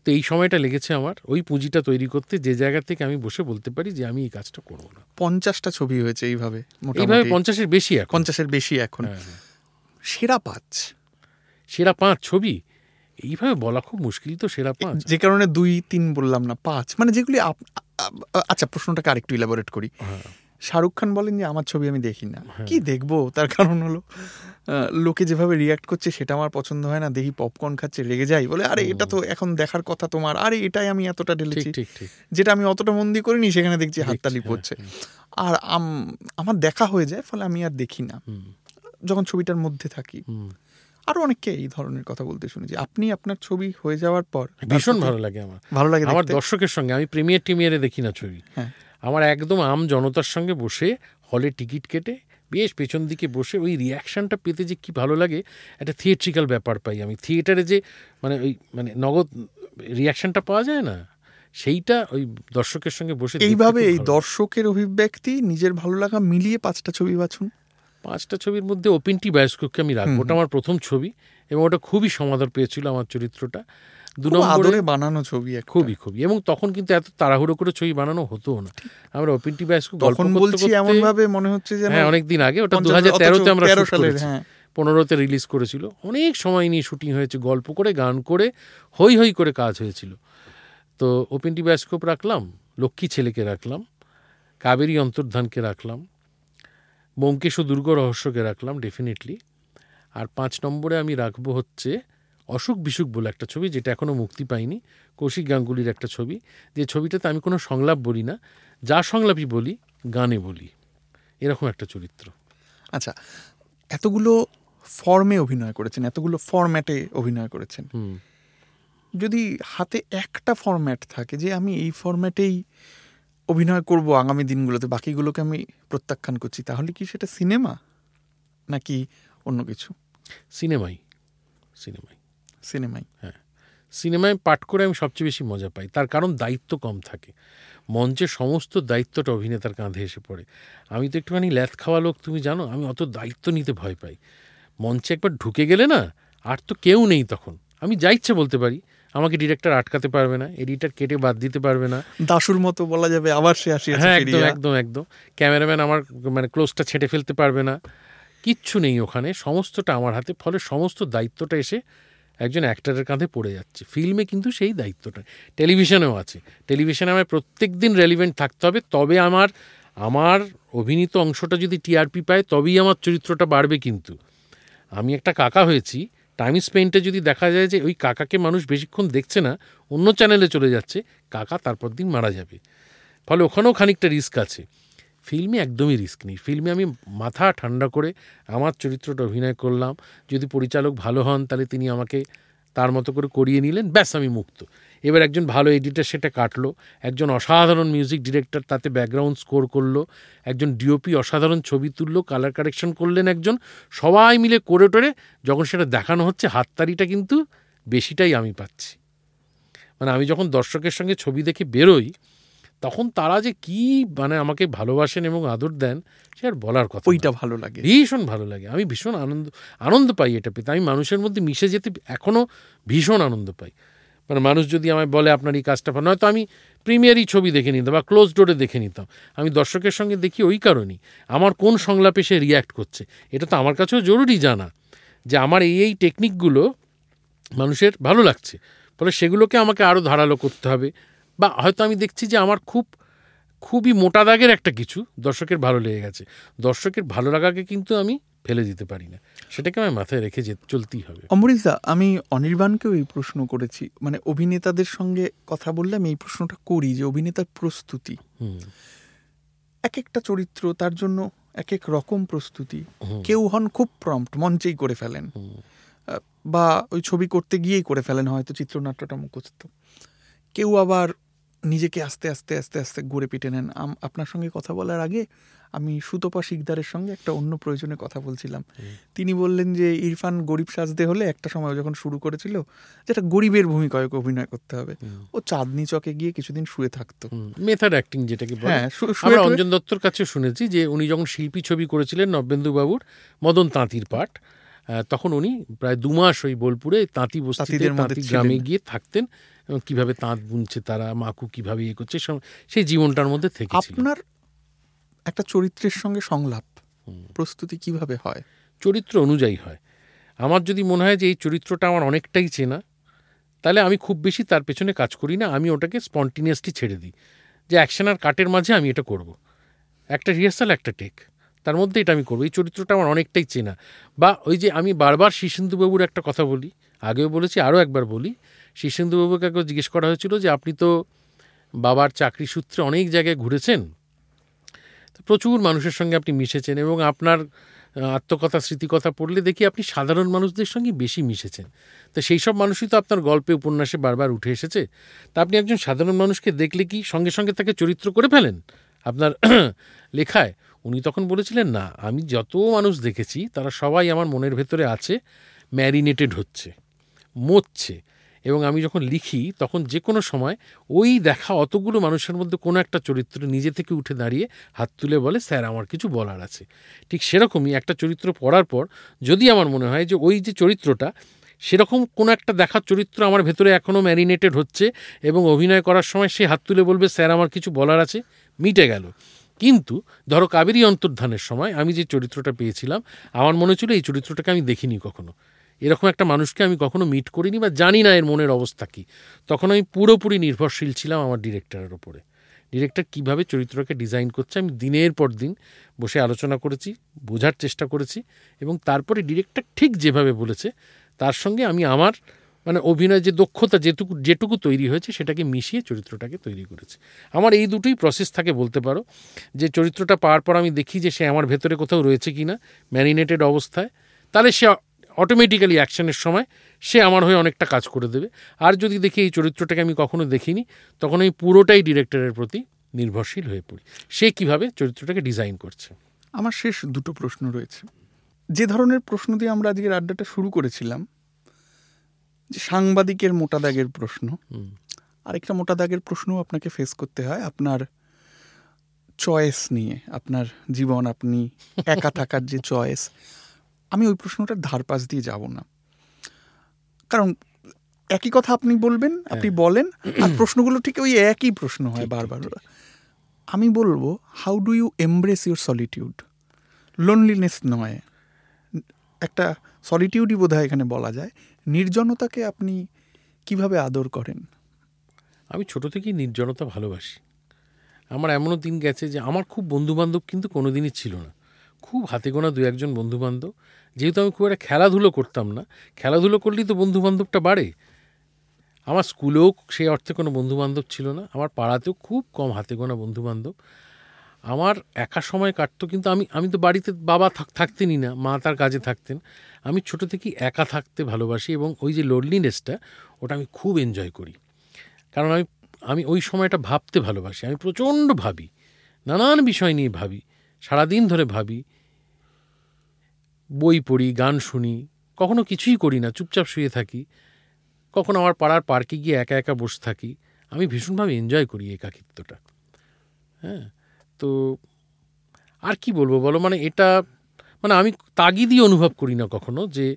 তো এই সময়টা লেগেছে আমার ওই পুঁজিটা তৈরি করতে যে জায়গা থেকে আমি বসে বলতে পারি যে আমি এই কাজটা করব না। পঞ্চাশটা ছবি হয়েছে এইভাবে এইভাবে পঞ্চাশের বেশি এখন। পঞ্চাশের বেশি এখন। হ্যাঁ, হ্যাঁ। সেরা পাঁচ। সেরা পাঁচ ছবি? এইভাবে বলা খুব মুশকিল তো সেরা পাঁচ। যে কারণে দুই তিন বললাম না পাঁচ। মানে যেগুলি আচ্ছা প্রশ্নটাকে আরেকটু ইলাবোরেট করি। হ্যাঁ। শাহরুখ খান বলেন যে আমার ছবি আমি দেখি না। কি দেখব? তার কারণ হলো লোকে যেভাবে রিয়াক্ট করছে সেটা আমার পছন্দ হয় না। দেখি পপকর্ন খাচ্ছে রেগে যাই বলে আরে এটা তো এখন দেখার কথা তোমার। আরে এটাই আমি এতটা ঢেলেছি। যেটা আমি অতটা মন্দি করিনি সেখানে দেখছি হাততালি হ্যাঁ, পড়ছে আর আমার দেখা হয়ে যায় ফলে আমি আর দেখি না। যখন ছবিটার মধ্যে থাকি। আরও অনেককে এই ধরনের কথা বলতে শুনেছি আপনি আপনার ছবি হয়ে যাওয়ার পর ভীষণ ভালো লাগে আমার। ভালো লাগে আমার দর্শকের সঙ্গে আমি প্রিমিয়ার টিমিয়ারে দেখি না ছবি। হ্যাঁ। আমার একদম আম জনতার সঙ্গে বসে হলে টিকিট কেটে বেশ পেছন দিকে বসে ওই রিয়াকশনটা পেতে যে কি ভালো লাগে একটা থিয়েট্রিক্যাল ব্যাপার পাই আমি। থিয়েটারে যে মানে ওই মানে নগদ রিয়াকশনটা পাওয়া যায় না সেইটা ওই দর্শকের সঙ্গে বসে এইভাবে এই দর্শকের অভিব্যক্তি নিজের ভালো লাগা মিলিয়ে পাঁচটা ছবি বাছুন। পাঁচটা ছবির মধ্যে ওপেনটি বায়োস্কোপকে আমি রাখব। ওটা আমার প্রথম ছবি এবং ওটা খুবই সমাদর পেয়েছিল আমার চরিত্রটা। দু নম্বরে বানানো ছবি খুবই খুবই। এবং তখন কিন্তু এত তাড়াহুড়ো করে ছবি বানানো হতো না। আমরা ওপেনটি বায়োস্কোপ গল্প তখন বলছি এমন ভাবে মনে হচ্ছে যে হ্যাঁ অনেক দিন আগে ওটা দু হাজার তেরোতে আমরা 13 শুট সালের, হ্যাঁ। পনেরোতে রিলিজ করেছিল। অনেক সময় নিয়ে শুটিং হয়েছে গল্প করে গান করে হই হই করে কাজ হয়েছিল। তো ওপেনটি বায়োস্কোপ রাখলাম লক্ষ্মী ছেলেকে রাখলাম কাবেরী অন্তর্ধানকে রাখলাম ব্যোমকেশ ও দুর্গ রহস্যকে রাখলাম ডেফিনেটলি আর পাঁচ নম্বরে আমি রাখব হচ্ছে অসুখ বিসুখ বলে একটা ছবি যেটা এখনও মুক্তি পায়নি কৌশিক গাঙ্গুলির একটা ছবি। যে ছবিটাতে আমি কোনো সংলাপ বলি না যা সংলাপই বলি গানে বলি। এরকম একটা চরিত্র। আচ্ছা এতগুলো ফর্মে অভিনয় করেছেন এতগুলো ফর্ম্যাটে অভিনয় করেছেন। যদি হাতে একটা ফর্ম্যাট থাকে যে আমি এই ফরম্যাটেই অভিনয় করব আগামী দিনগুলোতে বাকিগুলোকে আমি প্রত্যাখ্যান করছি। তাহলে কি সেটা সিনেমা নাকি অন্য কিছু? সিনেমাই। সিনেমাই। সিনেমাই। হ্যাঁ। সিনেমায় পাঠ করে আমি সবচেয়ে বেশি মজা পাই। তার কারণ দায়িত্ব কম থাকে। মঞ্চে সমস্ত দায়িত্বটা অভিনেতার কাঁধে এসে পড়ে। আমি তো একটুখানি ল্যাথ খাওয়া লোক তুমি জানো আমি অত দায়িত্ব নিতে ভয় পাই। মঞ্চে একবার ঢুকে গেলে না আর তো কেউ নেই তখন। আমি যা ইচ্ছে বলতে পারি। আমাকে ডিরেক্টর আটকাতে পারবে না এডিটার কেটে বাদ দিতে পারবে না। দাসুর মতো বলা যাবে আবার সে আসি হ্যাঁ একদম একদম একদম। ক্যামেরাম্যান আমার মানে ক্লোজটা ছেটে ফেলতে পারবে না। কিচ্ছু নেই ওখানে সমস্তটা আমার হাতে ফলে সমস্ত দায়িত্বটা এসে একজন অ্যাক্টারের কাঁধে পড়ে যাচ্ছে। ফিল্মে কিন্তু সেই দায়িত্বটা টেলিভিশনেও আছে। টেলিভিশনে আমার প্রত্যেক দিন রেলিভেন্ট থাকতে হবে তবে আমার আমার অভিনীত অংশটা যদি টিআরপি পায় তবেই আমার চরিত্রটা বাড়বে কিন্তু। আমি একটা কাকা হয়েছি টাইম স্পেন্টে যদি দেখা যায় যে ওই কাকাকে মানুষ বেশিক্ষণ দেখছে না, অন্য চ্যানেলে চলে যাচ্ছে, কাকা তারপর দিন মারা যাবে। ফলে ওখানেও খানিকটা রিস্ক আছে। ফিল্মে একদমই রিস্ক নেই। ফিল্মে আমি মাথা ঠান্ডা করে আমার চরিত্রটা অভিনয় করলাম। যদি পরিচালক ভালো হন, তাহলে তিনি আমাকে তার মতো করে করিয়ে নিলেন, ব্যাস আমি মুক্ত। এবার একজন ভালো এডিটার সেটা কাটলো একজন অসাধারণ মিউজিক ডিরেক্টর তাতে ব্যাকগ্রাউন্ড স্কোর করল একজন ডিওপি অসাধারণ ছবি তুললো কালার কারেকশন করলেন একজন সবাই মিলে করে টোরে যখন সেটা দেখানো হচ্ছে হাততারিটা কিন্তু বেশিটাই আমি পাচ্ছি। মানে আমি যখন দর্শকের সঙ্গে ছবি দেখে বেরোই তখন তারা যে কি মানে আমাকে ভালোবাসেন এবং আদর দেন সে আর বলার কথা ওইটা ভালো লাগে। ভীষণ ভালো লাগে। আমি ভীষণ আনন্দ আনন্দ পাই এটা পেতে। আমি মানুষের মধ্যে মিশে যেতে এখনও ভীষণ আনন্দ পাই। মানে মানুষ যদি আমায় বলে আপনার এই কাজটা ভালো, নয়তো আমি প্রিমিয়ারই ছবি দেখে নিতাম বা ক্লোজ ডোরে দেখে নিতাম। আমি দর্শকের সঙ্গে দেখি ওই কারণেই। আমার কোন সংলাপে সে রিয়্যাক্ট করছে, এটা তো আমার কাছেও জরুরি জানা যে আমার এই এই টেকনিকগুলো মানুষের ভালো লাগছে। ফলে সেগুলোকে আমাকে আরও ধারালো করতে হবে বা হয়তো আমি দেখছি যে আমার খুব, খুবই মোটা দাগের একটা কিছু দর্শকের ভালো লেগে গেছে। দর্শকের ভালো লাগাকে কিন্তু আমি ফেলে দিতে পারি না সেটাকে আমি মাথায় রেখে যে চলতেই হবে অমরিশদা আমি অনির্বাণকেও এই প্রশ্ন করেছি মানে অভিনেতাদের সঙ্গে কথা বললে আমি এই প্রশ্নটা করি যে অভিনেতার প্রস্তুতি এক একটা চরিত্র তার জন্য এক এক রকম প্রস্তুতি কেউ হন খুব প্রম্পট মঞ্চেই করে ফেলেন বা ওই ছবি করতে গিয়েই করে ফেলেন হয়তো চিত্রনাট্যটা মুখস্থ কেউ আবার নিজেকে আস্তে আস্তে আস্তে আস্তে গড়ে পিটে নেন আপনার সঙ্গে কথা বলার আগে আমি সুতপা শিকদারের সঙ্গে একটা অন্য প্রয়োজনে কথা বলছিলাম। তিনি বললেন যে ইরফান গরিব সাজতে হলে একটা সময় যখন শুরু করেছিল যেটা গরিবের ভূমিকায় অভিনয় করতে হবে। ও চাঁদনি চকে গিয়ে কিছুদিন শুয়ে থাকতো। মেথড অ্যাক্টিং যেটাকে হ্যাঁ আমরা অঞ্জন দত্তর কাছে শুনেছি যে উনি যখন শিল্পী ছবি করেছিলেন নবেন্দু বাবুর মদন তাঁতির পাঠ তখন উনি প্রায় দু মাস ওই বোলপুরে তাঁতি বস্তিতে তাঁতি গ্রামে গিয়ে থাকতেন এবং কীভাবে তাঁত বুনছে তারা মাকু কীভাবে ইয়ে করছে সেই জীবনটার মধ্যে থেকে আপনার একটা চরিত্রের সঙ্গে সংলাপ। প্রস্তুতি কীভাবে হয়? চরিত্র অনুযায়ী হয়। আমার যদি মনে হয় যে এই চরিত্রটা আমার অনেকটাই চেনা তাহলে আমি খুব বেশি তার পেছনে কাজ করি না। আমি ওটাকে স্পন্টিনিয়াসলি ছেড়ে দিই যে অ্যাকশন আর কাটের মাঝে আমি এটা করব। একটা রিহার্সাল একটা টেক। তার মধ্যে এটা আমি করব। এই চরিত্রটা আমার অনেকটাই চেনা। বা ওই যে আমি বারবার শীর্ষেন্দুবাবুর একটা কথা বলি আগেও বলেছি আরও একবার বলি। শীর্ষেন্দুবাবুকে একবার জিজ্ঞেস করা হয়েছিল যে আপনি তো বাবার চাকরি সূত্রে অনেক জায়গায় ঘুরেছেন প্রচুর মানুষের সঙ্গে আপনি মিশেছেন এবং আপনার আত্মকথা, স্মৃতিকথা পড়লে দেখি আপনি সাধারণ মানুষদের সঙ্গে বেশি মিশেছেন। তো সেই সব মানুষই তো আপনার গল্পে, উপন্যাসে বারবার উঠে এসেছে। তা আপনি একজন সাধারণ মানুষকে দেখলে কি সঙ্গে সঙ্গে তাকে চরিত্র করে ফেলেন? আপনার লেখায় উনি তখন বলেছিলেন, না, আমি যত মানুষ দেখেছি, তারা সবাই আমার মনের ভেতরে আছে, ম্যারিনেটেড হচ্ছে, মরছে। এবং আমি যখন লিখি, তখন যে কোনো সময় ওই দেখা অতগুলো মানুষের মধ্যে কোনো একটা চরিত্র নিজে থেকে উঠে দাঁড়িয়ে হাত তুলে বলে, স্যার, আমার কিছু বলার আছে। ঠিক সেরকমই একটা চরিত্র পড়ার পর যদি আমার মনে হয় যে ওই যে চরিত্রটা, সেরকম কোনো একটা দেখার চরিত্র আমার ভেতরে এখনও ম্যারিনেটেড হচ্ছে এবং অভিনয় করার সময় সে হাত তুলে বলবে, স্যার, আমার কিছু বলার আছে। মিটে গেল। কিন্তু ধরো কাবেরী অন্তর্ধানের সময় আমি যে চরিত্রটা পেয়েছিলাম, আমার মনে ছিল এই চরিত্রটাকে আমি দেখিনি কখনো। এরকম একটা মানুষকে আমি কখনো মিট করিনি বা জানি না এর মনের অবস্থা কী। তখন আমি পুরোপুরি নির্ভরশীল ছিলাম আমার ডিরেক্টরের ওপরে ডিরেক্টর কীভাবে চরিত্রকে ডিজাইন করছে আমি দিনের পর দিন বসে আলোচনা করেছি, বোঝার চেষ্টা করেছি এবং তারপরে ডিরেক্টর ঠিক যেভাবে বলেছে, তার সঙ্গে আমি আমার মানে অভিনয় যে দক্ষতা যেটুকু যেটুকু তৈরি হয়েছে সেটাকে মিশিয়ে চরিত্রটাকে তৈরি করেছি। আমার এই দুটোই প্রসেস থাকে বলতে পারো, যে চরিত্রটা পাওয়ার পর আমি দেখি যে সে আমার ভেতরে কোথাও রয়েছে কি না ম্যারিনেটেড অবস্থায়, তাহলে সে অটোমেটিক্যালি অ্যাকশনের সময় সে আমার হয়ে অনেকটা কাজ করে দেবে। আর যদি দেখি এই চরিত্রটাকে আমি কখনো দেখিনি তখন আমি পুরোটাই ডিরেক্টরের প্রতি নির্ভরশীল হয়ে পড়ি। সে কীভাবে চরিত্রটাকে ডিজাইন করছে? আমার শেষ দুটো প্রশ্ন রয়েছে। যে ধরনের প্রশ্ন দিয়ে আমরা আজকের আড্ডাটা শুরু করেছিলাম যে সাংবাদিকের মোটা দাগের প্রশ্ন। আরেকটা মোটা দাগের প্রশ্নও আপনাকে ফেস করতে হয় আপনার চয়েস নিয়ে আপনার জীবন আপনি একা থাকার যে চয়েস আমি ওই প্রশ্নটার ধারপাশ দিয়ে যাব না। কারণ একই কথা আপনি বলবেন আপনি বলেন আর প্রশ্নগুলো ঠিক ওই একই প্রশ্ন হয় বারবার। আমি বলব how do you embrace your solitude loneliness নয়। একটা সলিটিউডই বোধ এখানে বলা যায়। নির্জনতাকে আপনি কীভাবে আদর করেন? আমি ছোট থেকেই নির্জনতা ভালোবাসি। আমার এমনও দিন গেছে যে আমার খুব বন্ধুবান্ধব কিন্তু কোনোদিনই ছিল না। খুব হাতে গোনা দু একজন বন্ধুবান্ধব। যেহেতু আমি খুব একটা খেলাধুলো করতাম না, খেলাধুলো করলেই তো বন্ধুবান্ধবটা বাড়ে। আমার স্কুলেও সেই অর্থে কোনো বন্ধুবান্ধব ছিল না, আমার পাড়াতেও খুব কম হাতে গোনা বন্ধুবান্ধব। আমার একা সময় কাটতো, কিন্তু আমি আমি তো বাড়িতে বাবা থাক- থাকতেনই না, মা তার কাজে থাকতেন। আমি ছোট থেকেই একা থাকতে ভালোবাসি এবং ওই যে লোনলিনেসটা ওটা আমি খুব এনজয় করি। কারণ আমি আমি ওই সময়টা ভাবতে ভালোবাসি, আমি প্রচণ্ড ভাবি, নানান বিষয় নিয়ে ভাবি, সারাদিন ধরে ভাবি বই পড়ি, গান শুনি, কখনো কিছুই করি না, চুপচাপ শুয়ে থাকি। কখনো আমার পাড়ার পার্কে গিয়ে একা একা বসে থাকি। আমি ভীষণভাবে এনজয় করি একাকিত্বটা হ্যাঁ তো আর কি বলব বলো? মানে এটা মানে আমি তাগিদই অনুভব করি না কখনো যে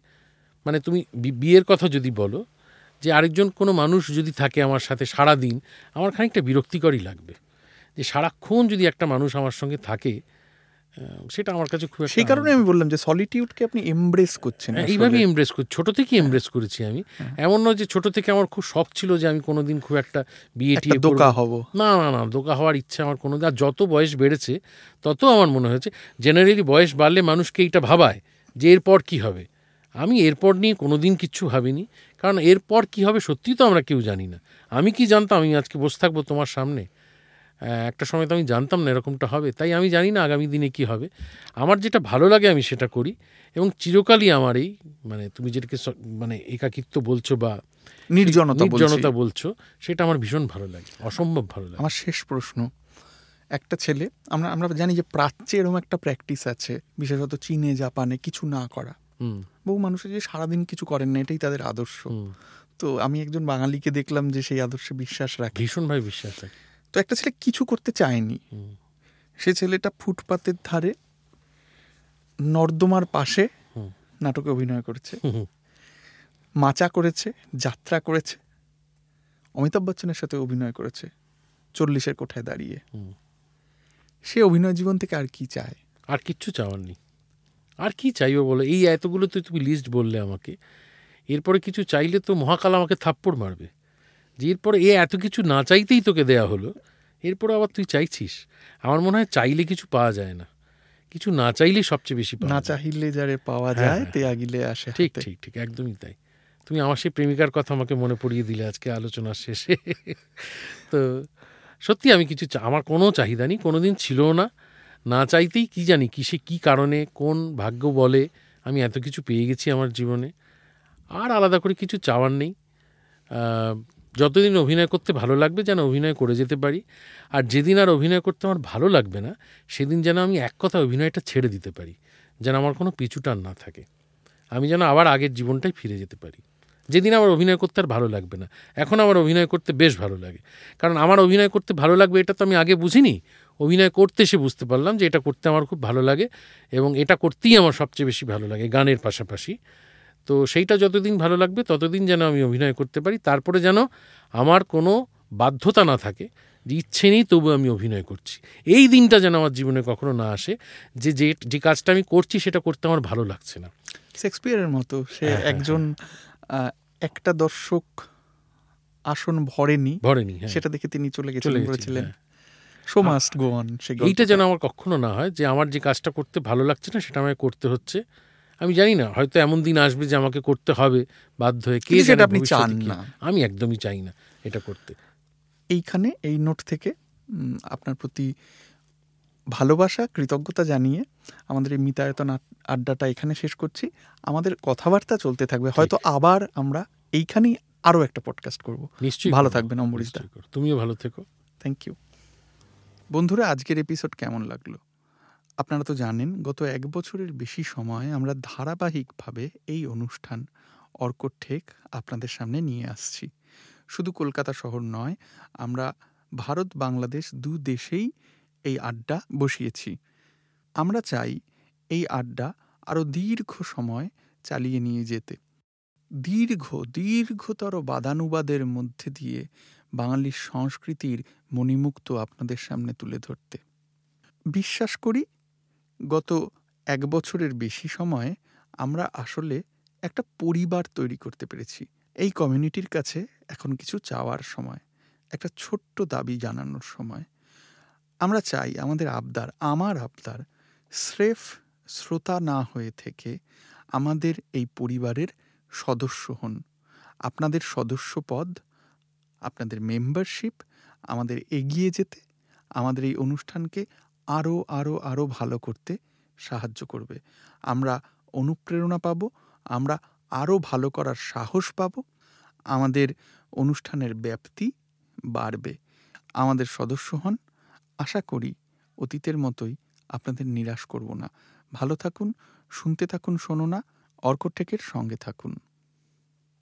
মানে তুমি বিয়ের কথা যদি বলো, যে আরেকজন কোনো মানুষ যদি থাকে আমার সাথে সারা দিন আমার খানিকটা বিরক্তিকরই লাগবে। যে সারাক্ষণ যদি একটা মানুষ আমার সঙ্গে থাকে সেটা আমার কাছে খুব সেই কারণে আমি বললাম যে সলিটিউডকে আপনি এমব্রেস করছেন হ্যাঁ, এইভাবেই এমব্রেস করি ছোট থেকে এমব্রেস করেছি আমি। এমন নয় যে ছোট থেকে আমার খুব শখ ছিল যে আমি কোনোদিন খুব একটা বিয়ে টিয়ে দোকা হব। না না না দোকা হওয়ার ইচ্ছা আমার কোনো আর যত বয়স বেড়েছে তত আমার মনে হয়েছে জেনারেলি বয়স বাড়লে মানুষকে এইটা ভাবায় যে এরপর কি হবে। আমি এরপর নিয়ে কোনোদিন কিচ্ছু ভাবিনি কারণ এরপর কি হবে সত্যি তো আমরা কেউ জানি না। আমি কি জানতাম? আমি আজকে বসে থাকব তোমার সামনে। একটা সময় তো আমি জানতাম না এরকমটা হবে তাই আমি জানি না আগামী দিনে কি হবে। আমার যেটা ভালো লাগে আমি সেটা করি এবং চিরকালই আমার এই মানে তুমি যেটাকে মানে একাকিত্ব বলছো বা নির্জনতা নির্জনতা বলছো সেটা আমার ভীষণ ভালো লাগে অসম্ভব ভালো লাগে। আমার শেষ প্রশ্ন একটা ছেলে আমরা আমরা জানি যে প্রাচ্যে এরকম একটা প্র্যাকটিস আছে বিশেষত চীনে জাপানে কিছু না করা। হুম। বহু মানুষের যে সারাদিন কিছু করেন না এটাই তাদের আদর্শ। তো আমি একজন বাঙালিকে দেখলাম যে সেই আদর্শে বিশ্বাস রাখে। ভীষণভাবে বিশ্বাস রাখি। তো একটা ছেলে কিছু করতে চায়নি। সে ছেলেটা ফুটপাতের ধারে নর্দমার পাশে নাটকে অভিনয় করেছে। মাচা করেছে যাত্রা করেছে অমিতাভ বচ্চনের সাথে অভিনয় করেছে চল্লিশের কোঠায় দাঁড়িয়ে। সে অভিনয় জীবন থেকে আর কি চায়? আর কিচ্ছু চাওয়ার নেই। আর কি চাইব বলো? এই এতগুলো তো তুমি লিস্ট বললে আমাকে। এরপরে কিছু চাইলে তো মহাকাল আমাকে থাপ্পড় মারবে। যে এরপরে এ এত কিছু না চাইতেই তোকে দেয়া হলো। এরপরে আবার তুই চাইছিস। আমার মনে হয় চাইলে কিছু পাওয়া যায় না। কিছু না চাইলে সবচেয়ে বেশি না। চাহিলে যারে পাওয়া হ্যাঁ, যায় হ্যাঁ। তে আগিলে আসে ঠিক। ঠিক ঠিক একদমই তাই। তুমি আমার সেই প্রেমিকার কথা আমাকে মনে পড়িয়ে দিলে আজকে আলোচনার শেষে। তো সত্যি আমি কিছু চা- আমার কোনো চাহিদা নেই কোনো দিন ছিল না। না চাইতেই কি জানি কিসে কি কারণে কোন ভাগ্য বলে আমি এত কিছু পেয়ে গেছি আমার জীবনে। আর আলাদা করে কিছু চাওয়ার নেই। যতদিন অভিনয় করতে ভালো লাগবে যেন অভিনয় করে যেতে পারি। আর যেদিন আর অভিনয় করতে আমার ভালো লাগবে না, সেদিন যেন আমি এক কথা অভিনয়টা ছেড়ে দিতে পারি, যেন আমার কোনো পিছুটান না থাকে। আমি যেন আবার আগের জীবনটাই ফিরে যেতে পারি। যেদিন আমার অভিনয় করতে আর ভালো লাগবে না, এখন আমার অভিনয় করতে বেশ ভালো লাগে। কারণ আমার অভিনয় করতে ভালো লাগবে এটা তো আমি আগে বুঝিনি। অভিনয় করতে সে বুঝতে পারলাম যে এটা করতে আমার খুব ভালো লাগে এবং এটা করতেই আমার সবচেয়ে বেশি ভালো লাগে গানের পাশাপাশি। তো সেইটা যতদিন ভালো লাগবে ততদিন যেন আমি অভিনয় করতে পারি। তারপরে যেন আমার কোনো বাধ্যতা না থাকে যে ইচ্ছে নেই তবু আমি অভিনয় করছি। এই দিনটা যেন আমার জীবনে কখনো না আসে যে যে যে কাজটা আমি করছি সেটা করতে আমার ভালো লাগছে না। শেক্সপিয়ারের মতো সে হ্যাঁ, হ্যাঁ, একজন একটা দর্শক আসন ভরেনি ভরেনি হ্যাঁ। সেটা দেখে তিনি চলে গেছিলেন গেছি, হ্যাঁ। শো মাস্ট গো অন এইটা যেন আমার কখনো না হয় যে আমার যে কাজটা করতে ভালো লাগছে না সেটা আমায় করতে হচ্ছে। আমি জানি না হয়তো এমন দিন আসবে যে আমাকে করতে হবে বাধ্য হয়ে। কে সেটা আপনি চান না। আমি একদমই চাই না এটা করতে। এইখানে এই নোট থেকে আপনার প্রতি ভালোবাসা কৃতজ্ঞতা জানিয়ে আমাদের এই মিতায়তন আড্ডাটা এখানে শেষ করছি। আমাদের কথাবার্তা চলতে থাকবে। হয়তো আবার আমরা এইখানেই আরও একটা পডকাস্ট করব। নিশ্চয়ই ভালো থাকবেন অম্বরীশ দা তুমিও ভালো থেকো। থ্যাংক ইউ বন্ধুরা আজকের এপিসোড কেমন লাগল? আপনারা তো জানেন, গত এক বছরের বেশি সময় আমরা ধারাবাহিকভাবে এই অনুষ্ঠান অর্কট ঠেক আপনাদের সামনে নিয়ে আসছি। শুধু কলকাতা শহর নয়, আমরা ভারত, বাংলাদেশ দু দেশেই এই আড্ডা বসিয়েছি। আমরা চাই এই আড্ডা আরও দীর্ঘ সময় চালিয়ে নিয়ে যেতে। দীর্ঘ, দীর্ঘতর বাদানুবাদের মধ্যে দিয়ে বাঙালির সংস্কৃতির মণিমুক্ত আপনাদের সামনে তুলে ধরতে। বিশ্বাস করি গত এক বছরের বেশি সময়ে আমরা আসলে একটা পরিবার তৈরি করতে পেরেছি। এই কমিউনিটির কাছে এখন কিছু চাওয়ার সময়, একটা ছোট্ট দাবি জানানোর সময়। আমরা চাই আমাদের আবদার, আমার আবদার স্রেফ শ্রোতা না হয়ে থেকে আমাদের এই পরিবারের সদস্য হন। আপনাদের সদস্য পদ, আপনাদের মেম্বারশিপ, আমাদের এগিয়ে যেতে, আমাদের এই অনুষ্ঠানকে আরও আরও আরও ভালো করতে সাহায্য করবে। আমরা অনুপ্রেরণা পাব, আমরা আরও ভালো করার সাহস পাব, আমাদের অনুষ্ঠানের ব্যাপ্তি বাড়বে। আমাদের সদস্য হন, আশা করি অতীতের মতোই আপনাদের নিরাশ করব না। ভালো থাকুন, শুনতে থাকুন, শোনো না অর্কটেকের সঙ্গে থাকুন।